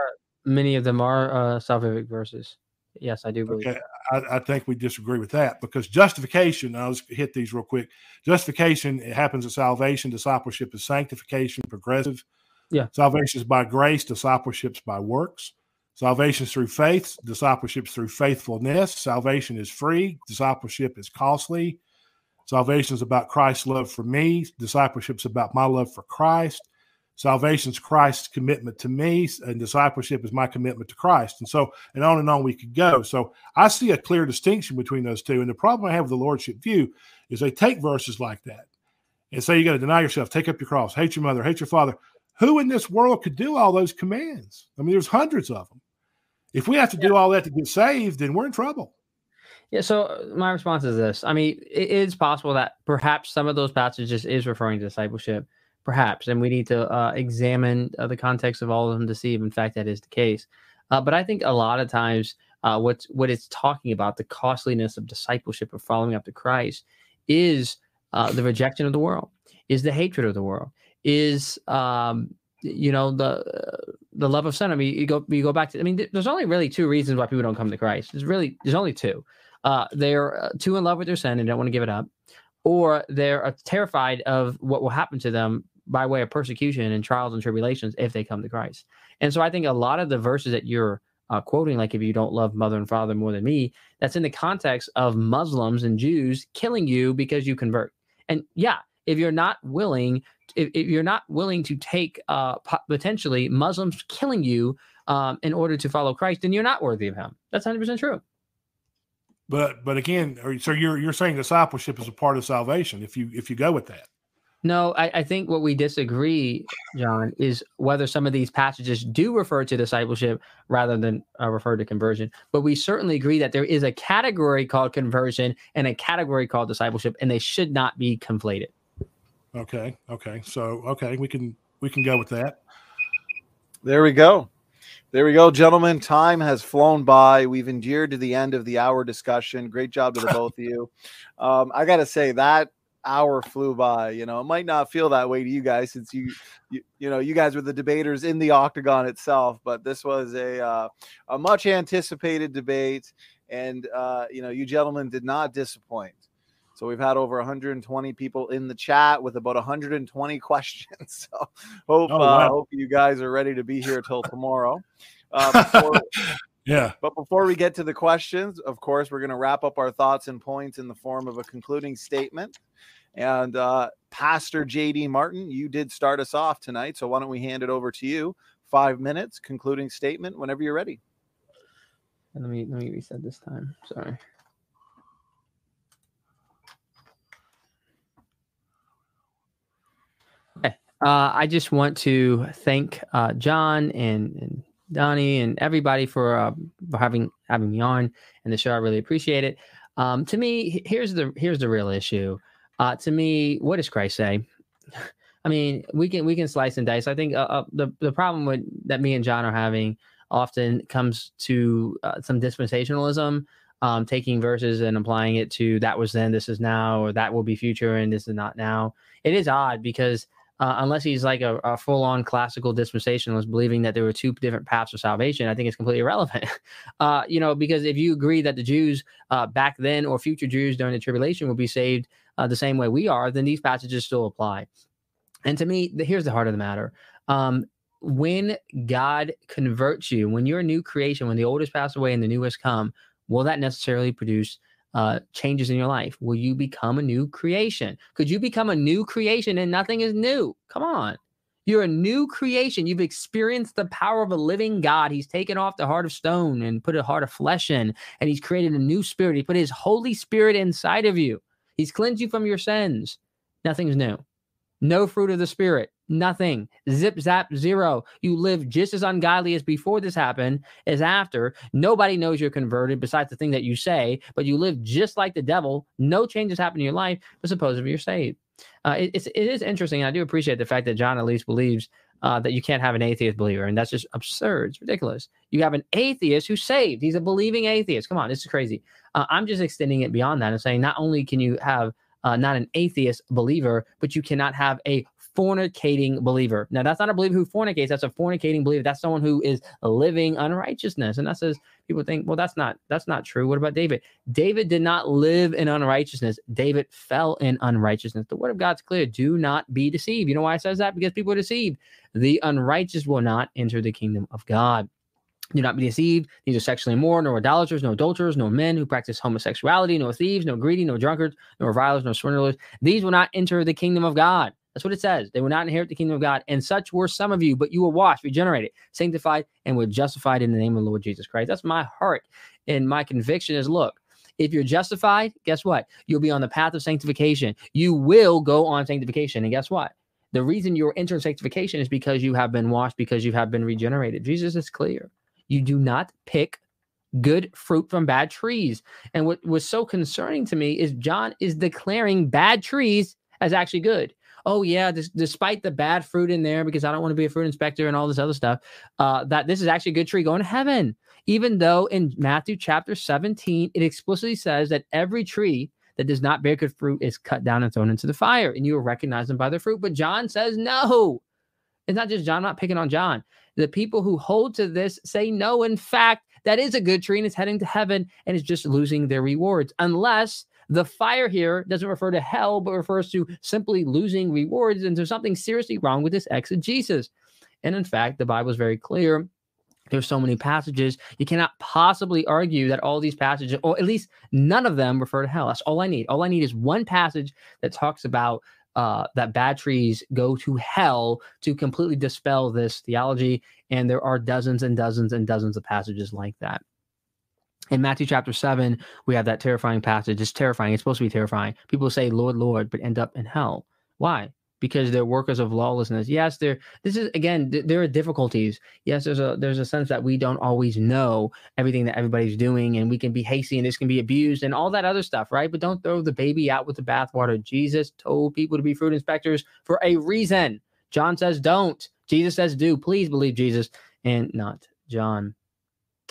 Many of them are uh, salvific verses. Yes, I do believe. Okay, I, I, think we disagree with that because justification. I'll just hit these real quick. Justification it happens at salvation. Discipleship is sanctification, progressive. Yeah. Salvation is by grace. Discipleship is by works. Salvation is through faith. Discipleship is through faithfulness. Salvation is free. Discipleship is costly. Salvation is about Christ's love for me. Discipleship is about my love for Christ. Salvation is Christ's commitment to me, and discipleship is my commitment to Christ. And so, and on and on we could go. So I see a clear distinction between those two. And the problem I have with the Lordship view is they take verses like that and say you got to deny yourself, take up your cross, hate your mother, hate your father. Who in this world could do all those commands? I mean, there's hundreds of them. If we have to do all that to get saved, then we're in trouble. Yeah, so uh, my response is this. I mean, it is possible that perhaps some of those passages is referring to discipleship perhaps, and we need to uh, examine uh, the context of all of them to see if, in fact, that is the case. Uh, but I think a lot of times, uh, what's what it's talking about, the costliness of discipleship of following up to Christ, is uh, the rejection of the world, is the hatred of the world, is um, you know the the love of sin. I mean, you go you go back to. I mean, there's only really two reasons why people don't come to Christ. There's really there's only two. Uh, they're too in love with their sin and don't want to give it up, or they're terrified of what will happen to them by way of persecution and trials and tribulations if they come to Christ. And so I think a lot of the verses that you're uh, quoting, like if you don't love mother and father more than me, that's in the context of Muslims and Jews killing you because you convert. And yeah, if you're not willing, if, if you're not willing to take uh, potentially Muslims killing you um, in order to follow Christ, then you're not worthy of Him. That's 100 percent true. But but again, so you're you're saying discipleship is a part of salvation if you if you go with that. No, I, I, think what we disagree, John, is whether some of these passages do refer to discipleship rather than uh, refer to conversion. But we certainly agree that there is a category called conversion and a category called discipleship, and they should not be conflated. Okay. Okay. So okay, we can we can go with that. There we go. There we go, gentlemen. Time has flown by. We've endured to the end of the hour discussion. Great job to the both of you. Um, I got to say that hour flew by. You know, it might not feel that way to you guys since you, you, you know, you guys were the debaters in the octagon itself. But this was a uh, a much anticipated debate, and uh, you know, you gentlemen did not disappoint. So we've had over 120 people in the chat with about 120 questions. So hope, oh, wow. uh, hope you guys are ready to be here till tomorrow. Uh, before, yeah. But before we get to the questions, of course, we're going to wrap up our thoughts and points in the form of a concluding statement. And uh, Pastor JD Martin, you did start us off tonight. So why don't we hand it over to you? Five minutes, concluding statement, whenever you're ready. Let me let me reset this time. Sorry. Okay. Uh, I just want to thank uh, John and, and Donnie and everybody for, uh, for having having me on and the show. I really appreciate it. Um, to me, here's the here's the real issue. Uh, to me, what does Christ say? I mean, we can we can slice and dice. I think uh, uh, the the problem with that me and John are having often comes to uh, some dispensationalism, um, taking verses and applying it to that was then, this is now, or that will be future, and this is not now. It is odd because uh, unless he's like a, a full on classical dispensationalist, believing that there were two different paths of salvation, I think it's completely irrelevant. uh, you know, because if you agree that the Jews uh, back then or future Jews during the tribulation will be saved uh, the same way we are, then these passages still apply. And to me, the, here's the heart of the matter. Um, when God converts you, when you're a new creation, when the old has passed away and the new has come, will that necessarily produce uh, changes in your life? Will you become a new creation? Could you become a new creation and nothing is new? Come on. You're a new creation. You've experienced the power of a living God. He's taken off the heart of stone and put a heart of flesh in, and He's created a new spirit. He put His Holy Spirit inside of you. He's cleansed you from your sins. Nothing's new. No fruit of the Spirit. Nothing. Zip, zap, zero. You live just as ungodly as before this happened as after. Nobody knows you're converted besides the thing that you say, but you live just like the devil. No changes happen in your life, but supposedly you're saved. Uh, it, it's, it is interesting. I do appreciate the fact that John at least believes uh, that you can't have an atheist believer, and that's just absurd. It's ridiculous. You have an atheist who's saved. He's a believing atheist. Come on, this is crazy. Uh, I'm just extending it beyond that and saying not only can you have uh, not an atheist believer, but you cannot have a fornicating believer. Now, that's not a believer who fornicates. That's a fornicating believer. That's someone who is living unrighteousness. And that says people think, well, that's not that's not true. What about David? David did not live in unrighteousness. David fell in unrighteousness. The word of God's clear. Do not be deceived. You know why it says that? Because people are deceived. The unrighteous will not enter the kingdom of God. Do not be deceived. These are sexually immoral, nor idolaters, no adulterers, no men who practice homosexuality, no thieves, no greedy, no drunkards, no revilers, no swindlers. These will not enter the kingdom of God. That's what it says. They will not inherit the kingdom of God. And such were some of you, but you were washed, regenerated, sanctified, and were justified in the name of the Lord Jesus Christ. That's my heart. And my conviction is look, if you're justified, guess what? You'll be on the path of sanctification. You will go on sanctification. And guess what? The reason you're entering sanctification is because you have been washed, because you have been regenerated. Jesus is clear. You do not pick good fruit from bad trees. And what was so concerning to me is John is declaring bad trees as actually good oh yeah, this, despite the bad fruit in there, because I don't want to be a fruit inspector and all this other stuff, uh, that this is actually a good tree going to heaven. Even though in Matthew chapter 17, it explicitly says that every tree that does not bear good fruit is cut down and thrown into the fire, and you will recognize them by their fruit. But John says no. It's not just John, I'm not picking on John. The people who hold to this say no. In fact, that is a good tree and is heading to heaven and is just losing their rewards, unless the fire here doesn't refer to hell, but refers to simply losing rewards. And there's something seriously wrong with this exegesis. And in fact, the Bible is very clear. There's so many passages. You cannot possibly argue that all these passages, or at least none of them, refer to hell. That's all I need. All I need is one passage that talks about uh, that bad trees go to hell to completely dispel this theology. And there are dozens and dozens and dozens of passages like that. In Matthew chapter 7, we have that terrifying passage. It's terrifying. It's supposed to be terrifying. People say, Lord, Lord, but end up in hell. Why? Because they're workers of lawlessness. Yes, there. This is again. Th- there are difficulties. Yes, there's a there's a sense that we don't always know everything that everybody's doing, and we can be hasty, and this can be abused, and all that other stuff, right? But don't throw the baby out with the bathwater. Jesus told people to be fruit inspectors for a reason. John says don't. Jesus says do. Please believe Jesus and not John.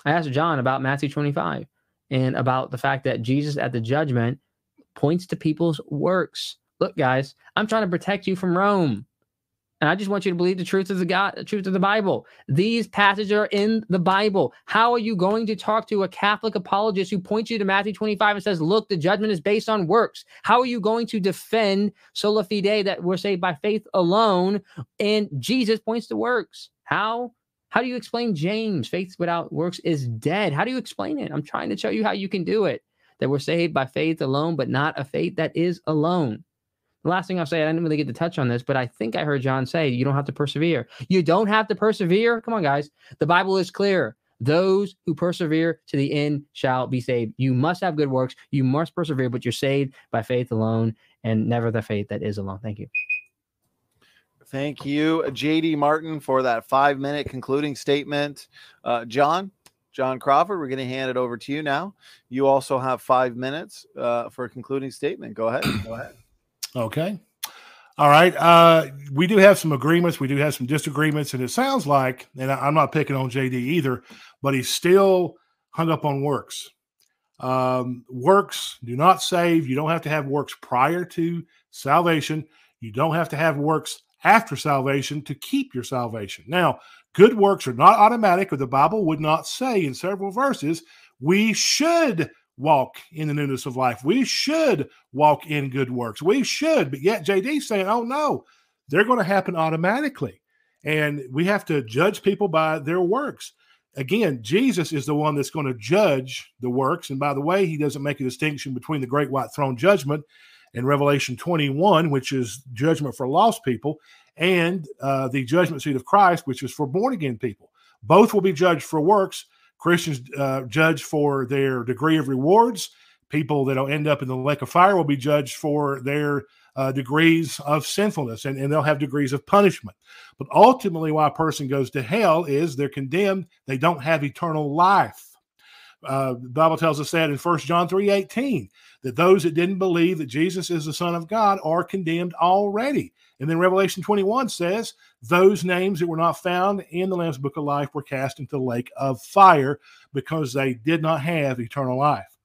I asked John about Matthew 25 and about the fact that Jesus at the judgment points to people's works. Look, guys, I'm trying to protect you from Rome. And I just want you to believe the truth of the God, the truth of the Bible. These passages are in the Bible. How are you going to talk to a Catholic apologist who points you to Matthew 25 and says, look, the judgment is based on works? How are you going to defend sola fide that we're saved by faith alone and Jesus points to works? How? How do you explain James? Faith without works is dead. How do you explain it? I'm trying to show you how you can do it. That we're saved by faith alone, but not a faith that is alone. The last thing I'll say, I didn't really get to touch on this, but I think I heard John say you don't have to persevere. You don't have to persevere. Come on, guys. The Bible is clear. Those who persevere to the end shall be saved. You must have good works. You must persevere, but you're saved by faith alone and never the faith that is alone. Thank you. Thank you, JD Martin, for that five minute concluding statement. Uh, John, John Crawford, we're going to hand it over to you now. You also have five minutes uh, for a concluding statement. Go ahead. Go ahead. Okay. All right. Uh, we do have some agreements. We do have some disagreements. And it sounds like, and I, am not picking on JD either, but he's still hung up on works. Um, works do not save. You don't have to have works prior to salvation. You don't have to have works after salvation to keep your salvation. Now, good works are not automatic, or the Bible would not say in several verses, we should walk in the newness of life. We should walk in good works. We should, but yet JD saying, oh no, they're going to happen automatically. And we have to judge people by their works. Again, Jesus is the one that's going to judge the works. And by the way, he doesn't make a distinction between the great white throne judgment in Revelation 21, which is judgment for lost people, and uh, the judgment seat of Christ, which is for born again people. Both will be judged for works Christians uh, judged for their degree of rewards. People that'll end up in the lake of fire will be judged for their uh, degrees of sinfulness and, and they'll have degrees of punishment. But ultimately, why a person goes to hell is they're condemned, they don't have eternal life. Uh, the Bible tells us that in First John 3 18, that those that didn't believe that Jesus is the Son of God are condemned already. And then Revelation 21 says, Those names that were not found in the Lamb's Book of Life were cast into the lake of fire because they did not have eternal life.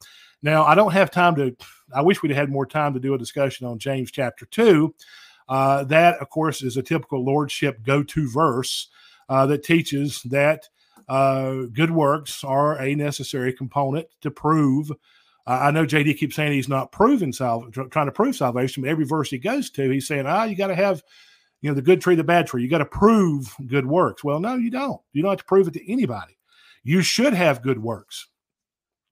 Now, I don't have time to, I wish we'd had more time to do a discussion on James chapter 2. Uh, that, of course, is a typical lordship go to verse uh, that teaches that uh, good works are a necessary component to prove I know JD keeps saying he's not proving salvation, trying to prove salvation, but every verse he goes to, he's saying, ah, you got to have, you know, the good tree, the bad tree. You got to prove good works. Well, no, you don't. You don't have to prove it to anybody. You should have good works.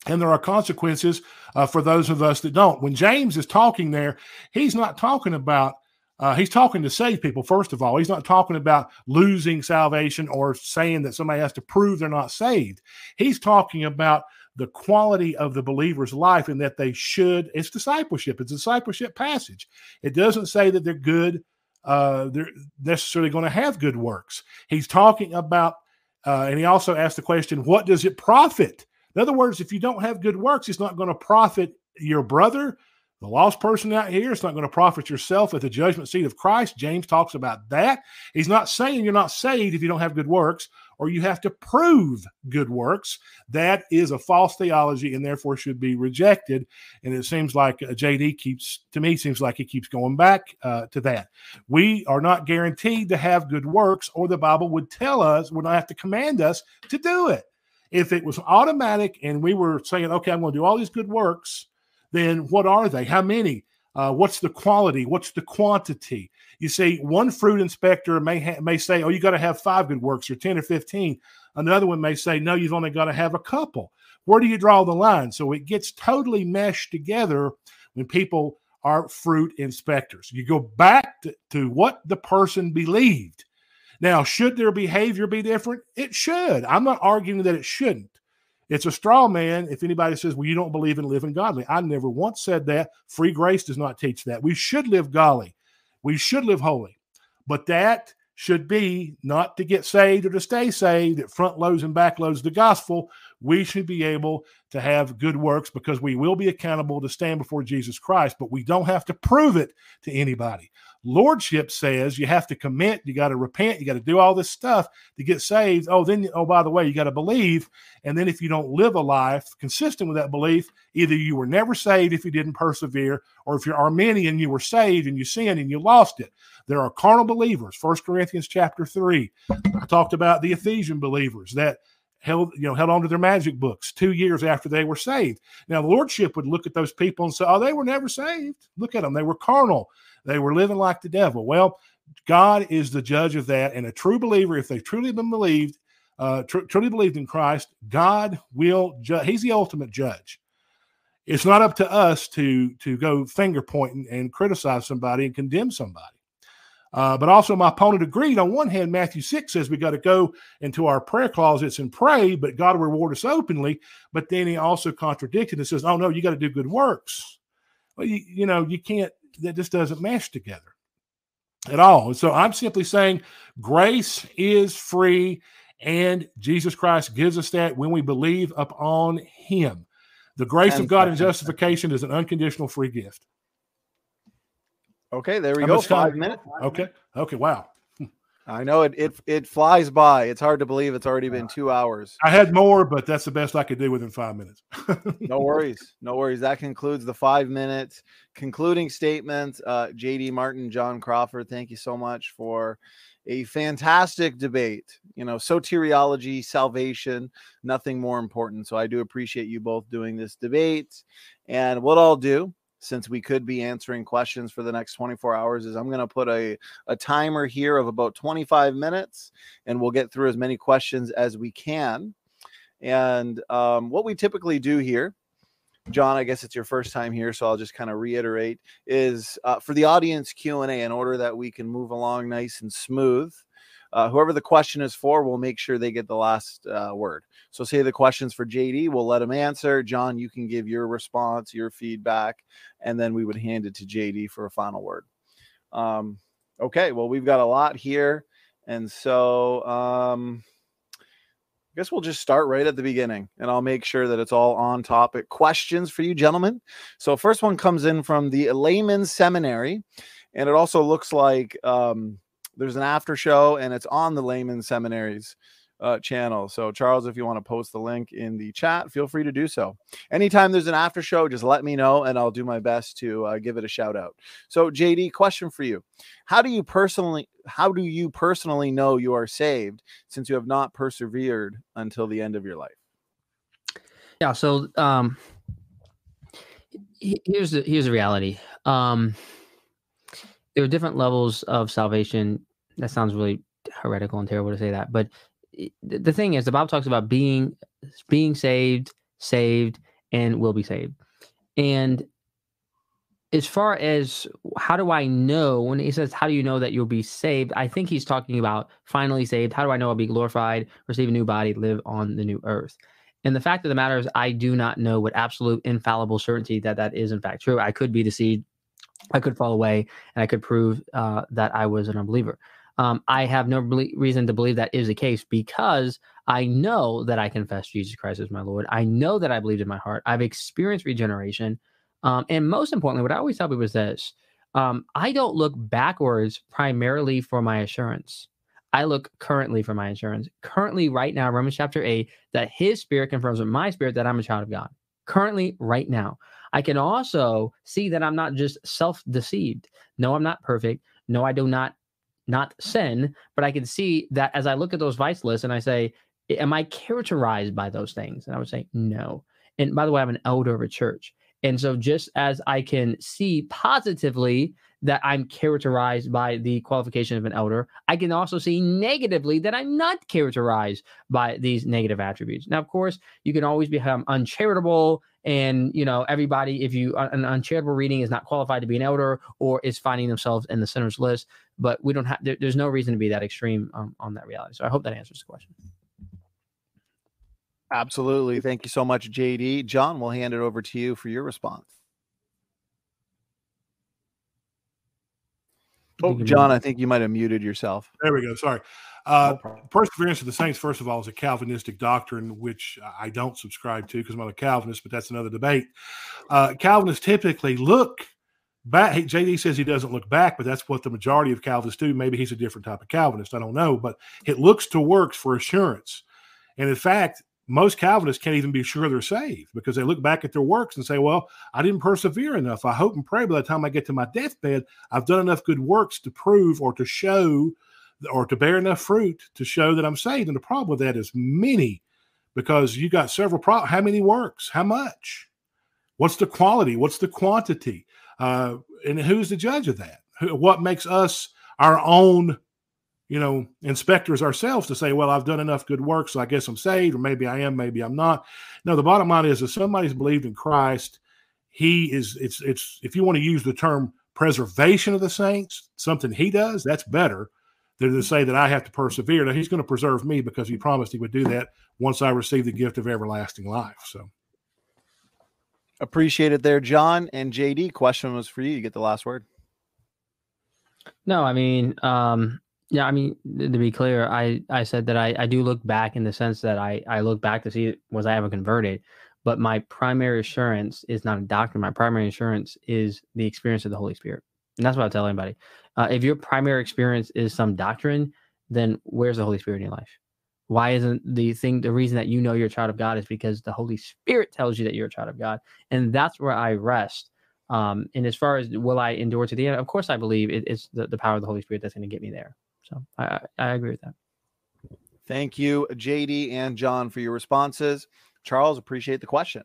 And there are consequences uh, for those of us that don't. When James is talking there, he's not talking about uh, he's talking to save people, first of all. He's not talking about losing salvation or saying that somebody has to prove they're not saved. He's talking about the quality of the believer's life and that they should it's discipleship it's discipleship passage it doesn't say that they're good uh, they're necessarily going to have good works he's talking about uh, and he also asked the question what does it profit in other words if you don't have good works it's not going to profit your brother the lost person out here is not going to profit yourself at the judgment seat of Christ. James talks about that. He's not saying you're not saved if you don't have good works or you have to prove good works. That is a false theology and therefore should be rejected. And it seems like uh, JD keeps, to me, seems like he keeps going back uh, to that. We are not guaranteed to have good works, or the Bible would tell us, would not have to command us to do it. If it was automatic and we were saying, okay, I'm going to do all these good works then what are they? How many? Uh, what's the quality? What's the quantity? You see, one fruit inspector may ha- may say, "Oh, you got to have five good works, or ten or 15. Another one may say, "No, you've only got to have a couple." Where do you draw the line? So it gets totally meshed together when people are fruit inspectors. You go back to, to what the person believed. Now, should their behavior be different? It should. I'm not arguing that it shouldn't. It's a straw man if anybody says, well, you don't believe in living godly. I never once said that. Free grace does not teach that. We should live godly, we should live holy. But that should be not to get saved or to stay saved. It front loads and back loads the gospel. We should be able to have good works because we will be accountable to stand before Jesus Christ, but we don't have to prove it to anybody. Lordship says you have to commit, you got to repent, you got to do all this stuff to get saved. Oh, then, oh, by the way, you got to believe. And then if you don't live a life consistent with that belief, either you were never saved if you didn't persevere, or if you're Arminian, you were saved and you sinned and you lost it. There are carnal believers. First Corinthians chapter 3. I talked about the Ephesian believers that held you know held on to their magic books two years after they were saved now the lordship would look at those people and say oh they were never saved look at them they were carnal they were living like the devil well god is the judge of that and a true believer if they've truly been believed uh, tr- truly believed in christ god will judge he's the ultimate judge it's not up to us to to go finger pointing and criticize somebody and condemn somebody uh, but also, my opponent agreed. On one hand, Matthew 6 says we got to go into our prayer closets and pray, but God will reward us openly. But then he also contradicted and says, oh, no, you got to do good works. Well, you, you know, you can't, that just doesn't mesh together at all. So I'm simply saying grace is free, and Jesus Christ gives us that when we believe upon him. The grace and, of God in justification is an unconditional free gift. Okay, there we How go. Five minutes. Okay. Okay. Wow. I know it, it it flies by. It's hard to believe it's already been two hours. I had more, but that's the best I could do within five minutes. no worries, no worries. That concludes the five minutes concluding statement. Uh, JD Martin, John Crawford, thank you so much for a fantastic debate. You know, soteriology, salvation, nothing more important. So I do appreciate you both doing this debate. And what I'll do since we could be answering questions for the next 24 hours is I'm going to put a, a timer here of about 25 minutes and we'll get through as many questions as we can. And um, what we typically do here, John, I guess it's your first time here, so I'll just kind of reiterate, is uh, for the audience Q&A in order that we can move along nice and smooth. Uh, whoever the question is for, we'll make sure they get the last uh, word. So, say the questions for JD, we'll let him answer. John, you can give your response, your feedback, and then we would hand it to JD for a final word. Um, okay, well, we've got a lot here. And so, um, I guess we'll just start right at the beginning and I'll make sure that it's all on topic questions for you, gentlemen. So, first one comes in from the Layman Seminary, and it also looks like um, there's an after show and it's on the Layman Seminaries uh, channel. So, Charles, if you want to post the link in the chat, feel free to do so. Anytime there's an after show, just let me know and I'll do my best to uh, give it a shout out. So, JD, question for you: How do you personally, how do you personally know you are saved since you have not persevered until the end of your life? Yeah. So, um, here's the here's the reality. Um, there are different levels of salvation. That sounds really heretical and terrible to say that, but the thing is, the Bible talks about being being saved, saved, and will be saved. And as far as how do I know when he says, How do you know that you'll be saved? I think he's talking about finally saved. How do I know I'll be glorified, receive a new body, live on the new earth? And the fact of the matter is, I do not know with absolute infallible certainty that that is in fact true. I could be deceived, I could fall away, and I could prove uh, that I was an unbeliever. Um, I have no reason to believe that is the case because I know that I confess Jesus Christ as my Lord. I know that I believed in my heart. I've experienced regeneration. Um, and most importantly, what I always tell people is this um, I don't look backwards primarily for my assurance. I look currently for my assurance. Currently, right now, Romans chapter 8, that his spirit confirms with my spirit that I'm a child of God. Currently, right now. I can also see that I'm not just self deceived. No, I'm not perfect. No, I do not not sin, but I can see that as I look at those vice lists and I say, Am I characterized by those things? And I would say, No. And by the way, I'm an elder of a church. And so just as I can see positively that I'm characterized by the qualification of an elder, I can also see negatively that I'm not characterized by these negative attributes. Now, of course, you can always become uncharitable and you know everybody if you an uncharitable reading is not qualified to be an elder or is finding themselves in the sinner's list but we don't have there, there's no reason to be that extreme um, on that reality. So i hope that answers the question. Absolutely. Thank you so much jd john we'll hand it over to you for your response. Oh john i think you might have muted yourself. There we go. Sorry uh, no perseverance of the saints, first of all, is a Calvinistic doctrine, which I don't subscribe to because I'm not a Calvinist, but that's another debate. Uh, Calvinists typically look back. JD says he doesn't look back, but that's what the majority of Calvinists do. Maybe he's a different type of Calvinist. I don't know, but it looks to works for assurance. And in fact, most Calvinists can't even be sure they're saved because they look back at their works and say, Well, I didn't persevere enough. I hope and pray by the time I get to my deathbed, I've done enough good works to prove or to show or to bear enough fruit to show that I'm saved. And the problem with that is many because you got several problems. How many works? How much? What's the quality? What's the quantity? Uh, and who's the judge of that? What makes us our own, you know, inspectors ourselves to say, well, I've done enough good work, so I guess I'm saved, or maybe I am, maybe I'm not. No, the bottom line is if somebody's believed in Christ, he is it's it's if you want to use the term preservation of the saints, something he does, that's better than to say that I have to persevere. Now he's going to preserve me because he promised he would do that once I receive the gift of everlasting life. So Appreciate it there, John. And JD, question was for you. You get the last word. No, I mean, um, yeah, I mean, to be clear, I, I said that I, I do look back in the sense that I, I look back to see was I ever converted, but my primary assurance is not a doctrine. My primary assurance is the experience of the Holy Spirit. And that's what I tell anybody. Uh, if your primary experience is some doctrine, then where's the Holy Spirit in your life? Why isn't the thing the reason that you know you're a child of God is because the Holy Spirit tells you that you're a child of God, and that's where I rest. Um, and as far as will I endure to the end, of course I believe it, it's the, the power of the Holy Spirit that's going to get me there. So I, I agree with that. Thank you, JD and John, for your responses. Charles, appreciate the question.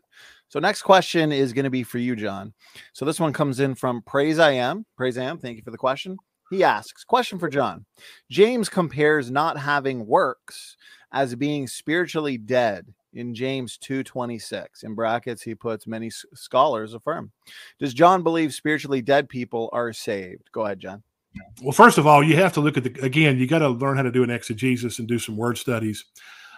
So next question is going to be for you, John. So this one comes in from Praise I Am. Praise I Am. Thank you for the question. He asks, question for John. James compares not having works as being spiritually dead in James 2:26. In brackets he puts many scholars affirm. Does John believe spiritually dead people are saved? Go ahead, John. Well, first of all, you have to look at the again, you got to learn how to do an exegesis and do some word studies.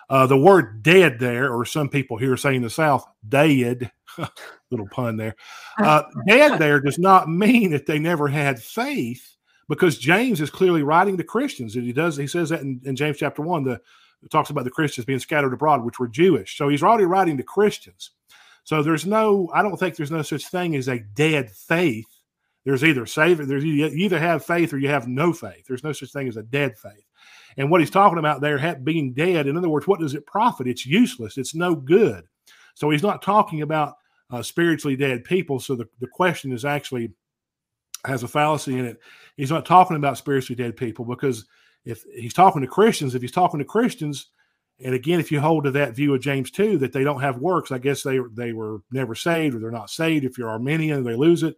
Uh, the word dead there, or some people here say in the South, dead, little pun there. Uh, dead there does not mean that they never had faith because James is clearly writing to Christians. And he does, he says that in, in James chapter one, the it talks about the Christians being scattered abroad, which were Jewish. So he's already writing to Christians. So there's no, I don't think there's no such thing as a dead faith. There's either save, there's you either have faith or you have no faith. There's no such thing as a dead faith. And what he's talking about there, being dead, in other words, what does it profit? It's useless. It's no good. So he's not talking about uh, spiritually dead people. So the, the question is actually has a fallacy in it. He's not talking about spiritually dead people because if he's talking to Christians, if he's talking to Christians, and again, if you hold to that view of James 2 that they don't have works, I guess they they were never saved or they're not saved. If you're Arminian, they lose it.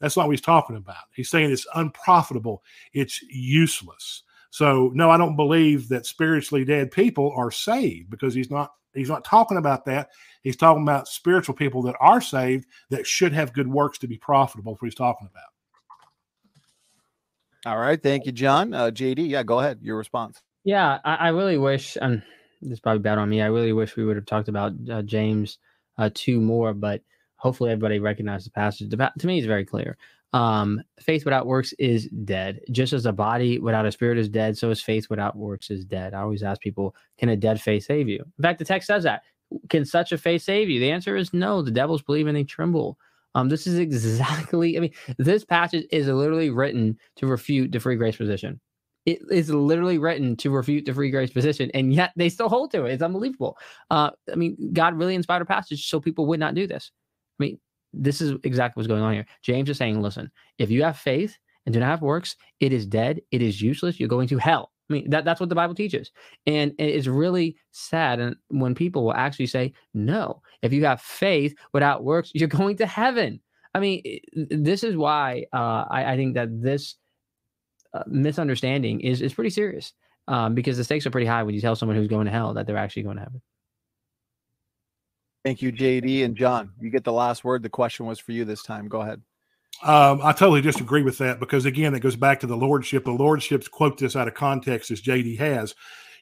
That's not what he's talking about. He's saying it's unprofitable, it's useless. So no, I don't believe that spiritually dead people are saved because he's not he's not talking about that. He's talking about spiritual people that are saved that should have good works to be profitable. What he's talking about. All right. Thank you, John. Uh, JD, yeah, go ahead. Your response. Yeah, I, I really wish, and this is probably bad on me. I really wish we would have talked about uh, James uh, 2 more, but hopefully everybody recognized the passage. The, to me, it's very clear. Um, faith without works is dead. Just as a body without a spirit is dead, so is faith without works is dead. I always ask people, can a dead faith save you? In fact, the text says that. Can such a faith save you? The answer is no. The devils believe and they tremble. Um, this is exactly, I mean, this passage is literally written to refute the free grace position. It is literally written to refute the free grace position, and yet they still hold to it. It's unbelievable. Uh, I mean, God really inspired a passage so people would not do this. I mean, this is exactly what's going on here. James is saying, listen, if you have faith and do not have works, it is dead, it is useless, you're going to hell. I mean, that, that's what the Bible teaches. And it's really sad and when people will actually say, no, if you have faith without works, you're going to heaven. I mean, this is why uh, I, I, think that this uh, misunderstanding is, is pretty serious um, because the stakes are pretty high when you tell someone who's going to hell that they're actually going to heaven. Thank you, JD. And John, you get the last word. The question was for you this time. Go ahead. Um, I totally disagree with that because again, it goes back to the lordship. The lordships quote this out of context as JD has.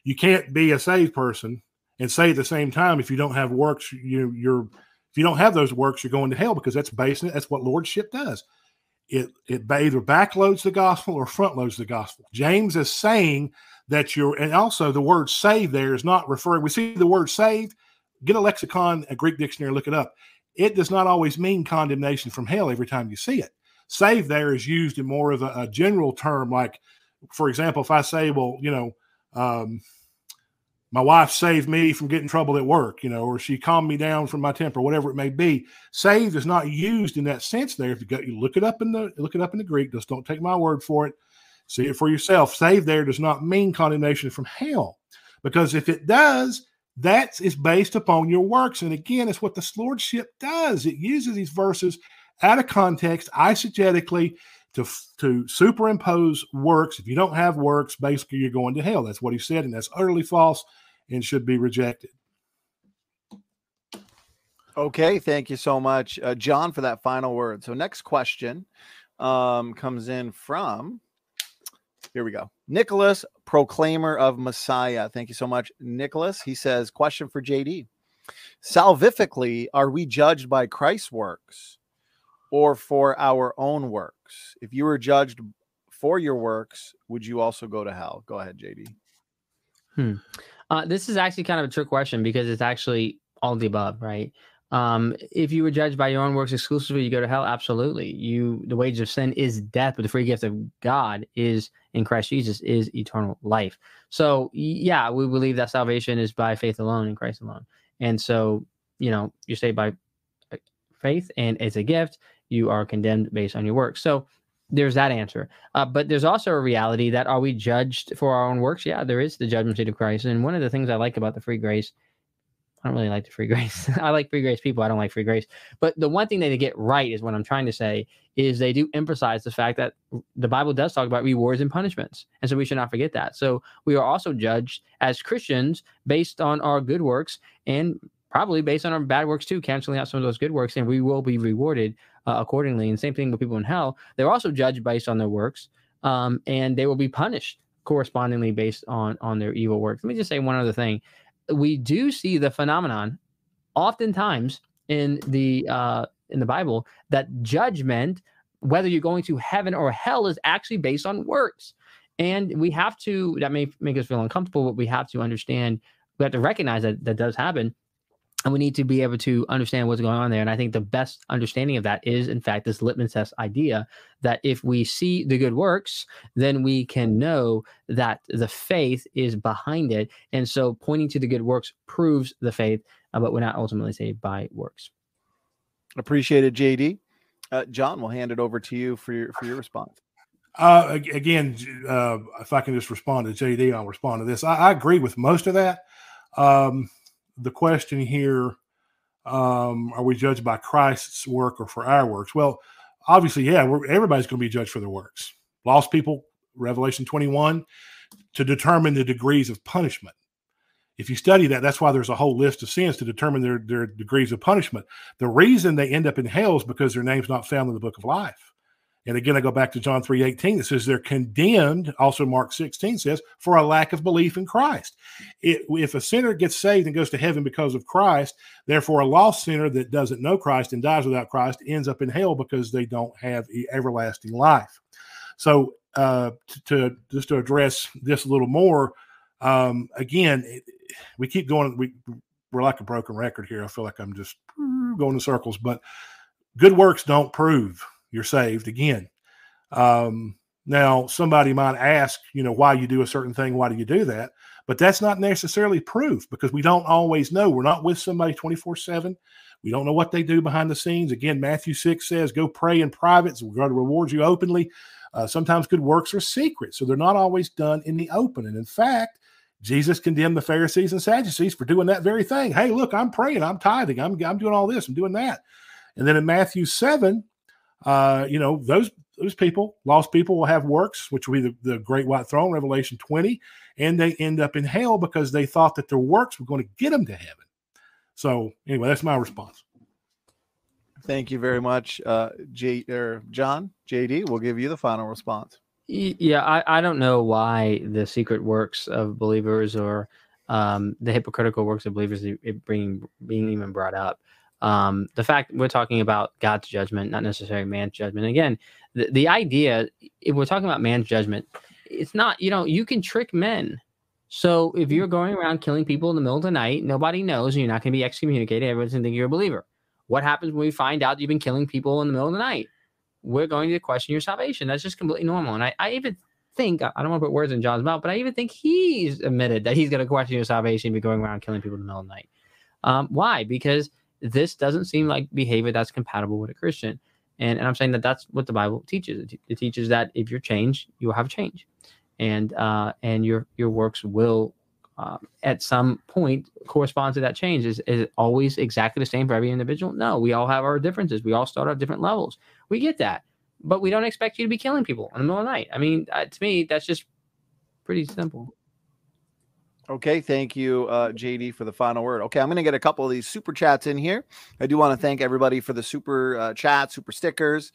You can't be a saved person and say at the same time if you don't have works, you you're if you don't have those works, you're going to hell because that's basically that's what lordship does. It it either backloads the gospel or frontloads the gospel. James is saying that you're and also the word saved there is not referring. We see the word saved. Get a lexicon, a Greek dictionary, look it up it does not always mean condemnation from hell every time you see it. Save there is used in more of a, a general term, like, for example, if I say, well, you know, um, my wife saved me from getting trouble at work, you know, or she calmed me down from my temper, whatever it may be. Saved is not used in that sense there. If you go, you look it up in the look it up in the Greek, just don't take my word for it. See it for yourself. Saved there does not mean condemnation from hell. Because if it does, that is based upon your works. And again, it's what the Lordship does. It uses these verses out of context, eisegetically, to, to superimpose works. If you don't have works, basically you're going to hell. That's what he said, and that's utterly false and should be rejected. Okay, thank you so much, uh, John, for that final word. So, next question um, comes in from here we go. Nicholas, proclaimer of Messiah. Thank you so much, Nicholas. He says, Question for JD Salvifically, are we judged by Christ's works or for our own works? If you were judged for your works, would you also go to hell? Go ahead, JD. Hmm. Uh, this is actually kind of a trick question because it's actually all the above, right? Um, if you were judged by your own works exclusively, you go to hell. Absolutely. You the wage of sin is death, but the free gift of God is in Christ Jesus is eternal life. So yeah, we believe that salvation is by faith alone in Christ alone. And so, you know, you're saved by uh, faith and it's a gift. You are condemned based on your works. So there's that answer. Uh, but there's also a reality that are we judged for our own works? Yeah, there is the judgment seat of Christ. And one of the things I like about the free grace I don't really like the free grace. I like free grace people. I don't like free grace. But the one thing that they get right is what I'm trying to say is they do emphasize the fact that the Bible does talk about rewards and punishments. And so we should not forget that. So we are also judged as Christians based on our good works and probably based on our bad works too, canceling out some of those good works, and we will be rewarded uh, accordingly. And same thing with people in hell. They're also judged based on their works, um, and they will be punished correspondingly based on on their evil works. Let me just say one other thing we do see the phenomenon oftentimes in the uh, in the Bible that judgment, whether you're going to heaven or hell, is actually based on works. And we have to, that may make us feel uncomfortable, but we have to understand, we have to recognize that that does happen and we need to be able to understand what's going on there. And I think the best understanding of that is, in fact, this litmus test idea that if we see the good works, then we can know that the faith is behind it. And so pointing to the good works proves the faith, uh, but we're not ultimately saved by works. Appreciate it, JD. Uh, John, we'll hand it over to you for your for your response. Uh, again, uh, if I can just respond to JD, I'll respond to this. I, I agree with most of that. Um, the question here um, are we judged by Christ's work or for our works? Well, obviously, yeah, everybody's going to be judged for their works. Lost people, Revelation 21, to determine the degrees of punishment. If you study that, that's why there's a whole list of sins to determine their, their degrees of punishment. The reason they end up in hell is because their name's not found in the book of life. And again, I go back to John 3 18. It says they're condemned, also Mark 16 says, for a lack of belief in Christ. It, if a sinner gets saved and goes to heaven because of Christ, therefore a lost sinner that doesn't know Christ and dies without Christ ends up in hell because they don't have everlasting life. So, uh, to, to just to address this a little more, um, again, it, we keep going, we, we're like a broken record here. I feel like I'm just going in circles, but good works don't prove you're saved again. Um, now, somebody might ask, you know, why you do a certain thing, why do you do that? But that's not necessarily proof because we don't always know. We're not with somebody 24 7. We don't know what they do behind the scenes. Again, Matthew 6 says, go pray in private, so God rewards you openly. Uh, sometimes good works are secret, so they're not always done in the open. And in fact, Jesus condemned the Pharisees and Sadducees for doing that very thing. Hey, look, I'm praying, I'm tithing, I'm, I'm doing all this, I'm doing that. And then in Matthew 7, uh, you know, those those people, lost people, will have works, which will be the, the great white throne, Revelation 20, and they end up in hell because they thought that their works were going to get them to heaven. So, anyway, that's my response. Thank you very much, uh, J or John. JD, we'll give you the final response. Yeah, I, I don't know why the secret works of believers or um, the hypocritical works of believers being being even brought up. Um, the fact we're talking about God's judgment, not necessarily man's judgment. Again, the, the idea, if we're talking about man's judgment, it's not, you know, you can trick men. So if you're going around killing people in the middle of the night, nobody knows, and you're not going to be excommunicated. Everyone's going to think you're a believer. What happens when we find out you've been killing people in the middle of the night? we're going to question your salvation. That's just completely normal. And I, I even think I don't want to put words in John's mouth, but I even think he's admitted that he's going to question your salvation be going around killing people in the middle of the night. Um, why? Because this doesn't seem like behavior that's compatible with a Christian. And, and I'm saying that that's what the Bible teaches. It, teaches that if you're changed, you will have change, and uh, and your your works will uh, at some point correspond to that change. Is, is it always exactly the same for every individual? No, we all have our differences. We all start at different levels. We get that, but we don't expect you to be killing people in the middle of the night. I mean, uh, to me, that's just pretty simple. Okay, thank you, uh, JD, for the final word. Okay, I'm going to get a couple of these super chats in here. I do want to thank everybody for the super uh, chat, super stickers,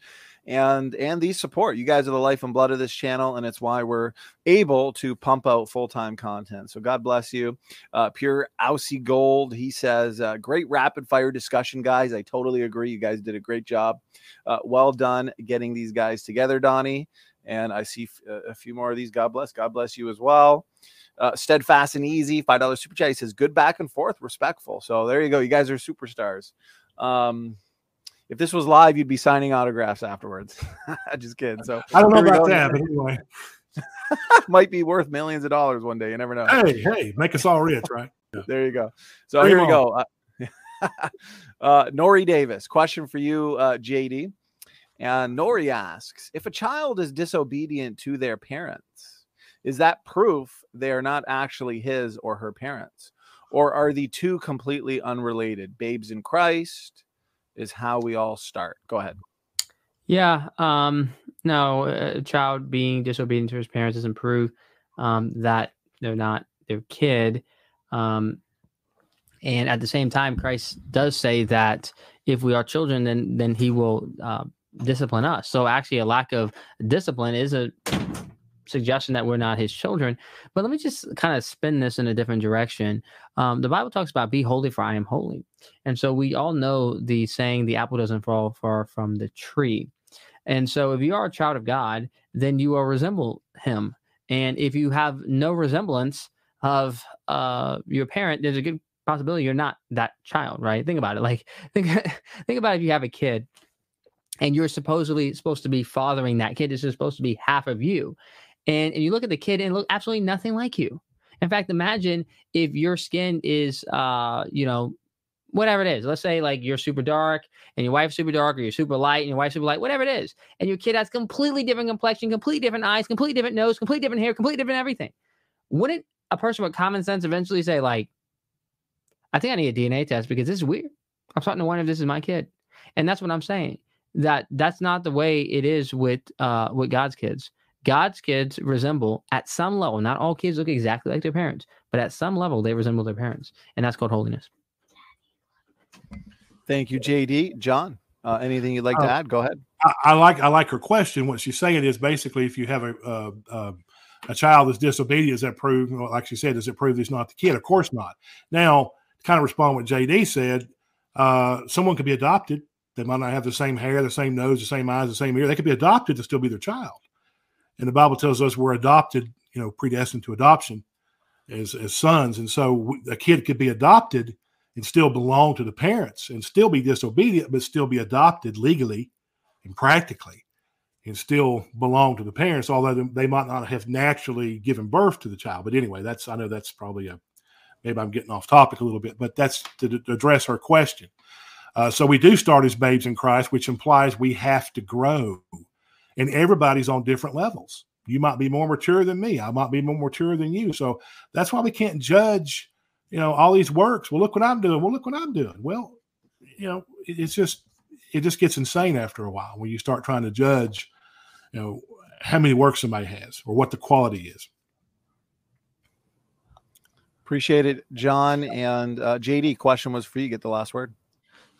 and and the support. You guys are the life and blood of this channel, and it's why we're able to pump out full time content. So God bless you. Uh, Pure Aussie Gold, he says, uh, great rapid fire discussion, guys. I totally agree. You guys did a great job. Uh, well done getting these guys together, Donnie. And I see f- uh, a few more of these. God bless. God bless you as well. Uh, steadfast and easy, five dollars super chat. He says, "Good back and forth, respectful." So there you go. You guys are superstars. Um, if this was live, you'd be signing autographs afterwards. Just kidding. So I don't know about that, but anyway, might be worth millions of dollars one day. You never know. Hey, hey, make us all rich, right? Yeah. There you go. So Bring here we go. Uh, uh, Nori Davis, question for you, uh, JD. And Nori asks if a child is disobedient to their parents, is that proof they are not actually his or her parents? Or are the two completely unrelated? Babes in Christ is how we all start. Go ahead. Yeah. Um, no, a child being disobedient to his parents doesn't prove um, that they're not their kid. Um, and at the same time, Christ does say that if we are children, then then He will uh, discipline us. So actually, a lack of discipline is a suggestion that we're not his children. But let me just kind of spin this in a different direction. Um, the Bible talks about be holy for I am holy. And so we all know the saying, the apple doesn't fall far from the tree. And so if you are a child of God, then you will resemble him. And if you have no resemblance of uh, your parent, there's a good possibility you're not that child, right? Think about it. Like think think about if you have a kid and you're supposedly supposed to be fathering that kid. Is supposed to be half of you and, and you look at the kid and look absolutely nothing like you. In fact, imagine if your skin is, uh, you know, whatever it is. Let's say like you're super dark and your wife's super dark, or you're super light and your wife's super light, whatever it is. And your kid has completely different complexion, completely different eyes, completely different nose, completely different hair, completely different everything. Wouldn't a person with common sense eventually say, like, I think I need a DNA test because this is weird. I'm starting to wonder if this is my kid. And that's what I'm saying. That that's not the way it is with uh with God's kids. God's kids resemble at some level, not all kids look exactly like their parents, but at some level they resemble their parents. And that's called holiness. Thank you, JD. John, uh, anything you'd like uh, to add? Go ahead. I, I, like I like her question. What she's saying is basically if you have a uh, uh, a child that's disobedient, does that prove, well, like she said, does it prove he's not the kid? Of course not. Now, to kind of respond what JD said, uh, someone could be adopted. They might not have the same hair, the same nose, the same eyes, the same ear. They could be adopted to still be their child. And the Bible tells us we're adopted, you know, predestined to adoption as, as sons. And so a kid could be adopted and still belong to the parents and still be disobedient, but still be adopted legally and practically and still belong to the parents, although they might not have naturally given birth to the child. But anyway, that's, I know that's probably a, maybe I'm getting off topic a little bit, but that's to, to address her question. Uh, so we do start as babes in Christ, which implies we have to grow and everybody's on different levels. You might be more mature than me. I might be more mature than you. So that's why we can't judge, you know, all these works. Well, look what I'm doing. Well, look what I'm doing. Well, you know, it's just it just gets insane after a while when you start trying to judge, you know, how many works somebody has or what the quality is. Appreciate it, John and uh, JD. Question was for you. Get the last word.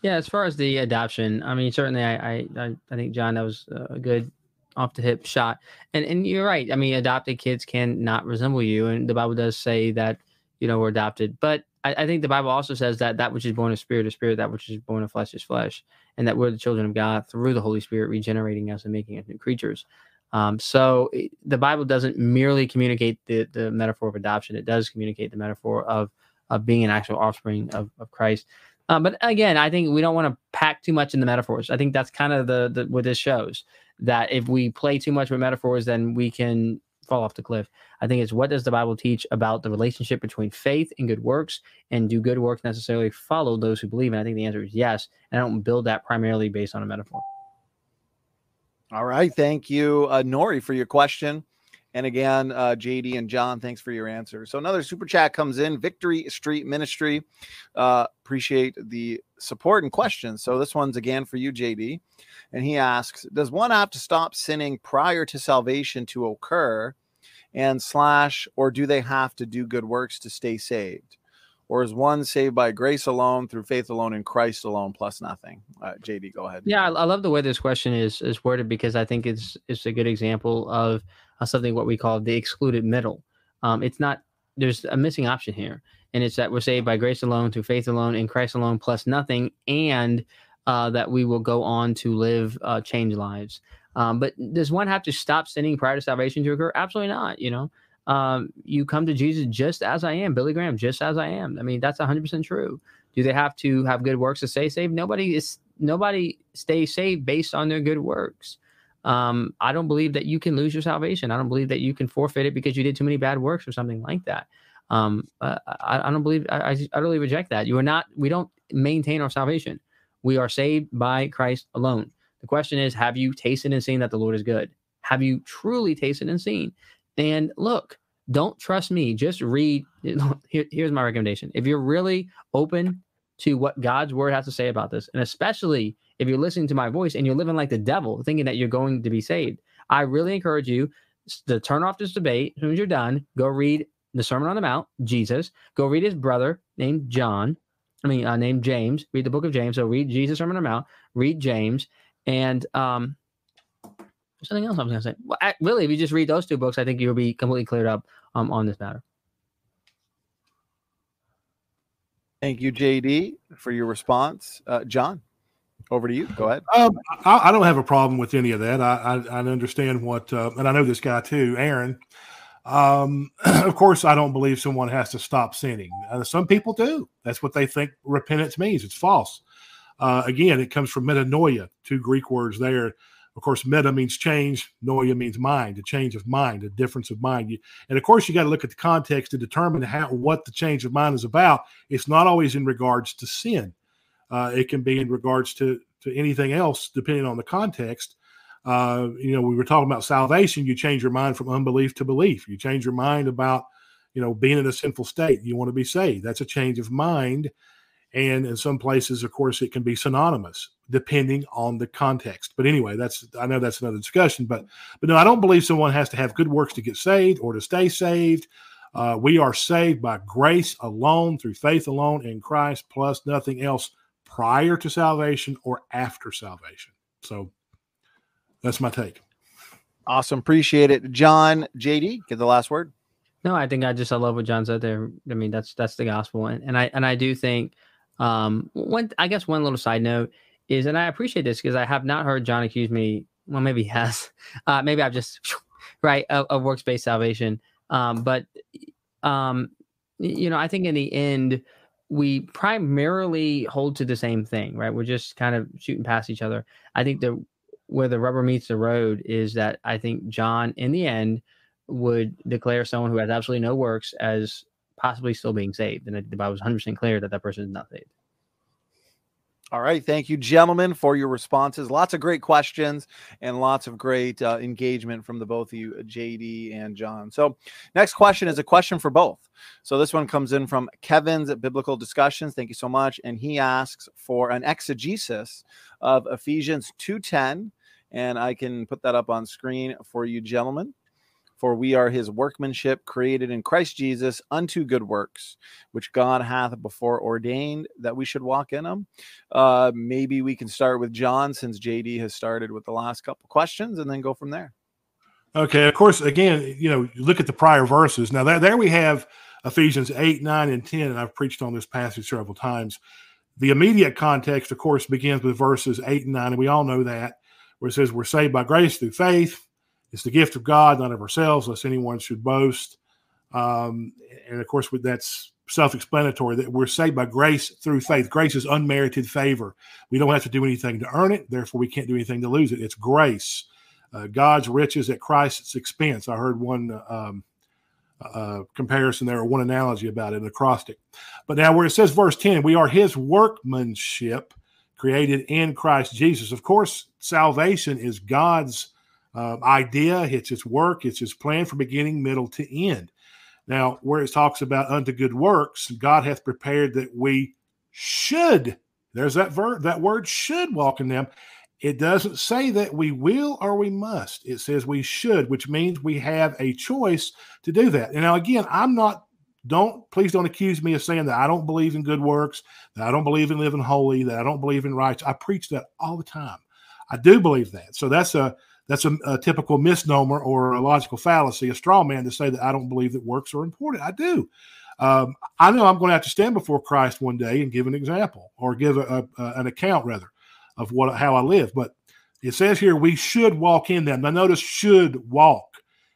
Yeah, as far as the adoption, I mean, certainly, I I I think John, that was a good off the hip shot. And and you're right. I mean, adopted kids can not resemble you, and the Bible does say that you know we're adopted. But I, I think the Bible also says that that which is born of spirit is spirit, that which is born of flesh is flesh, and that we're the children of God through the Holy Spirit, regenerating us and making us new creatures. Um, so the Bible doesn't merely communicate the the metaphor of adoption; it does communicate the metaphor of of being an actual offspring of, of Christ. Uh, but again, I think we don't want to pack too much in the metaphors. I think that's kind of the, the what this shows that if we play too much with metaphors, then we can fall off the cliff. I think it's what does the Bible teach about the relationship between faith and good works, and do good works necessarily follow those who believe? And I think the answer is yes. And I don't build that primarily based on a metaphor. All right, thank you, uh, Nori, for your question. And again, uh, JD and John, thanks for your answer. So another super chat comes in. Victory Street Ministry, uh, appreciate the support and questions. So this one's again for you, JD, and he asks: Does one have to stop sinning prior to salvation to occur, and slash, or do they have to do good works to stay saved? Or is one saved by grace alone through faith alone in Christ alone plus nothing? Uh, JD, go ahead. Yeah, I, love the way this question is is worded because I think it's it's a good example of, of something what we call the excluded middle. Um, it's not there's a missing option here, and it's that we're saved by grace alone through faith alone in Christ alone plus nothing, and uh, that we will go on to live uh, changed lives. Um, but does one have to stop sinning prior to salvation to occur? Absolutely not. You know, um, you come to Jesus just as I am, Billy Graham, just as I am. I mean, that's 100% true. Do they have to have good works to stay saved? Nobody is nobody stays saved based on their good works. Um, I don't believe that you can lose your salvation. I don't believe that you can forfeit it because you did too many bad works or something like that. Um, I, I, don't believe I, I utterly reject that. You are not. We don't maintain our salvation. We are saved by Christ alone. The question is, have you tasted and seen that the Lord is good? Have you truly tasted and seen? And look, don't trust me. Just read. Here, here's my recommendation. If you're really open to what God's word has to say about this, and especially if you're listening to my voice and you're living like the devil, thinking that you're going to be saved, I really encourage you to turn off this debate. As soon as you're done, go read the Sermon on the Mount, Jesus. Go read his brother named John. I mean, uh, named James. Read the book of James. So read Jesus Sermon on the Mount. Read James, and um, something else I was going to say. Well, I, really, if you just read those two books, I think you'll be completely cleared up um, on this matter. Thank you, JD, for your response. Uh, John, over to you. Go ahead. Um, I, I, don't have a problem with any of that. I, I, I understand what, uh, and I know this guy too, Aaron. Um, of course, I don't believe someone has to stop sinning. Uh, some people do. That's what they think repentance means. It's false. Uh, again, it comes from metanoia, two Greek words there of course, meta means change, noia means mind, a change of mind, a difference of mind. And of course, you got to look at the context to determine how what the change of mind is about. It's not always in regards to sin. Uh, it can be in regards to to anything else, depending on the context. Uh, you know, we were talking about salvation. You change your mind from unbelief to belief. You change your mind about, you know, being in a sinful state. You want to be saved. That's a change of mind. And in some places, of course, it can be synonymous depending on the context. But anyway, that's I know that's another discussion. But but no, I don't believe someone has to have good works to get saved or to stay saved. Uh, we are saved by grace alone, through faith alone in Christ, plus nothing else prior to salvation or after salvation. So that's my take. Awesome. Appreciate it. John, JD, get the last word. No, I think I just I love what John said there. I mean, that's that's the gospel. And, and I and I do think um one I guess one little side note is, and I appreciate this because I have not heard John accuse me. Well, maybe he has. Uh, maybe I've just right of, of works based salvation. Um, but um, you know, I think in the end, we primarily hold to the same thing, right? We're just kind of shooting past each other. I think the where the rubber meets the road is that I think John, in the end, would declare someone who has absolutely no works as possibly still being saved, and the Bible was 100 percent clear that that person is not saved. All right. Thank you, gentlemen, for your responses. Lots of great questions and lots of great uh, engagement from the both of you, JD and John. So, next question is a question for both. So, this one comes in from Kevin's Biblical Discussions. Thank you so much. And he asks for an exegesis of Ephesians 2:10. And I can put that up on screen for you, gentlemen. For we are his workmanship, created in Christ Jesus unto good works, which God hath before ordained that we should walk in them. Uh, maybe we can start with John, since JD has started with the last couple questions, and then go from there. Okay. Of course, again, you know, look at the prior verses. Now, there, there we have Ephesians 8, 9, and 10, and I've preached on this passage several times. The immediate context, of course, begins with verses 8 and 9, and we all know that, where it says, We're saved by grace through faith it's the gift of God, not of ourselves, lest anyone should boast. Um, and of course, that's self-explanatory that we're saved by grace through faith. Grace is unmerited favor. We don't have to do anything to earn it. Therefore, we can't do anything to lose it. It's grace. Uh, God's riches at Christ's expense. I heard one um, uh, comparison there, or one analogy about it, an acrostic. But now, where it says verse 10, we are his workmanship created in Christ Jesus. Of course, salvation is God's uh, idea, it's his work, it's his plan from beginning, middle to end. Now, where it talks about unto good works, God hath prepared that we should. There's that verb, that word should walk in them. It doesn't say that we will or we must. It says we should, which means we have a choice to do that. And now, again, I'm not, don't, please don't accuse me of saying that I don't believe in good works, that I don't believe in living holy, that I don't believe in rights. I preach that all the time. I do believe that. So that's a, that's a, a, typical misnomer or a logical fallacy, a straw man to say that I don't believe that works are important. I do. Um, I know I'm going to have to stand before Christ one day and give an example or give a, a, an account rather of what how I live. But it says here we should walk in them. Now notice should walk.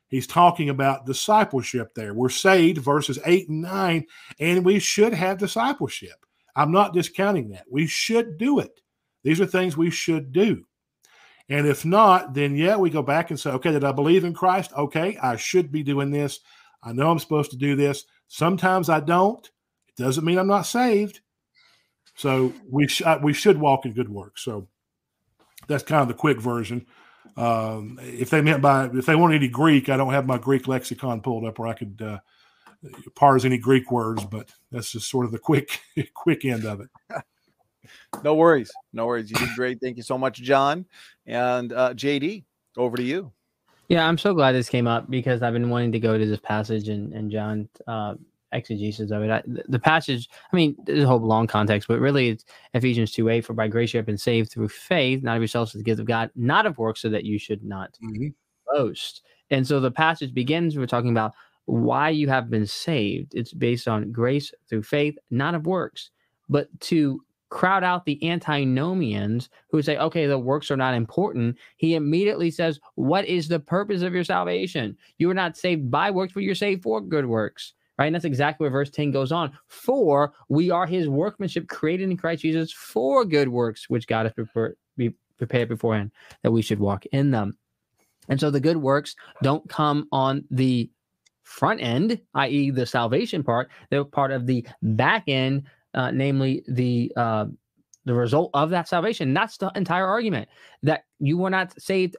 He's talking about discipleship there. We're saved, verses 8 and 9, and we should have discipleship. I'm not discounting that. We should do it. These are things we should do. And if not, then yeah, we go back and say, okay, did I believe in Christ? Okay, I should be doing this. I know I'm supposed to do this. Sometimes I don't. It doesn't mean I'm not saved. So we sh- we should walk in good works. So that's kind of the quick version. Um, if they meant by if they want any Greek, I don't have my Greek lexicon pulled up where I could uh, parse any Greek words, but that's just sort of the quick quick end of it. No worries. No worries. You did great. Thank you so much, John. And uh, JD, over to you. Yeah, I'm so glad this came up because I've been wanting to go to this passage and, and John uh, exegesis of it. I, the passage, I mean, there's a whole long context, but really it's Ephesians 2 8, for by grace you have been saved through faith, not of yourselves, as the gift of God, not of works, so that you should not mm-hmm. boast. And so the passage begins, we're talking about why you have been saved. It's based on grace through faith, not of works. But to crowd out the antinomians who say, okay, the works are not important, he immediately says, What is the purpose of your salvation? You are not saved by works, but you're saved for good works. Right. And that's exactly where verse 10 goes on. For we are his workmanship created in Christ Jesus for good works, which God has prepared, prepared beforehand that we should walk in them. And so the good works don't come on the front end, i.e., the salvation part. They're part of the back end uh, namely the uh, the result of that salvation. That's the entire argument that you were not saved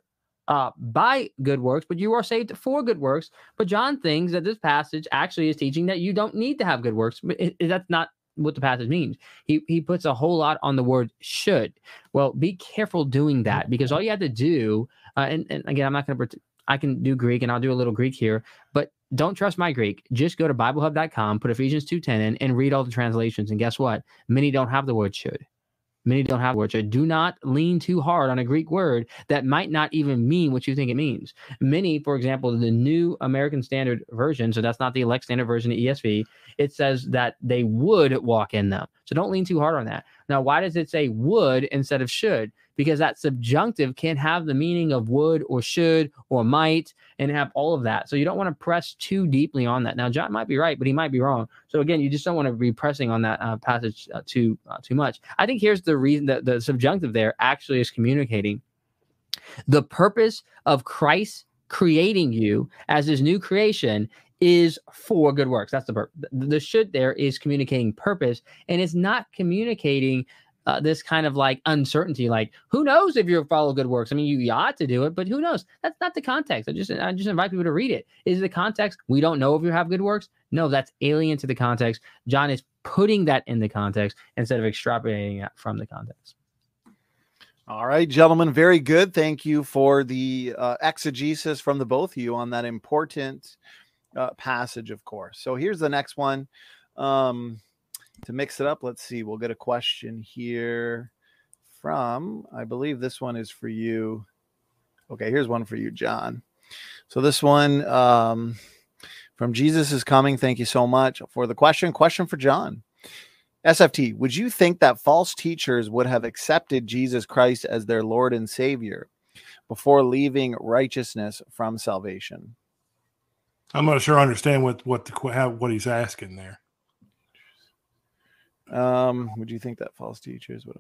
uh, by good works, but you are saved for good works. But John thinks that this passage actually is teaching that you don't need to have good works. It, it, that's not what the passage means. He he puts a whole lot on the word should. Well, be careful doing that because all you have to do, uh, and, and again, I'm not going to. I can do Greek and I'll do a little Greek here, but don't trust my Greek. Just go to BibleHub.com, put Ephesians 2.10 in, and read all the translations. And guess what? Many don't have the word should. Many don't have the word should. Do not lean too hard on a Greek word that might not even mean what you think it means. Many, for example, the New American Standard Version, so that's not the elect standard version of ESV, it says that they would walk in them. So don't lean too hard on that. Now, why does it say would instead of should? Because that subjunctive can't have the meaning of would or should or might and have all of that. So you don't want to press too deeply on that. Now, John might be right, but he might be wrong. So again, you just don't want to be pressing on that uh, passage uh, too uh, too much. I think here's the reason that the subjunctive there actually is communicating the purpose of Christ creating you as his new creation is for good works. That's the purpose. The should there is communicating purpose, and it's not communicating uh, this kind of like uncertainty, like who knows if you follow good works? I mean, you, you ought to do it, but who knows? That's not the context. I just I just invite people to read it. Is the context we don't know if you have good works? No, that's alien to the context. John is putting that in the context instead of extrapolating it from the context. All right, gentlemen, very good. Thank you for the uh, exegesis from the both of you on that important uh, passage, of course. So here's the next one. Um, to mix it up, let's see. We'll get a question here from, I believe this one is for you. Okay, here's one for you, John. So this one um, from Jesus is coming. Thank you so much for the question. Question for John. SFT, would you think that false teachers would have accepted Jesus Christ as their Lord and Savior before leaving righteousness from salvation? I'm not sure I understand what what the what he's asking there. Um, would you think that false teachers would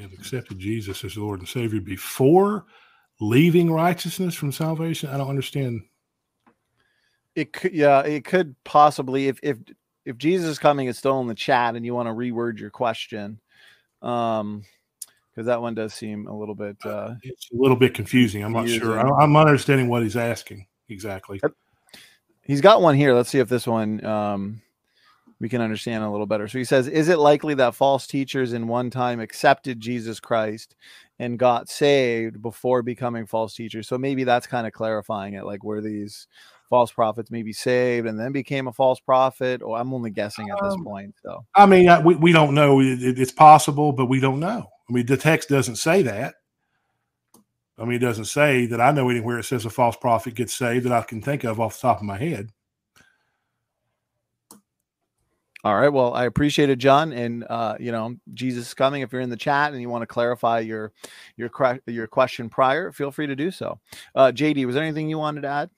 have accepted Jesus as Lord and Savior before leaving righteousness from salvation? I don't understand. It could, yeah, it could possibly if if if Jesus is coming is still in the chat and you want to reword your question, um, because that one does seem a little bit. Uh, it's a little bit confusing. I'm confusing. not sure. I'm understanding what he's asking exactly. He's got one here. Let's see if this one um, we can understand a little better. So he says, Is it likely that false teachers in one time accepted Jesus Christ and got saved before becoming false teachers? So maybe that's kind of clarifying it. Like, were these false prophets maybe saved and then became a false prophet? Or I'm only guessing at this um, point. So, I mean, we, we don't know. It, it's possible, but we don't know. I mean, the text doesn't say that. I mean, it doesn't say that I know anywhere it says a false prophet gets saved that I can think of off the top of my head. All right. Well, I appreciate it, John. And uh, you know, Jesus is coming. If you're in the chat and you want to clarify your your your question prior, feel free to do so. Uh, JD, was there anything you wanted to add?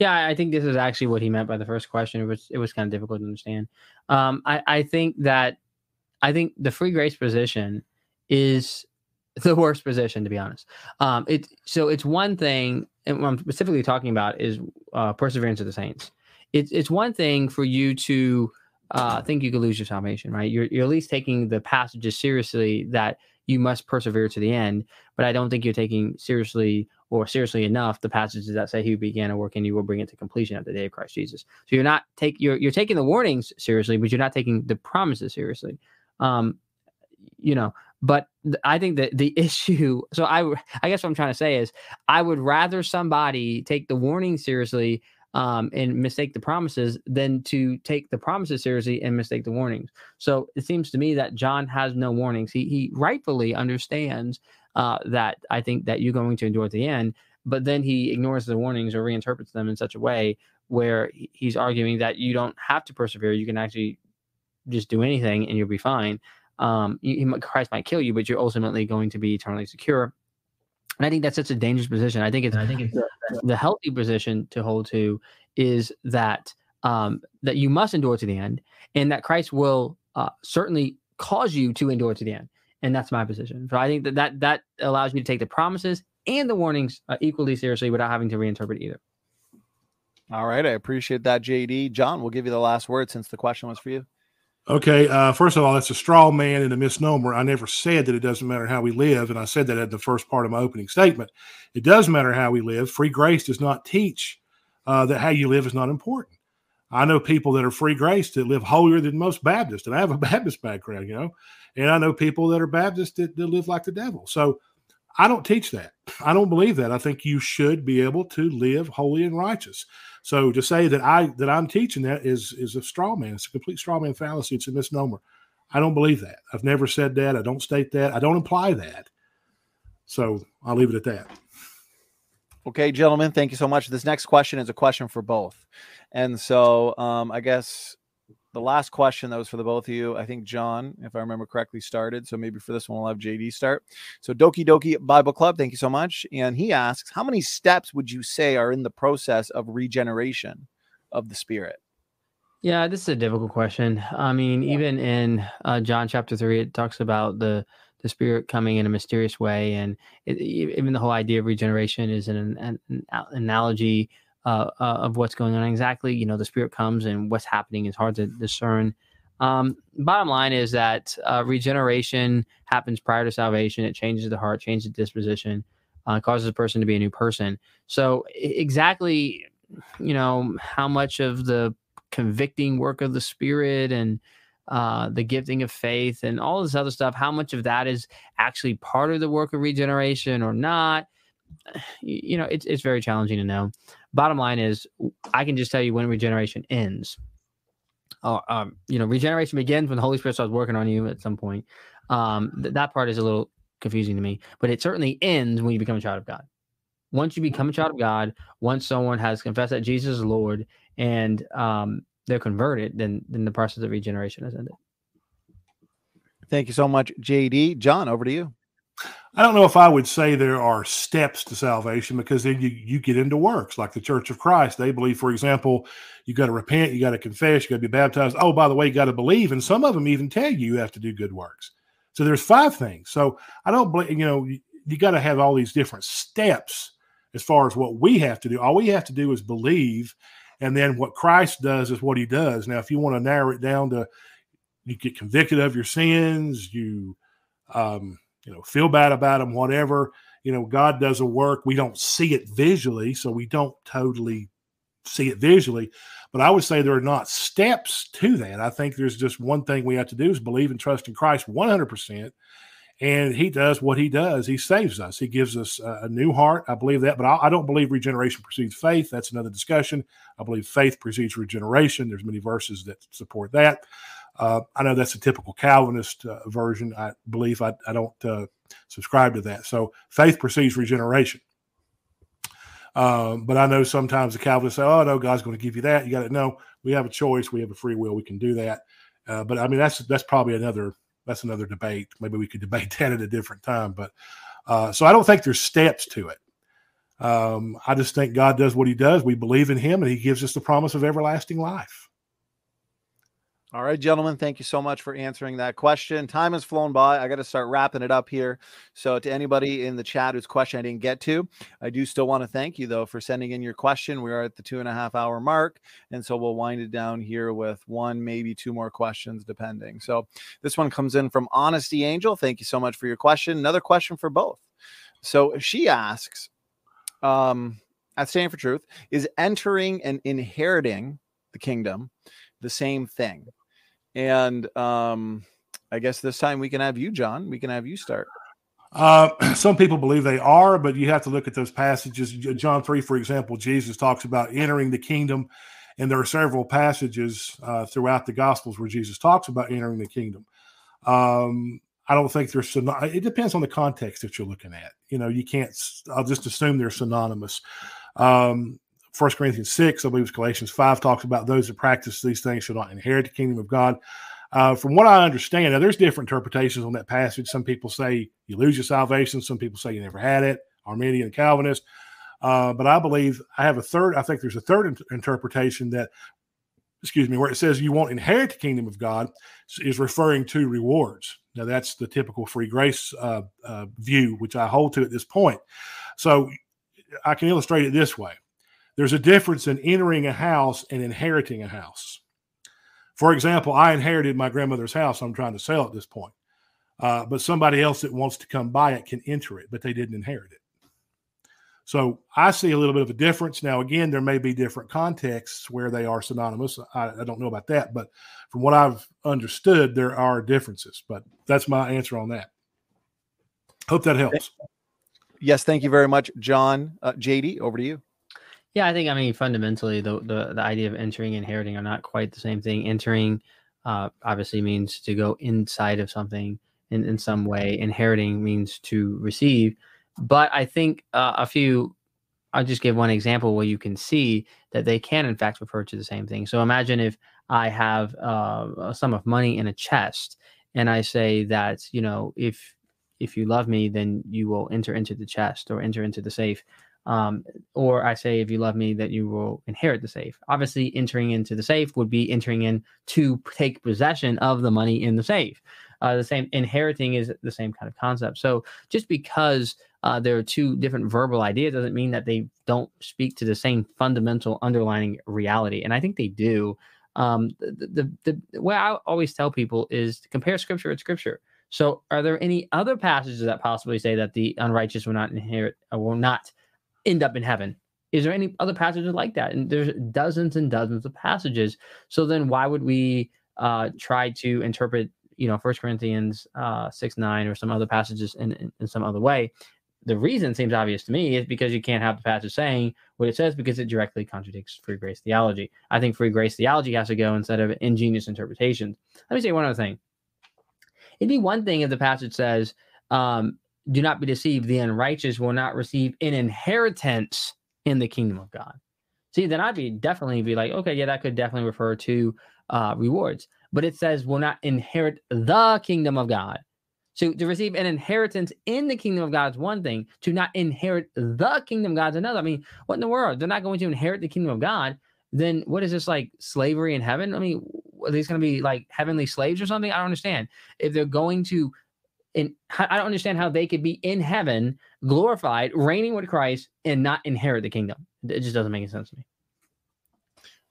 Yeah, I think this is actually what he meant by the first question. It was it was kind of difficult to understand. Um, I, I think that I think the free grace position is the worst position to be honest. Um, it so it's one thing, and what I'm specifically talking about is uh, perseverance of the saints. It's it's one thing for you to uh, think you could lose your salvation, right? You're you're at least taking the passages seriously that you must persevere to the end. But I don't think you're taking seriously or seriously enough the passages that say he began a work and you will bring it to completion at the day of Christ Jesus. So you're not take you're you're taking the warnings seriously, but you're not taking the promises seriously. Um, you know, but I think that the issue. So I, I guess what I'm trying to say is, I would rather somebody take the warning seriously um, and mistake the promises than to take the promises seriously and mistake the warnings. So it seems to me that John has no warnings. He he rightfully understands uh, that I think that you're going to endure at the end, but then he ignores the warnings or reinterprets them in such a way where he's arguing that you don't have to persevere. You can actually just do anything and you'll be fine um, he, Christ might kill you, but you're ultimately going to be eternally secure. And I think that's such a dangerous position. I think it's I think it's the, healthy position to hold to is that um, that you must endure to the end, and that Christ will uh, certainly cause you to endure to the end. And that's my position. So I think that that, that allows you to take the promises and the warnings uh, equally seriously without having to reinterpret either. All right, I appreciate that, JD. John, we'll give you the last word since the question was for you. Okay, uh, first of all, that's a straw man and a misnomer. I never said that it doesn't matter how we live, and I said that at the first part of my opening statement. It does matter how we live. Free grace does not teach uh, that how you live is not important. I know people that are free grace that live holier than most Baptists, and I have a Baptist background, you know, and I know people that are Baptists that, that live like the devil. So I don't teach that. I don't believe that. I think you should be able to live holy and righteous. So to say that I that I'm teaching that is is a straw man. It's a complete straw man fallacy. It's a misnomer. I don't believe that. I've never said that. I don't state that. I don't imply that. So I'll leave it at that. Okay, gentlemen, thank you so much. This next question is a question for both. And so um, I guess the last question that was for the both of you, I think John, if I remember correctly, started. So maybe for this one, we'll have JD start. So Doki Doki Bible Club, thank you so much. And he asks, how many steps would you say are in the process of regeneration of the spirit? Yeah, this is a difficult question. I mean, yeah. even in uh, John chapter three, it talks about the the spirit coming in a mysterious way, and it, even the whole idea of regeneration is an, an, an analogy uh, uh, of what's going on exactly. You know, the spirit comes and what's happening is hard to discern. Um, bottom line is that uh, regeneration happens prior to salvation. It changes the heart, changes the disposition, uh, causes a person to be a new person. So exactly, you know, how much of the convicting work of the spirit and uh, the gifting of faith and all this other stuff, how much of that is actually part of the work of regeneration or not? You know, it's it's very challenging to know bottom line is I can just tell you when regeneration ends. Uh, um, you know, regeneration begins when the Holy Spirit starts working on you at some point. Um, th- that part is a little confusing to me, but it certainly ends when you become a child of God. Once you become a child of God, once someone has confessed that Jesus is Lord and um, they're converted, then then the process of regeneration has ended. Thank you so much, JD. John, over to you. I don't know if I would say there are steps to salvation because then you, you get into works like the Church of Christ. They believe, for example, you got to repent, you got to confess, you got to be baptized. Oh, by the way, you got to believe. And some of them even tell you you have to do good works. So there's five things. So I don't believe, you know, you, you got to have all these different steps as far as what we have to do. All we have to do is believe. And then what Christ does is what he does. Now, if you want to narrow it down to you get convicted of your sins, you, um, you know, feel bad about them, whatever. You know, God does a work. We don't see it visually, so we don't totally see it visually. But I would say there are not steps to that. I think there's just one thing we have to do is believe and trust in Christ 100%. And he does what he does. He saves us. He gives us a, new heart. I believe that. But I, I don't believe regeneration precedes faith. That's another discussion. I believe faith precedes regeneration. There's many verses that support that. Uh, I know that's a typical Calvinist uh, version. I believe I, I don't uh, subscribe to that. So faith precedes regeneration. Um, but I know sometimes the Calvinists say, "Oh no, God's going to give you that." You got to know we have a choice. We have a free will. We can do that. Uh, but I mean, that's that's probably another that's another debate. Maybe we could debate that at a different time. But uh, so I don't think there's steps to it. Um, I just think God does what He does. We believe in Him, and He gives us the promise of everlasting life. All right, gentlemen, thank you so much for answering that question. Time has flown by. I got to start wrapping it up here. So, to anybody in the chat whose question I didn't get to, I do still want to thank you, though, for sending in your question. We are at the two and a half hour mark. And so, we'll wind it down here with one, maybe two more questions, depending. So, this one comes in from Honesty Angel. Thank you so much for your question. Another question for both. So, she asks, um, at Stand for Truth, is entering and inheriting the kingdom the same thing? And um, I guess this time we can have you, John. We can have you start. Uh, some people believe they are, but you have to look at those passages. John 3, for example, Jesus talks about entering the kingdom. And there are several passages uh, throughout the Gospels where Jesus talks about entering the kingdom. Um, I don't think they're it depends on the context that you're looking at. You know, you can't. I'll just assume they're synonymous. Um, First Corinthians 6, I believe it's Galatians 5, talks about those that practice these things shall not inherit the kingdom of God. Uh, from what I understand, now there's different interpretations on that passage. Some people say you lose your salvation, some people say you never had it, Arminian Calvinist. Uh, but I believe I have a third, I think there's a third in- interpretation that, excuse me, where it says you won't inherit the kingdom of God is referring to rewards. Now, that's the typical free grace uh, uh view, which I hold to at this point. So I can illustrate it this way there's a difference in entering a house and inheriting a house. For example, I inherited my grandmother's house. I'm trying to sell at this point. Uh, but somebody else that wants to come buy it can enter it, but they didn't inherit it. So I see a little bit of a difference. Now, again, there may be different contexts where they are synonymous. I, I, don't know about that, but from what I've understood, there are differences. But that's my answer on that. Hope that helps. Yes, thank you very much, John. Uh, JD, over to you. Yeah, I think I mean fundamentally the the, the idea of entering and inheriting are not quite the same thing. Entering uh, obviously means to go inside of something in, in some way. Inheriting means to receive. But I think uh, a few I'll just give one example where you can see that they can in fact refer to the same thing. So imagine if I have uh, a sum of money in a chest and I say that, you know, if if you love me, then you will enter into the chest or enter into the safe. Um, or I say, if you love me, that you will inherit the safe. Obviously, entering into the safe would be entering in to take possession of the money in the safe. Uh, the same inheriting is the same kind of concept. So just because uh, there are two different verbal ideas doesn't mean that they don't speak to the same fundamental underlying reality. And I think they do. Um, the, the, the way I always tell people is to compare scripture with scripture. So, are there any other passages that possibly say that the unrighteous will not inherit or will not end up in heaven. Is there any other passages like that? And there's dozens and dozens of passages. So then why would we uh, try to interpret, you know, First Corinthians uh, 6 9 or some other passages in, in, in some other way? The reason seems obvious to me is because you can't have the passage saying what it says because it directly contradicts free grace theology. I think free grace theology has to go instead of ingenious interpretations. Let me say one other thing. It'd be one thing if the passage says, um, do not be deceived, the unrighteous will not receive an inheritance in the kingdom of God. See, then I'd be definitely be like, okay, yeah, that could definitely refer to uh, rewards. But it says will not inherit the kingdom of God. So to receive an inheritance in the kingdom of God is one thing. To not inherit the kingdom of God is another. I mean, what in the world? They're not going to inherit the kingdom of God. Then what is this like slavery in heaven? I mean, are these going to be like heavenly slaves or something? I don't understand. If they're going to, in I don't understand how they could be in heaven, glorified, reigning with Christ, and not inherit the kingdom. It just doesn't make any sense to me.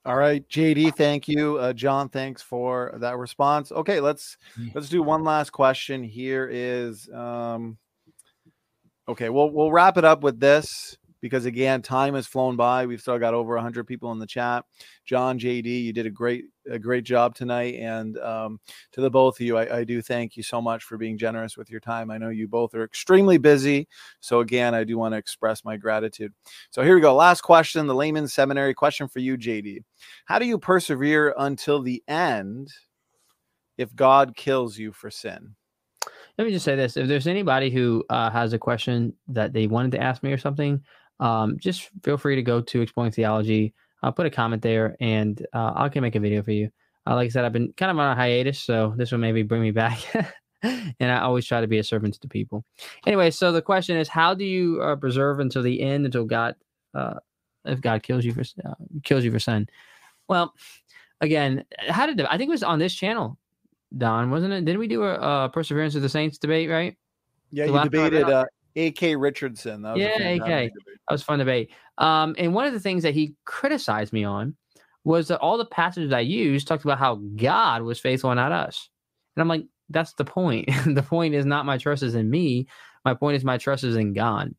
All right, JD, thank you. Uh, John, thanks for that response. Okay, let's let's do one last question. Here is um okay, we'll we'll wrap it up with this because again, time has flown by. We've still got over 100 people in the chat. John, JD, you did a great a great job tonight and um to the both of you, I, I do thank you so much for being generous with your time. I know you both are extremely busy. So again, I do want to express my gratitude. So here we go. Last question, the layman seminary question for you, JD. How do you persevere until the end if God kills you for sin? Let me just say this: if there's anybody who uh, has a question that they wanted to ask me or something, um, just feel free to go to Exploring Theology. I'll put a comment there, and uh, I can make a video for you. Uh, like I said, I've been kind of on a hiatus, so this will maybe bring me back. and I always try to be a servant to people. Anyway, so the question is, how do you uh, preserve until the end, until God, uh, if God kills you for uh, kills you for sin? Well, again, how did I think it was on this channel, Don, wasn't it? Didn't we do a, uh perseverance of the saints debate? Right? Yeah, The you last time I debated uh, A.K. Richardson. That was Yeah, AK. That was a fun debate. Um, and one of the things that he criticized me on was that all the passages I used talked about how God was faithful and not us. And I'm like, that's the point. the point is not my trust is in me. My point is my trust is in God.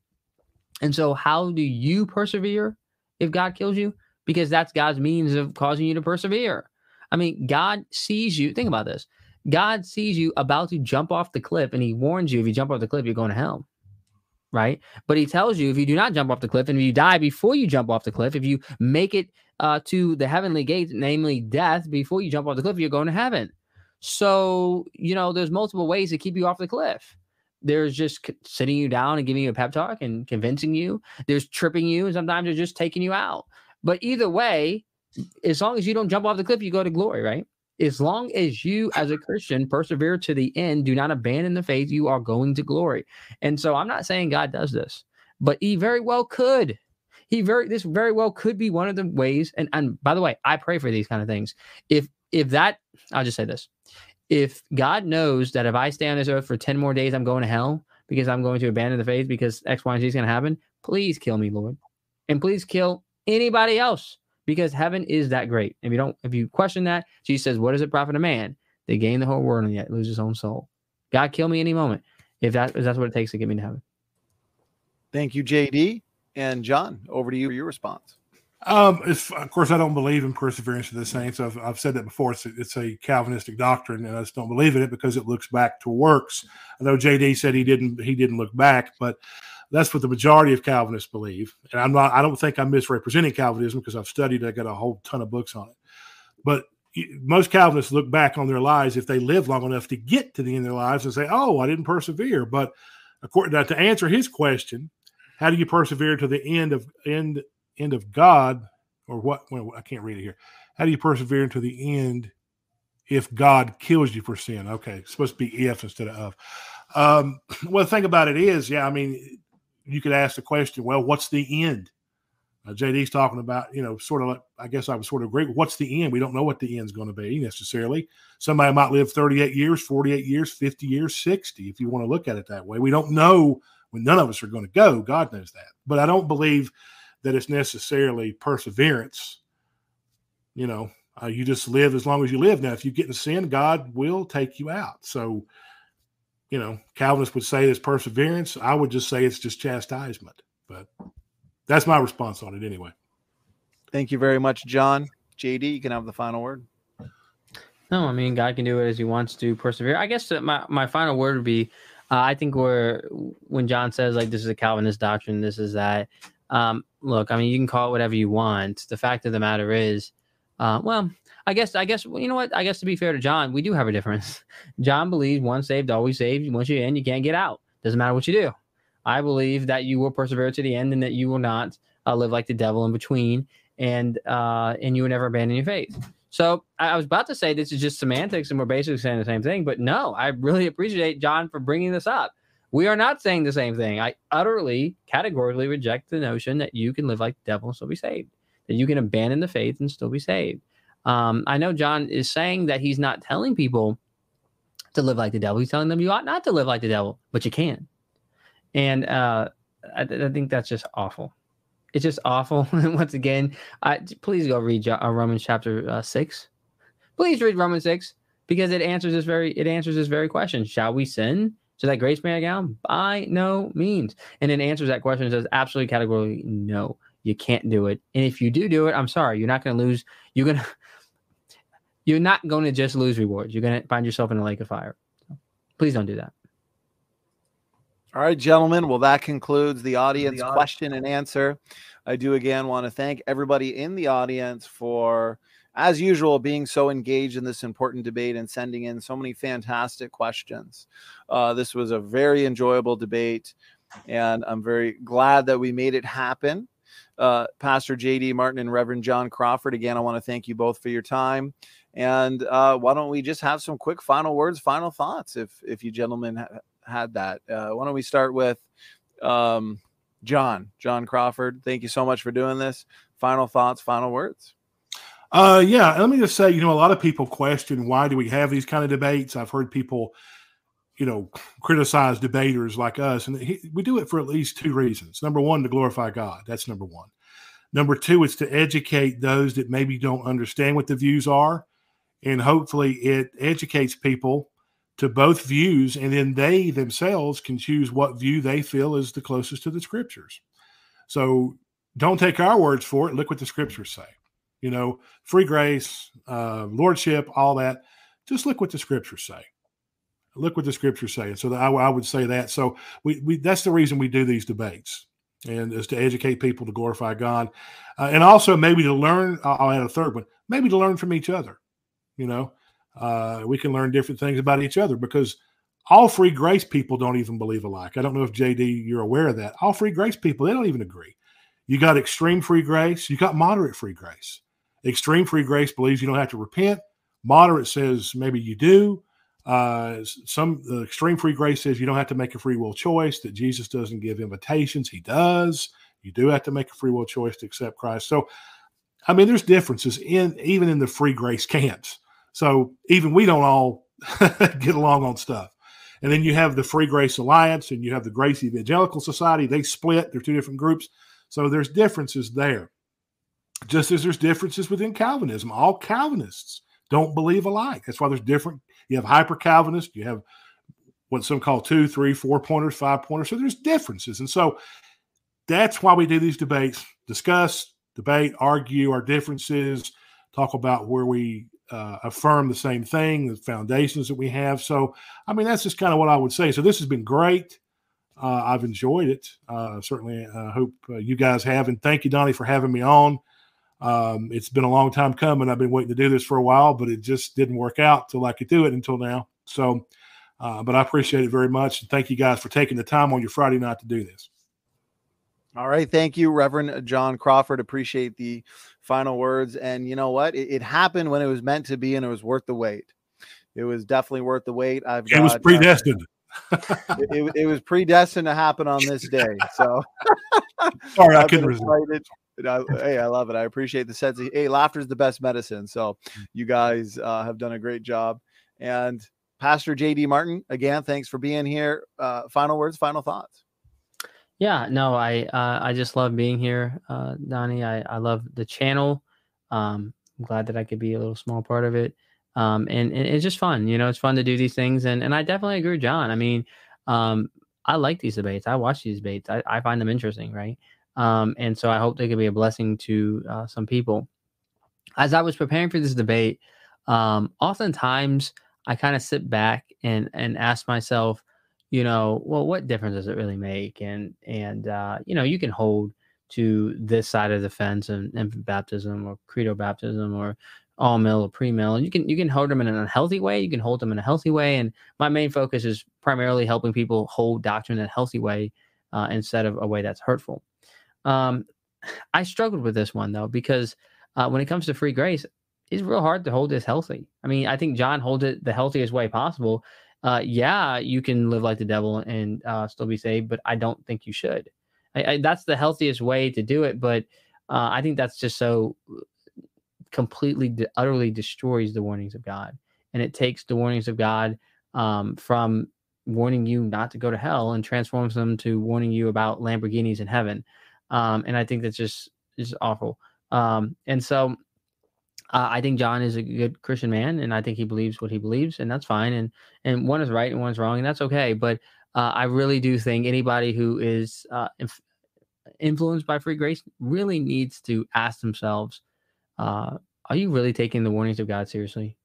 And so, how do you persevere if God kills you? Because that's God's means of causing you to persevere. I mean, God sees you. Think about this God sees you about to jump off the cliff, and He warns you if you jump off the cliff, you're going to hell. Right. But He tells you if you do not jump off the cliff and if you die before you jump off the cliff, if you make it uh, to the heavenly gates, namely death, before you jump off the cliff, you're going to heaven. So, you know, there's multiple ways to keep you off the cliff. There's just sitting you down and giving you a pep talk and convincing you. There's tripping you, and sometimes they're just taking you out. But either way, as long as you don't jump off the cliff, you go to glory, right? As long as you, as a Christian, persevere to the end, do not abandon the faith, you are going to glory. And so I'm not saying God does this, but he very well could. He very this very well could be one of the ways. And and by the way, I pray for these kind of things. If if that, I'll just say this: if God knows that if I stay on this earth for ten more days, I'm going to hell because I'm going to abandon the faith because X, Y, and Z is going to happen, please kill me, Lord, and please kill anybody else because heaven is that great. If you don't, if you question that, Jesus says, "What does it profit a man They gain the whole world and yet lose his own soul?" God kill me any moment if that if that's what it takes to get me to heaven. Thank you, JD. And John, over to you for your response. Um, it's, of course, I don't believe in perseverance of the saints. I've, I've said that before. It's a, it's a Calvinistic doctrine, and I just don't believe in it because it looks back to works. I know JD said he didn't he didn't look back, but that's what the majority of Calvinists believe. And I'm not. I don't think I'm misrepresenting Calvinism because I've studied. I got a whole ton of books on it. But most Calvinists look back on their lives if they live long enough to get to the end of their lives and say, "Oh, I didn't persevere." But according now, to answer his question, how do you persevere to the end of end end of God, or what? Well, I can't read it here. How do you persevere until the end if God kills you for sin? Okay, it's supposed to be if instead of of. Um, well, the thing about it is, yeah, I mean, you could ask the question, well, what's the end? Uh, JD's talking about, you know, sort of like, I guess I would sort of agree. What's the end? We don't know what the end's going to be necessarily. Somebody might live 38 years, 48 years, 50 years, 60, if you want to look at it that way. We don't know when none of us are going to go. God knows that. But I don't believe that it's necessarily perseverance. You know, uh, you just live as long as you live. Now, if you get in sin, God will take you out. So, you know, Calvinists would say it's perseverance. I would just say it's just chastisement. But that's my response on it anyway. Thank you very much, John. JD, you can have the final word. No, I mean God can do it as He wants to persevere. I guess my my final word would be, uh, I think we're when John says like this is a Calvinist doctrine, this is that. Um, look, I mean you can call it whatever you want. The fact of the matter is, uh, well, I guess I guess well, you know what? I guess to be fair to John, we do have a difference. John believes once saved, always saved. Once you're in, you can't get out. Doesn't matter what you do. I believe that you will persevere to the end and that you will not uh, live like the devil in between, and uh, and you will never abandon your faith. So I was about to say this is just semantics and we're basically saying the same thing, but no, I really appreciate John for bringing this up. We are not saying the same thing. I utterly, categorically reject the notion that you can live like the devil and still be saved, that you can abandon the faith and still be saved. Um, I know John is saying that he's not telling people to live like the devil. He's telling them you ought not to live like the devil, but you can. And uh, I, I think that's just awful. It's just awful. And once again, I, please go read uh, Romans chapter uh, six. Please read Romans six because it answers this very it answers this very question. Shall we sin so that grace may abound? By no means. And it answers that question. It says absolutely categorically no. You can't do it. And if you do do it, I'm sorry, you're not going to lose. You're going to you're not going to just lose rewards. You're going to find yourself in a lake of fire. So please don't do that. All right, gentlemen. Well, that concludes the audience, the audience question and answer. I do again want to thank everybody in the audience for, as usual, being so engaged in this important debate and sending in so many fantastic questions. Uh, this was a very enjoyable debate, and I'm very glad that we made it happen. Uh, Pastor JD Martin and Reverend John Crawford, again, I want to thank you both for your time. And uh, why don't we just have some quick final words, final thoughts, if if you gentlemen ha- had that. Uh, why don't we start with um, John, John Crawford? Thank you so much for doing this. Final thoughts, final words. Uh, yeah, let me just say, you know, a lot of people question why do we have these kind of debates. I've heard people, you know, criticize debaters like us, and he, we do it for at least two reasons. Number one, to glorify God. That's number one. Number two, it's to educate those that maybe don't understand what the views are, and hopefully, it educates people to both views, and then they themselves can choose what view they feel is the closest to the scriptures. So don't take our words for it. Look what the scriptures say. You know, free grace, uh, lordship, all that. Just look what the scriptures say. Look what the scriptures say. And so I, I would say that. So we, we that's the reason we do these debates, and is to educate people to glorify God, uh, and also maybe to learn. I'll add a third one. Maybe to learn from each other. You know, uh, we can learn different things about each other because all free grace people don't even believe alike. I don't know if JD you're aware of that. All free grace people they don't even agree. You got extreme free grace, you got moderate free grace. Extreme free grace believes you don't have to repent. Moderate says maybe you do. Uh, some the extreme free grace says you don't have to make a free will choice. That Jesus doesn't give invitations, He does. You do have to make a free will choice to accept Christ. So, I mean, there's differences in even in the free grace camps. So even we don't all get along on stuff. And then you have the Free Grace Alliance and you have the Grace Evangelical Society. They split, they're two different groups. So there's differences there. Just as there's differences within Calvinism. All Calvinists don't believe alike. That's why there's different. You have hyper Calvinists, you have what some call two, three, four pointers, five pointers. So there's differences. And so that's why we do these debates discuss, debate, argue our differences, talk about where we uh, affirm the same thing, the foundations that we have. So, I mean, that's just kind of what I would say. So, this has been great. Uh, I've enjoyed it. Uh, certainly, I hope uh, you guys have. And thank you, Donnie, for having me on. Um, it's been a long time coming. I've been waiting to do this for a while, but it just didn't work out till I could do it until now. So, uh, but I appreciate it very much. And thank you guys for taking the time on your Friday night to do this. All right. Thank you, Reverend John Crawford. Appreciate the final words. And you know what? It, it, happened when it was meant to be and it was worth the wait. It was definitely worth the wait. I've got, it was predestined. Uh, it, it, it, was predestined to happen on this day. So sorry, I couldn't resist. I, hey, I love it. I appreciate the sense of hey, laughter is the best medicine. So you guys uh, have done a great job. And Pastor JD Martin, again, thanks for being here. Uh, final words, final thoughts. Yeah, no, I uh, I just love being here, uh, Donnie. I, I love the channel. Um, I'm glad that I could be a little small part of it. Um, and, and it's just fun, you know, it's fun to do these things. And, and I definitely agree with John. I mean, um, I like these debates. I watch these debates. I, I find them interesting, right? Um, and so I hope they could be a blessing to uh, some people. As I was preparing for this debate, um, oftentimes I kind of sit back and and ask myself, you know, well, what difference does it really make? And and uh, you know, you can hold to this side of the fence and infant baptism or credo baptism or all mill or pre mill. You can you can hold them in an unhealthy way. You can hold them in a healthy way. And my main focus is primarily helping people hold doctrine in a healthy way uh, instead of a way that's hurtful. Um, I struggled with this one though because uh, when it comes to free grace, it's real hard to hold this healthy. I mean, I think John holds it the healthiest way possible. Uh, yeah, you can live like the devil and uh, still be saved, but I don't think you should. I, I, that's the healthiest way to do it, but uh, I think that's just so completely, utterly destroys the warnings of God, and it takes the warnings of God um, from warning you not to go to hell and transforms them to warning you about Lamborghinis in heaven. Um, and I think that's just just awful. Um, and so uh, I think John is a good Christian man, and I think he believes what he believes, and that's fine. And and one is right and one is wrong, and that's okay. But uh, I really do think anybody who is uh, inf- influenced by free grace really needs to ask themselves, uh, are you really taking the warnings of God seriously?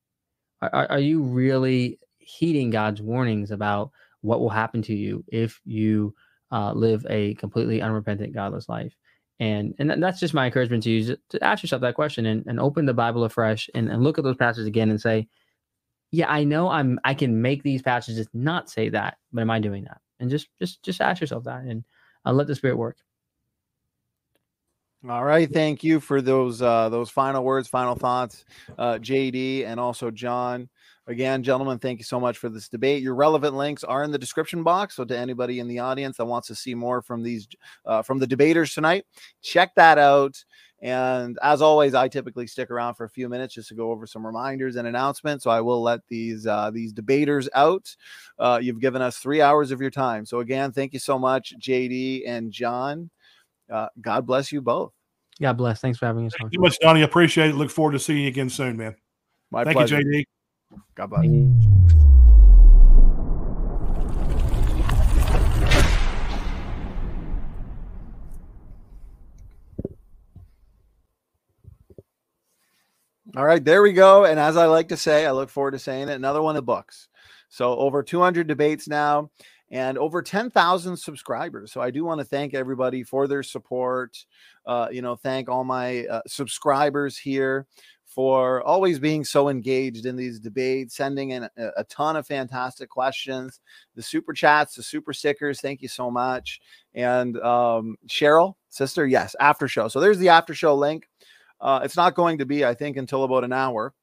Are, are you really heeding God's warnings about what will happen to you if you uh, live a completely unrepentant, godless life? And and that's just my encouragement to you to ask yourself that question and, and open the Bible afresh and, and look at those passages again and say, yeah, I know I'm I can make these passages not say that, but am I doing that? And just just just ask yourself that and uh, let the Spirit work. All right, thank you for those uh, those final words, final thoughts, uh, JD, and also John. Again, gentlemen, thank you so much for this debate. Your relevant links are in the description box. So, to anybody in the audience that wants to see more from these uh, from the debaters tonight, check that out. And as always, I typically stick around for a few minutes just to go over some reminders and announcements. So I will let these uh, these debaters out. Uh, you've given us three hours of your time. So again, thank you so much, JD and John. Uh, God bless you both. God bless. Thanks for having us. Thank you much, Donnie. Appreciate it. Look forward to seeing you again soon, man. My Thank pleasure. you, JD. God bless. All right, there we go. And as I like to say, I look forward to saying it. Another one of the books. So over 200 debates now and over 10,000 subscribers. So I do want to thank everybody for their support. Uh, you know, thank all my uh, subscribers here for always being so engaged in these debates, sending in a, a, ton of fantastic questions, the super chats, the super stickers. Thank you so much. And um, Cheryl, sister, yes, after show. So there's the after show link. Uh, it's not going to be, I think, until about an hour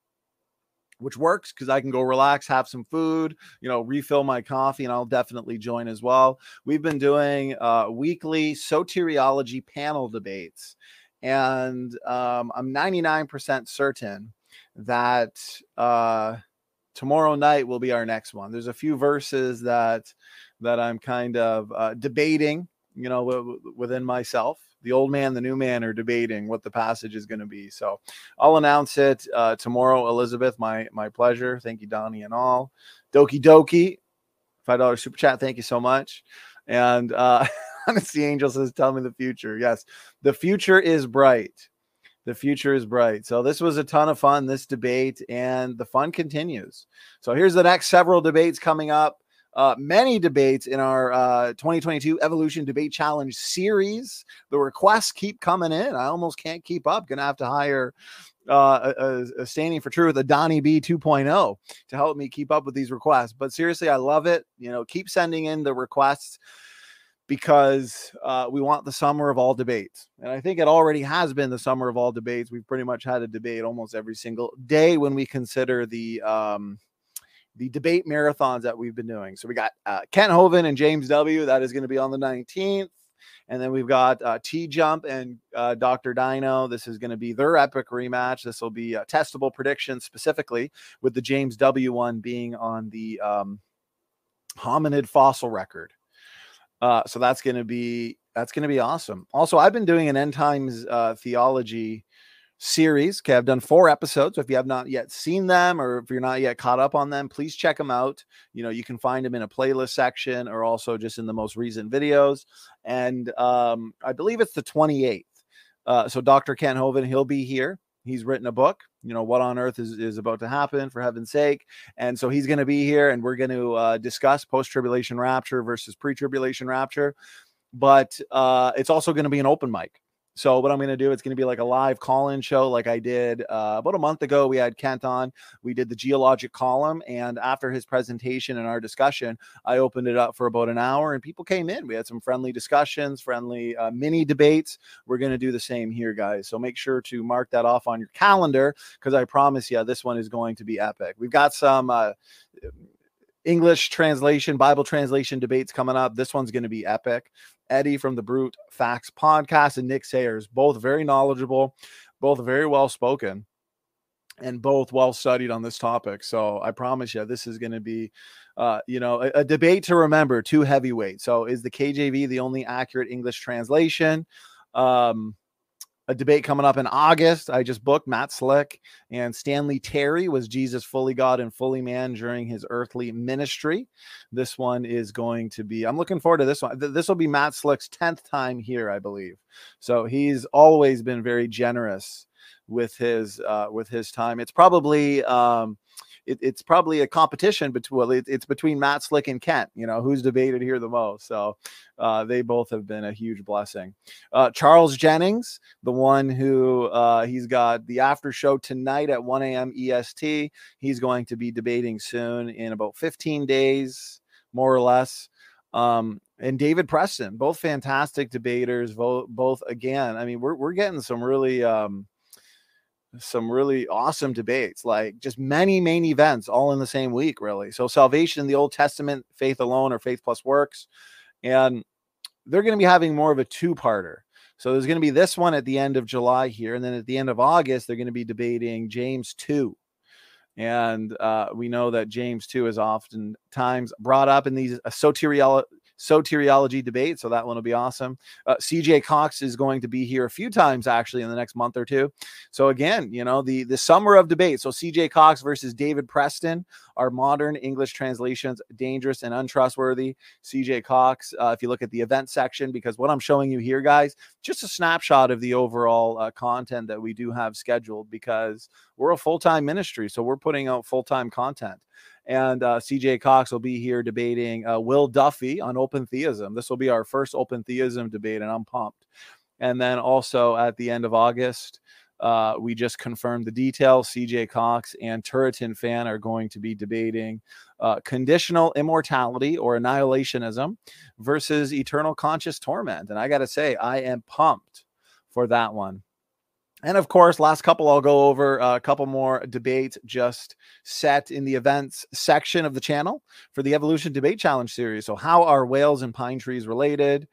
which works because I can go relax, have some food, you know, refill my coffee, and I'll definitely join as well. We've been doing uh, weekly soteriology panel debates, and um, I'm 99% certain that uh, tomorrow night will be our next one. There's a few verses that that I'm kind of uh, debating, you know, w- within myself the old man, the new man are debating what the passage is going to be. So I'll announce it uh, tomorrow. Elizabeth, my my pleasure. Thank you, Donnie, and all. Doki Doki, five dollar super chat. Thank you so much. And uh, Honesty Angel says, "Tell me the future." Yes, the future is bright. The future is bright. So this was a ton of fun. This debate and the fun continues. So here's the next several debates coming up uh, many debates in our uh, 2022 Evolution Debate Challenge series. The requests keep coming in. I almost can't keep up. Gonna have to hire uh, a, a, standing for truth, a Donnie B 2.0 to help me keep up with these requests. But seriously, I love it. You know, keep sending in the requests because uh, we want the summer of all debates. And I think it already has been the summer of all debates. We've pretty much had a debate almost every single day when we consider the um, the debate marathons that we've been doing. So we got uh, Kent Hovind and James W. That is going to be on the 19th. And then we've got uh, T Jump and uh, Dr. Dino. This is going to be their epic rematch. This will be a testable prediction specifically, with the James W. one being on the um, hominid fossil record. Uh, so that's going to be that's going to be awesome. Also, I've been doing an end times uh, theology series. Okay, I've done four episodes. So if you have not yet seen them or if you're not yet caught up on them, please check them out. You know, you can find them in a playlist section or also just in the most recent videos. And um, I believe it's the 28th. Uh, so Dr. Kent Hovind, he'll be here. He's written a book, you know, what on earth is, is about to happen for heaven's sake. And so he's going to be here and we're going to uh, discuss post tribulation rapture versus pre tribulation rapture. But uh, it's also going to be an open mic. So what I'm going to do, it's going to be like a live call-in show, like I did uh, about a month ago. We had Kent on. We did the geologic column, and after his presentation and our discussion, I opened it up for about an hour, and people came in. We had some friendly discussions, friendly uh, mini debates. We're going to do the same here, guys. So make sure to mark that off on your calendar because I promise you, this one is going to be epic. We've got some. Uh, English translation, Bible translation debates coming up. This one's going to be epic. Eddie from the Brute Facts podcast and Nick Sayers, both very knowledgeable, both very well spoken, and both well studied on this topic. So I promise you, this is going to be, uh, you know, a, a debate to remember. Two heavyweights. So is the KJV the only accurate English translation? Um, a debate coming up in August. I just booked Matt Slick and Stanley Terry. Was Jesus fully God and fully man during his earthly ministry? This one is going to be, I'm looking forward to this one. This will be Matt Slick's 10th time here, I believe. So he's always been very generous with his uh with his time. It's probably um it, it's probably a competition between well, it, it's between Matt Slick and Kent. You know who's debated here the most. So uh, they both have been a huge blessing. Uh, Charles Jennings, the one who uh, he's got the after show tonight at 1 a.m. EST. He's going to be debating soon in about 15 days, more or less. Um, and David Preston, both fantastic debaters. Both, both again. I mean, we're we're getting some really um, some really awesome debates, like just many main events all in the same week, really. So, salvation in the Old Testament, faith alone or faith plus works. And they're going to be having more of a two parter. So, there's going to be this one at the end of July here. And then at the end of August, they're going to be debating James 2. And uh, we know that James 2 is oftentimes brought up in these soteriology soteriology debate. So that one will be awesome. Uh, CJ Cox is going to be here a few times actually in the next month or two. So again, you know, the the summer of debate. So CJ Cox versus David Preston are modern English translations dangerous and untrustworthy. CJ Cox, uh, if you look at the event section, because what I'm showing you here, guys, just a snapshot of the overall uh, content that we do have scheduled because we're a full time ministry. So we're putting out full time content and uh, CJ Cox will be here debating uh, Will Duffy on open theism. This will be our first open theism debate, and I'm pumped. And then also at the end of August, uh, we just confirmed the details. CJ Cox and Turretin fan are going to be debating uh, conditional immortality or annihilationism versus eternal conscious torment. And I got to say, I am pumped for that one. And of course, last couple I'll go over a couple more debates just set in the events section of the channel for the Evolution Debate Challenge series. So, how are whales and pine trees related?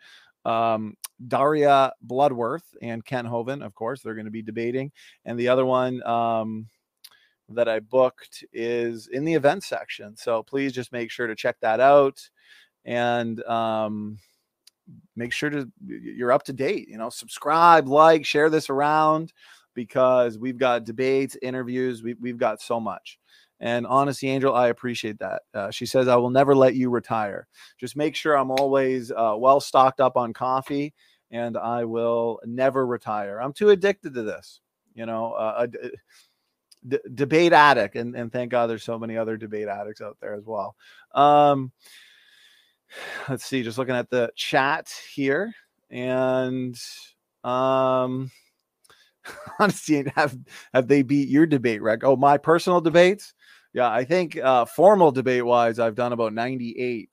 Um, Daria Bloodworth and Kent Hovind, of course, they're going to be debating. And the other one um, that I booked is in the event section. So, please just make sure to check that out. And um, make sure to you're up to date you know subscribe like share this around because we've got debates interviews we, we've got so much. And honestly, angel i appreciate that. Uh, she says i will never let you retire. Just make sure i'm always uh, well stocked up on coffee and i will never retire. I'm too addicted to this you know uh, debate addict and, and thank god there's so many other debate addicts out there as well. Um let's see, just looking at the chat here, and um, honestly, have have they beat your debate, Rick? Oh, my personal debates. Yeah, I think uh, formal debate wise, I've done about 98.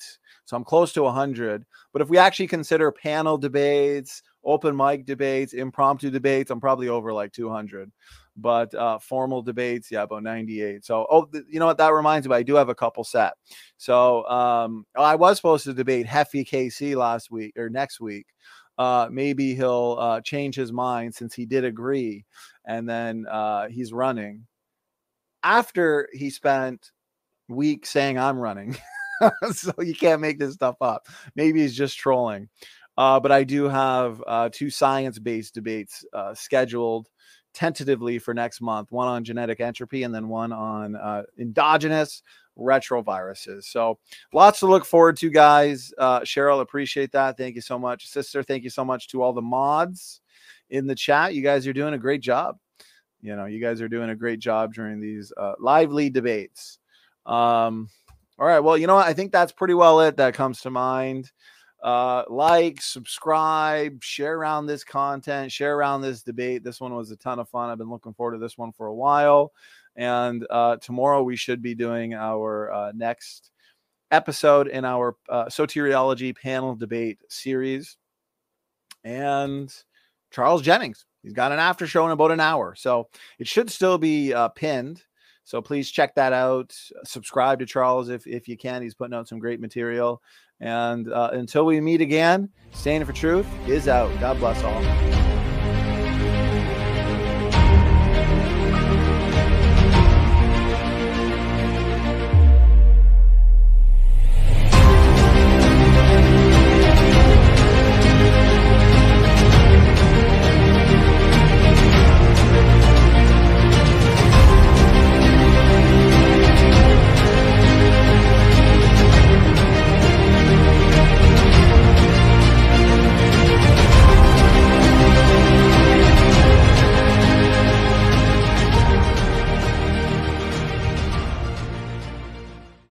So I'm close to 100. But if we actually consider panel debates, open mic debates, impromptu debates, I'm probably over like 200 but uh, formal debates, yeah, about 98. So, oh, th- you know what? That reminds me, I do have a couple set. So, um, I was supposed to debate Heffy KC last week or next week. Uh, maybe he'll uh, change his mind since he did agree, and then uh, he's running. After he spent weeks saying I'm running, so you can't make this stuff up. Maybe he's just trolling. Uh, but I do have uh, two science-based debates uh, scheduled tentatively for next month one on genetic entropy and then one on uh, endogenous retroviruses. So lots to look forward to, guys. Uh, Cheryl, appreciate that. Thank you so much. Sister, thank you so much to all the mods in the chat. You guys are doing a great job. You know, you guys are doing a great job during these uh, lively debates. Um, all right. Well, you know what? I think that's pretty well it that comes to mind. Uh, like, subscribe, share around this content, share around this debate. This one was a ton of fun. I've been looking forward to this one for a while. And uh, tomorrow we should be doing our uh, next episode in our uh, soteriology panel debate series. And Charles Jennings, he's got an after show in about an hour. So it should still be uh, pinned. So please check that out. Subscribe to Charles if, if you can. He's putting out some great material. And uh, until we meet again, Standing for Truth is out. God bless all.